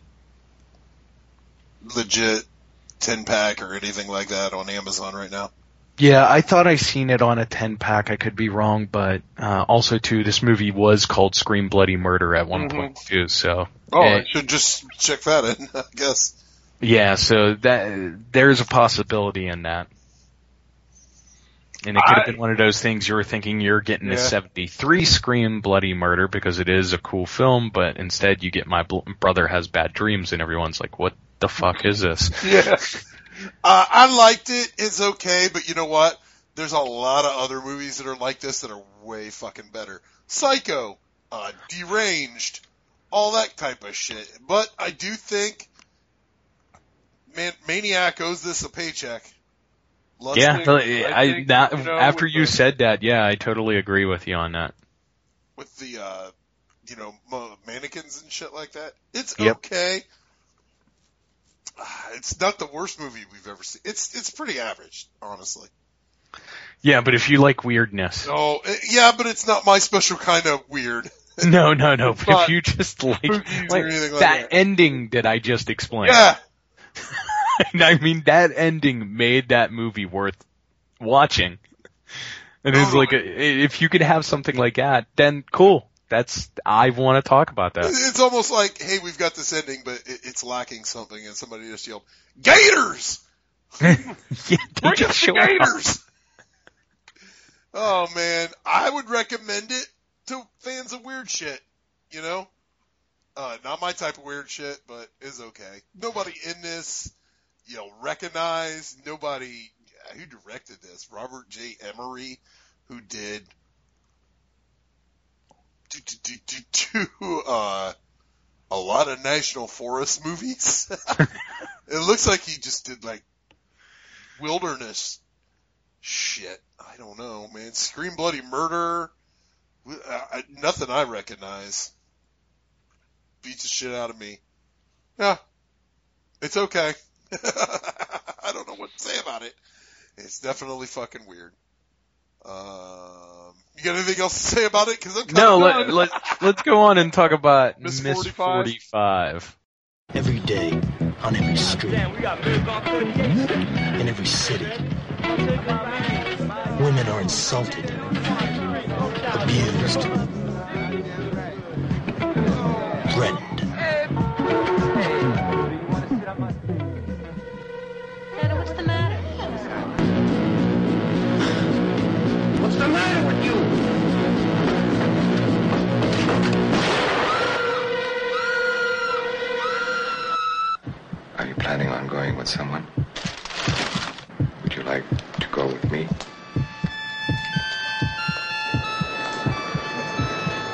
S4: legit 10 pack or anything like that on Amazon right now.
S5: Yeah, I thought I seen it on a 10 pack. I could be wrong, but uh, also too, this movie was called Scream Bloody Murder at one
S4: Mhm.
S5: point too. So
S4: Oh, I should just check that in, [LAUGHS] I guess.
S5: Yeah, so that there's a possibility in that. And it could have been one of those things you were thinking you're getting a 73 Scream Bloody Murder because it is a cool film, but instead you get My Bl- Brother Has Bad Dreams and everyone's like, what the fuck is this? [LAUGHS]
S4: Yeah. [LAUGHS] Uh, I liked it. It's okay, but you know what? There's a lot of other movies that are like this that are way fucking better. Psycho, uh, Deranged, all that type of shit. But I do think, man, Maniac owes this a paycheck. Let's
S5: yeah,
S4: think-
S5: I, I,
S4: think,
S5: that,
S4: you know,
S5: after you
S4: the-
S5: said that, yeah, I totally agree with you on that.
S4: with the uh you know, mo- mannequins and shit like that. It's
S5: Yep.
S4: okay. [SIGHS] It's not the worst movie we've ever seen. It's it's pretty average, honestly.
S5: Yeah, but if you like weirdness,
S4: Oh, yeah, but it's not my special kind of weird. [LAUGHS]
S5: no, no, no. But if you just like, like
S4: like
S5: that
S4: that.
S5: ending that I just explained,
S4: Yeah, [LAUGHS]
S5: I mean that ending made that movie worth watching. And it's like, uh, if you could have something like that, then cool. That's I want to talk about that.
S4: it's almost like, hey, we've got this ending, but it, it's lacking something, and somebody just yelled, "Gators!" [LAUGHS]
S5: yeah,
S4: Bring
S5: just
S4: us
S5: show
S4: the. Gators! oh man, I would recommend it to fans of weird shit. You know, uh, not my type of weird shit, but is okay. Nobody in this, you know, recognize. Nobody who directed this. Robert J. Emery, who did do, do, do, do, uh, a lot of National Forest movies. [LAUGHS] it looks like he just did like wilderness shit. I don't know, man. Scream Bloody Murder. Uh, nothing I recognize. Beats the shit out of me. Yeah. It's okay. [LAUGHS] I don't know what to say about it. It's definitely fucking weird. Um, you got anything else to say about it? Cause I'm kind
S5: No,
S4: of
S5: let, let, let's go on and talk about [LAUGHS]
S4: Miss
S5: Miss
S4: 45.
S5: 45.
S13: Every day, on every street, in every city, women are insulted, abused,
S14: planning on going with someone? Would you like to go with me?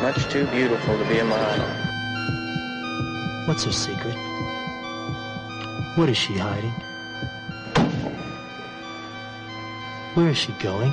S15: Much too beautiful to be a model.
S13: What's her secret? What is she hiding? Where is she going?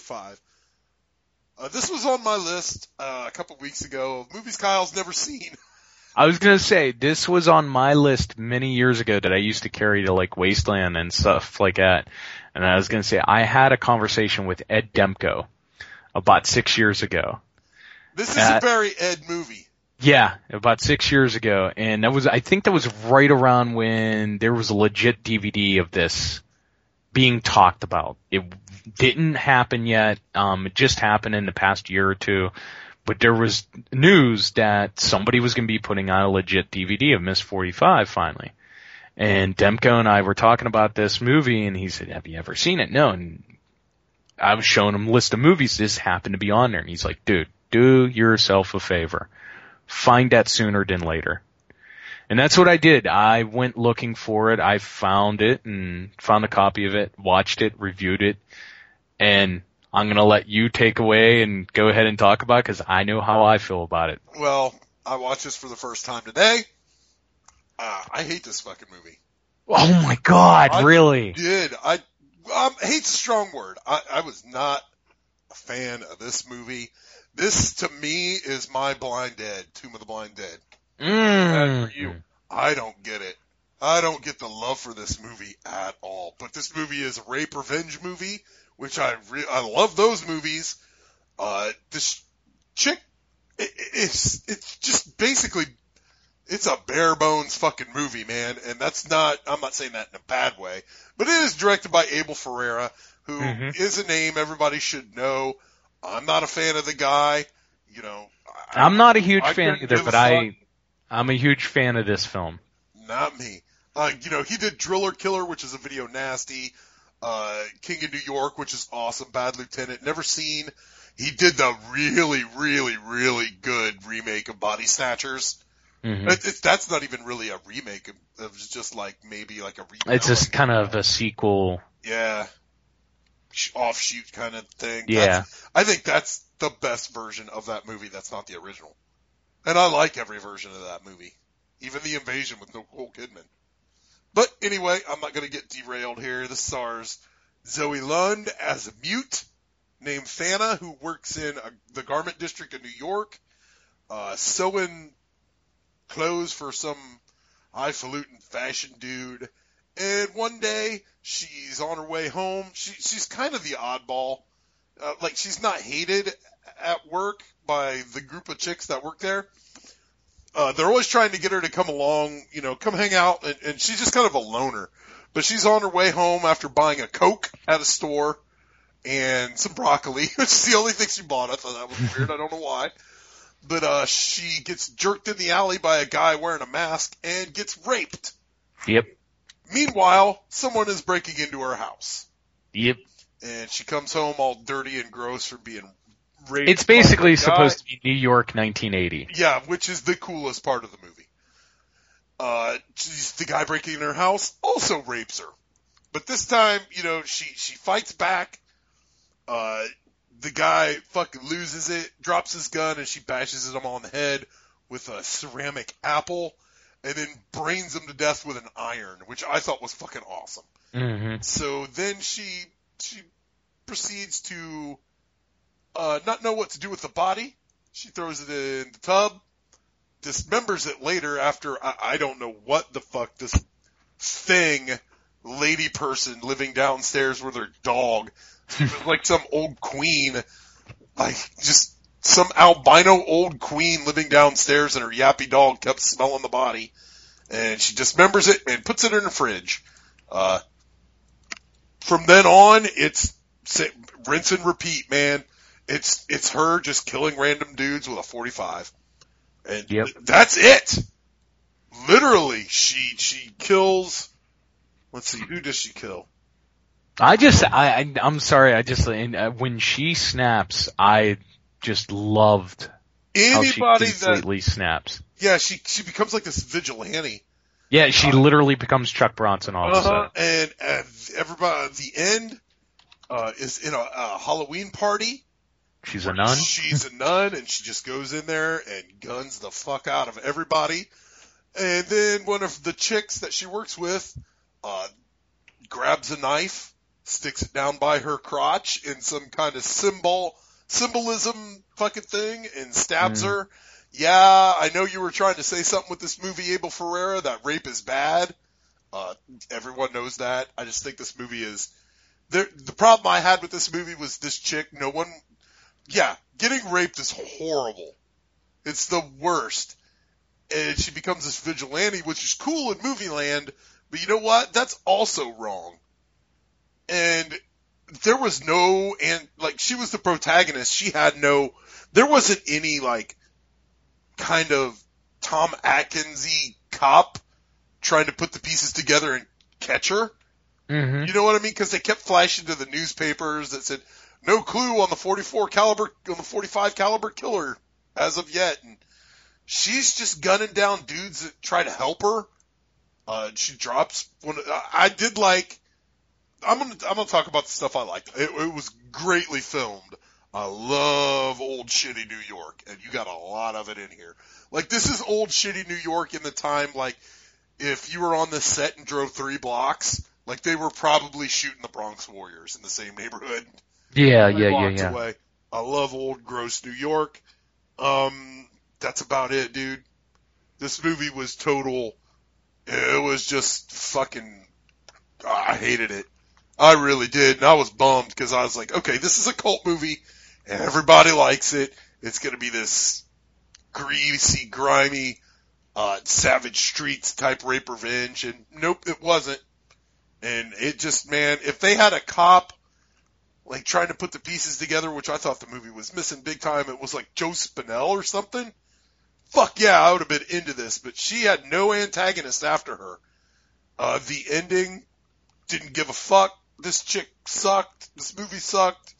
S4: 45. Uh, this was on my list, uh, a couple weeks ago of movies Kyle's never seen. [LAUGHS]
S5: I was gonna say this was on my list many years ago that I used to carry to like Wasteland and stuff like that. And I was gonna say I had a conversation with Ed Demko about six years ago.
S4: This is
S5: Uh,
S4: a very Ed movie.
S5: Yeah, about six years ago, and that was I think that was right around when there was a legit DVD of this being talked about. It didn't happen yet. Um, it just happened in the past year or two, but there was news that somebody was going to be putting out a legit DVD of Miss 45 finally. And Demko and I were talking about this movie, and he said, "Have you ever seen it?" No, and I was showing him a list of movies. This happened to be on there, and he's like, "Dude, do yourself a favor." find that sooner than later. And that's what I did. I went looking for it. I found it and found a copy of it, watched it, reviewed it, and I'm gonna let you take away and go ahead and talk about it because I know how I feel about it.
S4: Well, I watched this for the first time today. Uh, I hate this fucking movie.
S5: Oh my god,
S4: I
S5: really?
S4: Did I? Um, hate's a strong word. I, I was not a fan of this movie. This to me is my Blind Dead, Tomb of the Blind Dead.
S5: Mm.
S4: I don't get it. I don't get the love for this movie at all. But this movie is a rape revenge movie, which I re- I love those movies. Uh, this chick, it, it's it's just basically it's a bare bones fucking movie, man. And that's not I'm not saying that in a bad way, but it is directed by Abel Ferrara, who is
S5: Mhm.
S4: a name everybody should know. I'm not a fan of the guy, you know.
S5: I'm not a huge
S4: I
S5: fan either, but I. I'm a huge fan of this film.
S4: Not me. Uh, you know, he did Driller Killer, which is a video nasty. Uh, King of New York, which is awesome. Bad Lieutenant, never seen. He did the really, really, really good remake of Body Snatchers.
S5: Mhm.
S4: It, it's that's not even really a remake. It was just like maybe like a remake.
S5: It's just kind of a sequel.
S4: yeah, offshoot kind of thing.
S5: Yeah.
S4: That's- I think that's the best version of that movie. That's not the original, and I like every version of that movie, even the invasion with Nicole Kidman. But anyway, I'm not going to get derailed here. This stars Zoe Lund as a mute named Thana who works in a, the garment district of New York, uh, sewing clothes for some highfalutin fashion dude. And one day she's on her way home. She, she's kind of the oddball. Uh, like she's not hated at work by the group of chicks that work there. Uh, they're always trying to get her to come along, you know, come hang out, and, and she's just kind of a loner. But she's on her way home after buying a Coke at a store and some broccoli, [LAUGHS] which is the only thing she bought. I thought that was weird. I don't know why. But, uh, she gets jerked in the alley by a guy wearing a mask and gets raped.
S5: Yep.
S4: Meanwhile, someone is breaking into her house.
S5: Yep.
S4: And she comes home all dirty and gross from being
S5: It's basically supposed to be New York 1980.
S4: Yeah, which is the coolest part of the movie. Uh, the guy breaking in her house also rapes her. But this time, you know, she, she fights back. Uh, the guy fucking loses it, drops his gun, and she bashes him on the head with a ceramic apple, and then brains him to death with an iron, which I thought was fucking awesome.
S5: Mm-hmm.
S4: So then she she proceeds to uh, not know what to do with the body. She throws it in the tub, dismembers it later after I, I don't know what the fuck this thing, lady person living downstairs with her dog, [LAUGHS] like some old queen, like just some albino old queen living downstairs, and her yappy dog kept smelling the body, and she dismembers it and puts it in the fridge. Uh, from then on, it's rinse and repeat, man. It's it's her just killing random dudes with a 45, and
S5: Yep.
S4: that's it. Literally, she she kills. Let's see, who does she kill?
S5: I just, I, I I'm sorry, I just, and, uh, when she snaps, I just loved how she
S4: Anybody that
S5: snaps.
S4: yeah, she she becomes like this vigilante.
S5: Yeah, she literally becomes Chuck Bronson all of a
S4: Uh-huh.
S5: sudden.
S4: And at everybody at the end uh, is in a, a Halloween party.
S5: She's a nun.
S4: She's a nun, and she just goes in there and guns the fuck out of everybody. And then one of the chicks that she works with uh, grabs a knife, sticks it down by her crotch in some kind of symbol symbolism fucking thing, and stabs
S5: Mm.
S4: her. Yeah, I know you were trying to say something with this movie, Abel Ferrara, that rape is bad. Uh, everyone knows that. I just think this movie is. The, the problem I had with this movie was this chick, no one. Yeah, getting raped is horrible. It's the worst. And she becomes this vigilante, which is cool in movie land, but you know what? That's also wrong. And there was no, and like, she was the protagonist. She had no, there wasn't any like, kind of Tom Atkinsy cop trying to put the pieces together and catch her.
S5: Mm-hmm.
S4: You know what I mean? Because they kept flashing to the newspapers that said no clue on the 44 caliber, on the 45 caliber killer as of yet, and she's just gunning down dudes that try to help her. Uh, she drops one. I- did like. I'm gonna I'm gonna talk about the stuff I liked. It, it was greatly filmed. I love old shitty New York, and you got a lot of it in here. Like this is old shitty New York in the time like if you were on this set and drove three blocks, like they were probably shooting the Bronx Warriors in the same neighborhood.
S5: Yeah, yeah, yeah, yeah.
S4: Away. I love old gross New York. Um, that's about it, dude. This movie was total. It was just fucking. I hated it. I really did, and I was bummed because I was like, okay, this is a cult movie, and everybody likes it. It's gonna be this greasy, grimy, uh, Savage Streets type rape revenge, and nope, it wasn't. And it just, man, if they had a cop, like trying to put the pieces together, which I thought the movie was missing big time, it was like Joe Spinell or something. fuck yeah, I would have been into this, but she had no antagonist after her. Uh, the ending didn't give a fuck. This chick sucked. This movie sucked.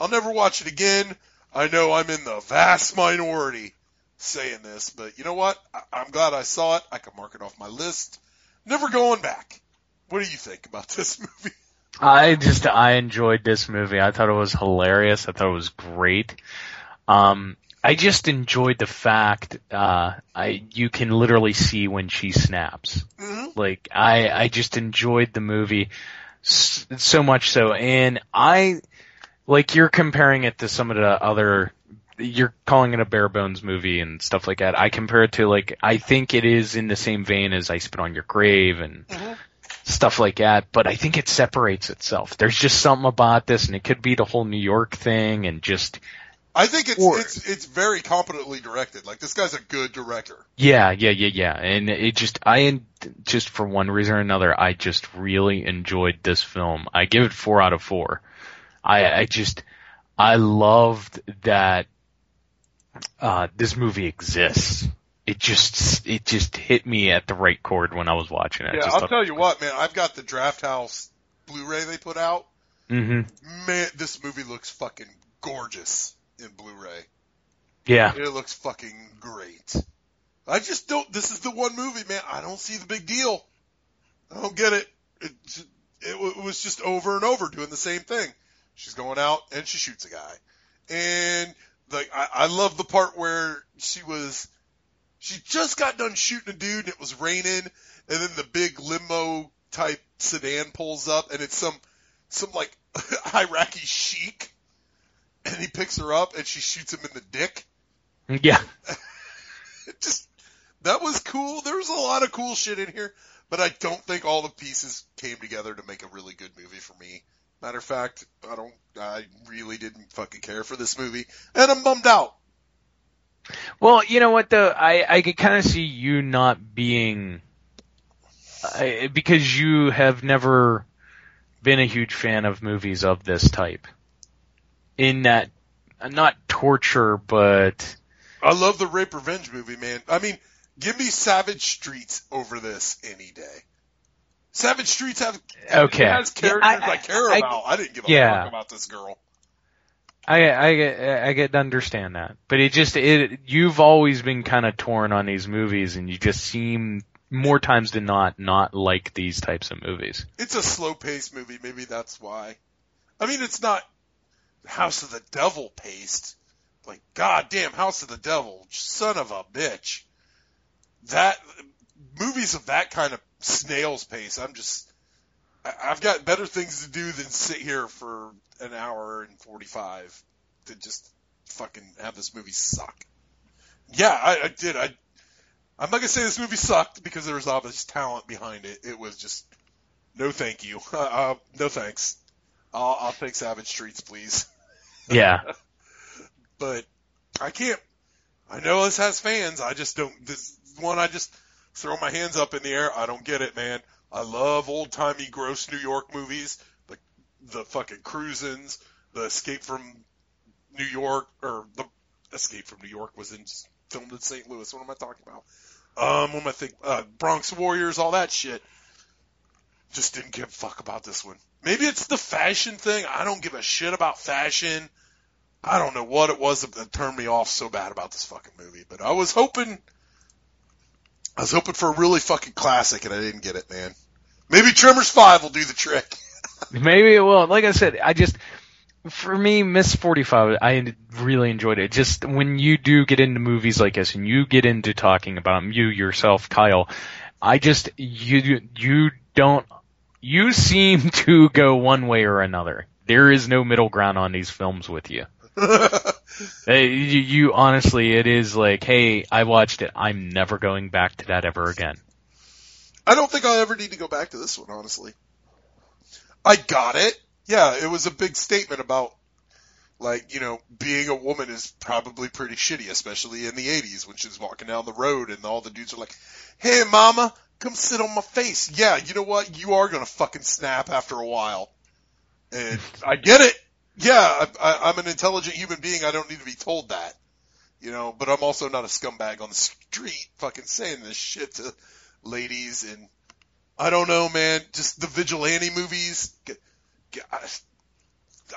S4: I'll never watch it again. I know I'm in the vast minority saying this, but you know what? I- I'm glad I saw it. I can mark it off my list. Never going back. What do you think about this [LAUGHS] movie?
S5: I just I enjoyed this movie. I thought it was hilarious. I thought it was great. Um, I just enjoyed the fact uh, I you can literally see when she snaps. Like I I just enjoyed the movie s- so much so, and I like you're comparing it to some of the other. You're calling it a bare bones movie and stuff like that. I compare it to like I think it is in the same vein as I Spit on Your Grave and stuff like that, but I think it separates itself. There's just something about this, and it could be the whole New York thing, and just
S4: I think it's
S5: Or-
S4: it's it's very competently directed. Like this guy's a good director.
S5: yeah, yeah, yeah, yeah. And it just, I just for one reason or another, I just really enjoyed this film. I give it four out of four. I, I just, I loved that uh, this movie exists. It just, it just hit me at the right chord when I was watching it.
S4: Yeah, I'll tell you what, man. I've got the Drafthouse Blu-ray they put out.
S5: Mm-hmm.
S4: Man, this movie looks fucking gorgeous in Blu-ray.
S5: Yeah.
S4: It looks fucking great. I just don't. This is the one movie, man. I don't see the big deal. I don't get it. It it, it was just over and over doing the same thing. She's going out and she shoots a guy, and like I, I love the part where she was. She just got done shooting a dude and it was raining and then the big limo type sedan pulls up and it's some, some like [LAUGHS] Iraqi sheik and he picks her up and she shoots him in the dick. [LAUGHS]
S5: Yeah. [LAUGHS]
S4: Just, that was cool. There was a lot of cool shit in here, but I don't think all the pieces came together to make a really good movie for me. Matter of fact, I don't, I really didn't fucking care for this movie and I'm bummed out.
S5: Well, you know what though, I I could kind of see you not being I, because you have never been a huge fan of movies of this type. In that, not torture, but
S4: I love the rape revenge movie, man. I mean, give me Savage Streets over this any day. Savage Streets have
S5: Okay.
S4: has characters
S5: Yeah,
S4: I,
S5: I-
S4: care
S5: I-
S4: about. I didn't give a
S5: yeah.
S4: fuck about this girl.
S5: I I get I get to understand that. But it just it you've always been kind of torn on these movies, and you just seem more times than not not like these types of movies.
S4: It's a slow paced movie. Maybe that's why. I mean, it's not House of the Devil paced. Like, goddamn, House of the Devil, son of a bitch. That movies of that kind of snail's pace. I'm just, I've got better things to do than sit here for an hour and 45 to just fucking have this movie suck. Yeah, I, I did. I, I'm not gonna say this movie sucked because there was obvious talent behind it. It was just no, thank you. [LAUGHS] Uh, uh, no thanks. I'll, I'll take Savage Streets, please. [LAUGHS]
S5: Yeah.
S4: But I can't. I know this has fans. I just don't. This one, I just throw my hands up in the air. I don't get it, man. I love old timey, gross New York movies. The fucking cruisins, the Escape from New York, or the Escape from New York was in filmed in St. Louis. What am I talking about? Um, what am I think? Uh, Bronx Warriors, all that shit. Just didn't give a fuck about this one. Maybe it's the fashion thing. I don't give a shit about fashion. I don't know what it was that turned me off so bad about this fucking movie, but I was hoping, I was hoping for a really fucking classic, and I didn't get it, man. Maybe Tremors Five will do the trick.
S5: Maybe it will. Like I said, I just for me, Miss Forty Five, I really enjoyed it. Just when you do get into movies like this, and you get into talking about 'em, you yourself, Kyle, I just you you don't you seem [LAUGHS] to go one way or another. There is no middle ground on these films with you. [LAUGHS] Hey, you, you honestly, it is like, hey, I watched it. I'm never going back to that ever again.
S4: I don't think I'll ever need to go back to this one, honestly. I got it. Yeah, it was a big statement about, like, you know, being a woman is probably pretty shitty, especially in the 80s when she's walking down the road and all the dudes are like, hey mama, come sit on my face. Yeah, you know what? You are gonna fucking snap after a while. And [LAUGHS] I get it. Yeah, I, I, I'm an intelligent human being. I don't need to be told that. You know, but I'm also not a scumbag on the street fucking saying this shit to ladies and I don't know, man, just the vigilante movies.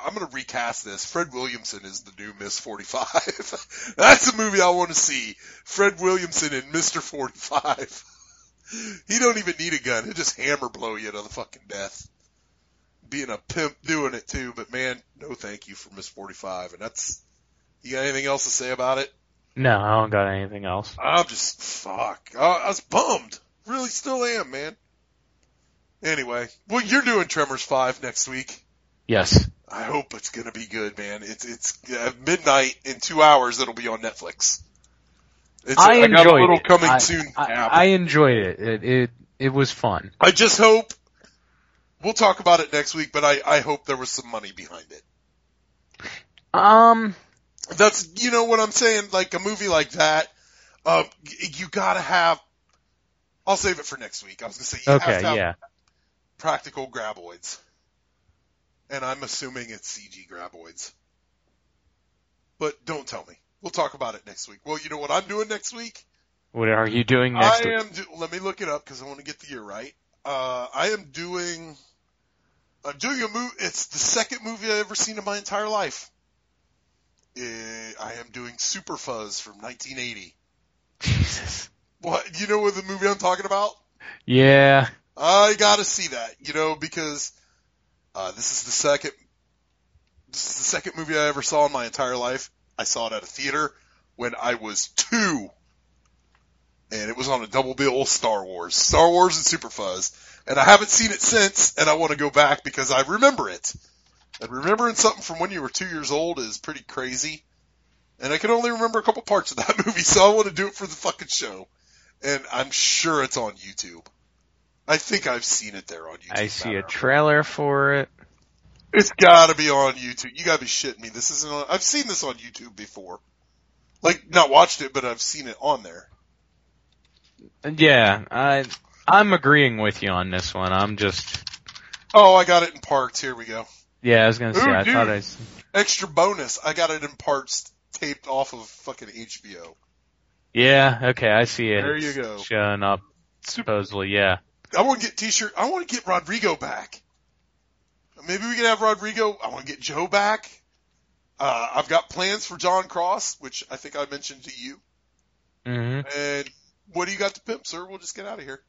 S4: I'm gonna recast this. Fred Williamson is the new Miss 45. [LAUGHS] That's a movie I want to see. Fred Williamson and Mr. 45. [LAUGHS] he don't even need a gun. He'll just hammer blow you to the fucking death. Being a pimp doing it too, but man, no thank you for Miss 45. And that's, you got anything else to say about it?
S5: No, I don't got anything else.
S4: I'm just, fuck. I, I was bummed. Really still am, man. Anyway, well, you're doing Tremors 5 next week.
S5: Yes.
S4: I hope it's gonna be good, man. It's, it's at midnight in two hours it'll be on Netflix. It's,
S5: I enjoyed
S4: got a little
S5: it.
S4: coming
S5: I,
S4: soon.
S5: I. I enjoyed it. It it it was fun.
S4: I just hope we'll talk about it next week, but I, I hope there was some money behind it.
S5: Um,
S4: That's you know what I'm saying. Like a movie like that, um, you gotta have. I'll save it for next week. I was gonna say you have
S5: okay,
S4: to have
S5: yeah.
S4: Practical graboids, and I'm assuming it's CG graboids. But don't tell me. We'll talk about it next week. Well, you know what I'm doing next week?
S5: What are you doing next
S4: I
S5: week?
S4: am. Do- let me look it up because I want to get the year right. Uh, I am doing. I'm doing a movie. It's the second movie I've ever seen in my entire life. Uh, I am doing Super Fuzz from 1980.
S5: Jesus.
S4: What? You know what the movie I'm talking about?
S5: Yeah.
S4: I gotta see that. You know because uh, this is the second. This is the second movie I ever saw in my entire life. I saw it at a theater when I was two. And it was on a double bill Star Wars. Star Wars and Super Fuzz. And I haven't seen it since, and I want to go back because I remember it. And remembering something from when you were two years old is pretty crazy. And I can only remember a couple parts of that [LAUGHS] movie, so I want to do it for the fucking show. And I'm sure it's on YouTube. I think I've seen it there on YouTube.
S5: I see a trailer for it.
S4: It's gotta be on YouTube. You gotta be shitting me. This isn't on, I've seen this on YouTube before. Like, not watched it, but I've seen it on there.
S5: Yeah, I I'm agreeing with you on this one. I'm just
S4: Oh, I got it in parts. Here we go.
S5: yeah. I was gonna say
S4: Ooh,
S5: I
S4: dude.
S5: thought I.
S4: Extra bonus. I got it in parts taped off of fucking HBO.
S5: Yeah. Okay, I see it.
S4: There you
S5: It's
S4: go.
S5: Showing up supposedly. Yeah.
S4: I want to get t-shirt. I want to get Rodrigo back. Maybe we can have Rodrigo. I want to get Joe back. Uh, I've got plans for John Cross, which I think I mentioned to you.
S5: hmm
S4: And what do you got to pimp, sir? We'll just get out of here.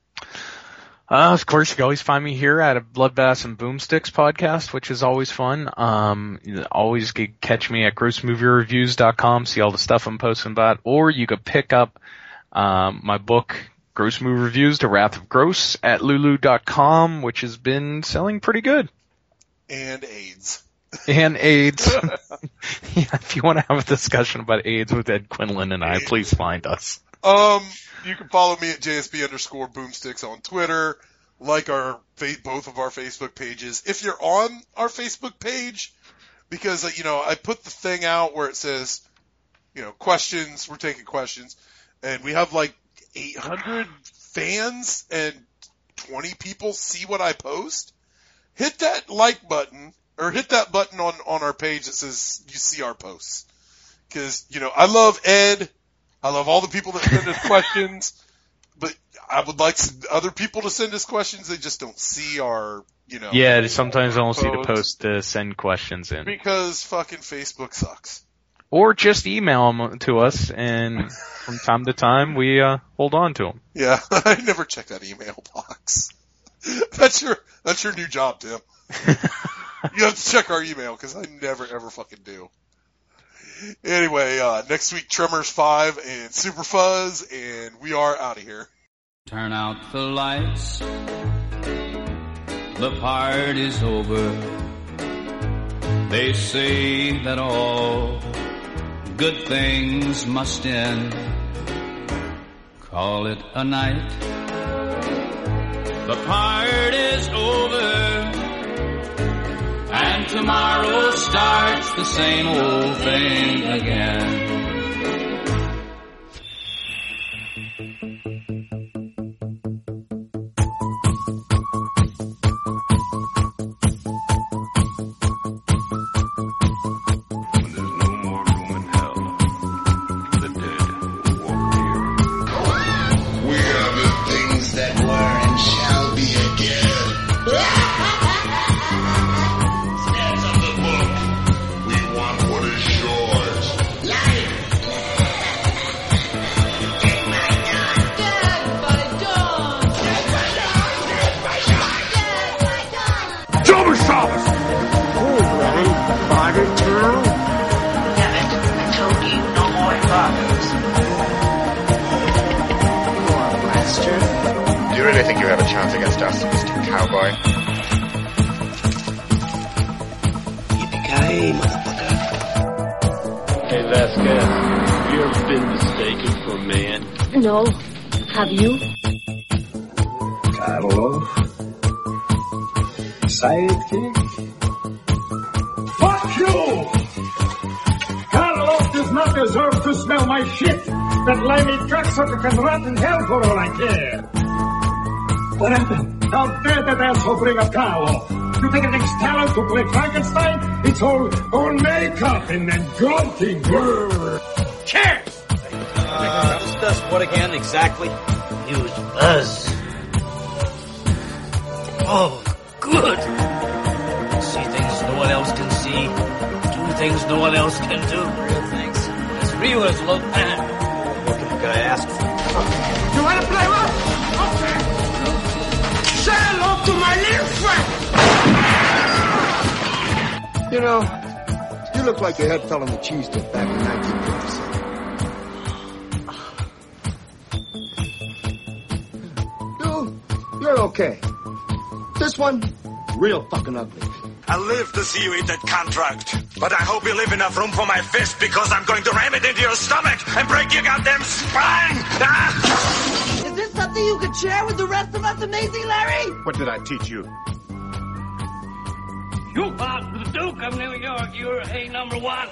S5: Uh, of course, you can always find me here at a Bloodbath and Boomsticks podcast, which is always fun. Um, always get, catch me at grossmoviereviews.com, see all the stuff I'm posting about, or you could pick up um, my book, Gross Movie Reviews, to Wrath of Gross, at lulu.com, which has been selling pretty good.
S4: And AIDS.
S5: And AIDS. [LAUGHS] yeah, if you want to have a discussion about AIDS with Ed Quinlan and I, please find us.
S4: Um, you can follow me at JSB underscore boomsticks on Twitter. Like our both of our Facebook pages. If you're on our Facebook page, because uh, you know I put the thing out where it says, you know, questions. We're taking questions, and we have like 800 fans and 20 people see what I post. Hit that like button or hit that button on on our page that says you see our posts. Because you know I love Ed. I love all the people that send us [LAUGHS] questions, but I would like other people to send us questions. They just don't see our, you know.
S5: Yeah, sometimes I don't see the post to send questions in.
S4: Because fucking Facebook sucks.
S5: Or just email them to us, and from time to time we uh, hold on to them.
S4: Yeah, [LAUGHS] I never check that email box. [LAUGHS] That's your that's your new job, Tim. [LAUGHS] you have to check our email because I never ever fucking do. Anyway, uh, next week Tremors Five and Super Fuzz, and we are out of here.
S6: Turn out the lights. The party's over. They say that all good things must end. Call it a night. The party's over. And tomorrow starts the same old thing again.
S16: Us, Mr. Cowboy.
S17: Yippee-ki-yay, motherfucker.
S18: Hey, Vasquez, have you ever been mistaken for a man?
S19: No. Have you?
S20: Karloff. Sidekick. Fuck you! Karloff does not deserve to smell my shit! That limey cocksucker can rot in hell for all I care! Happened? How dare that asshole bring a Karloff? You think it takes talent to play Frankenstein? It's all, all makeup and then grunting. Cheers!
S21: Uh, does what again exactly? Use buzz. Oh, good. See things no one else can see. Do things no one else can do. Real things. As real as Lupin. What can the guy ask for?
S13: You know, you look like your head fell on the cheese dip back in 1957. You, you're okay. This one, real fucking ugly.
S3: I live to see you eat that contract. But I hope you leave enough room for my fist because I'm going to ram it into your stomach and break your goddamn spine! Ah!
S22: Is this something you could share with the rest of us, Amazing Larry?
S16: What did I teach you?
S23: You fought for the Duke of New York. You're A number one.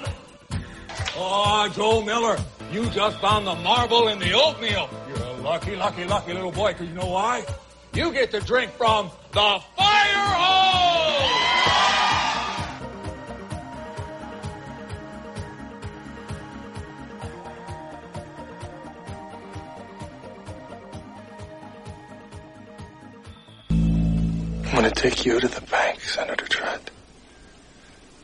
S24: Oh, Joe Miller, you just found the marble in the oatmeal. You're a lucky, lucky, lucky little boy, because you know why? You get to drink from the fire hose!
S25: I'm gonna take you to the bank, Senator Trent.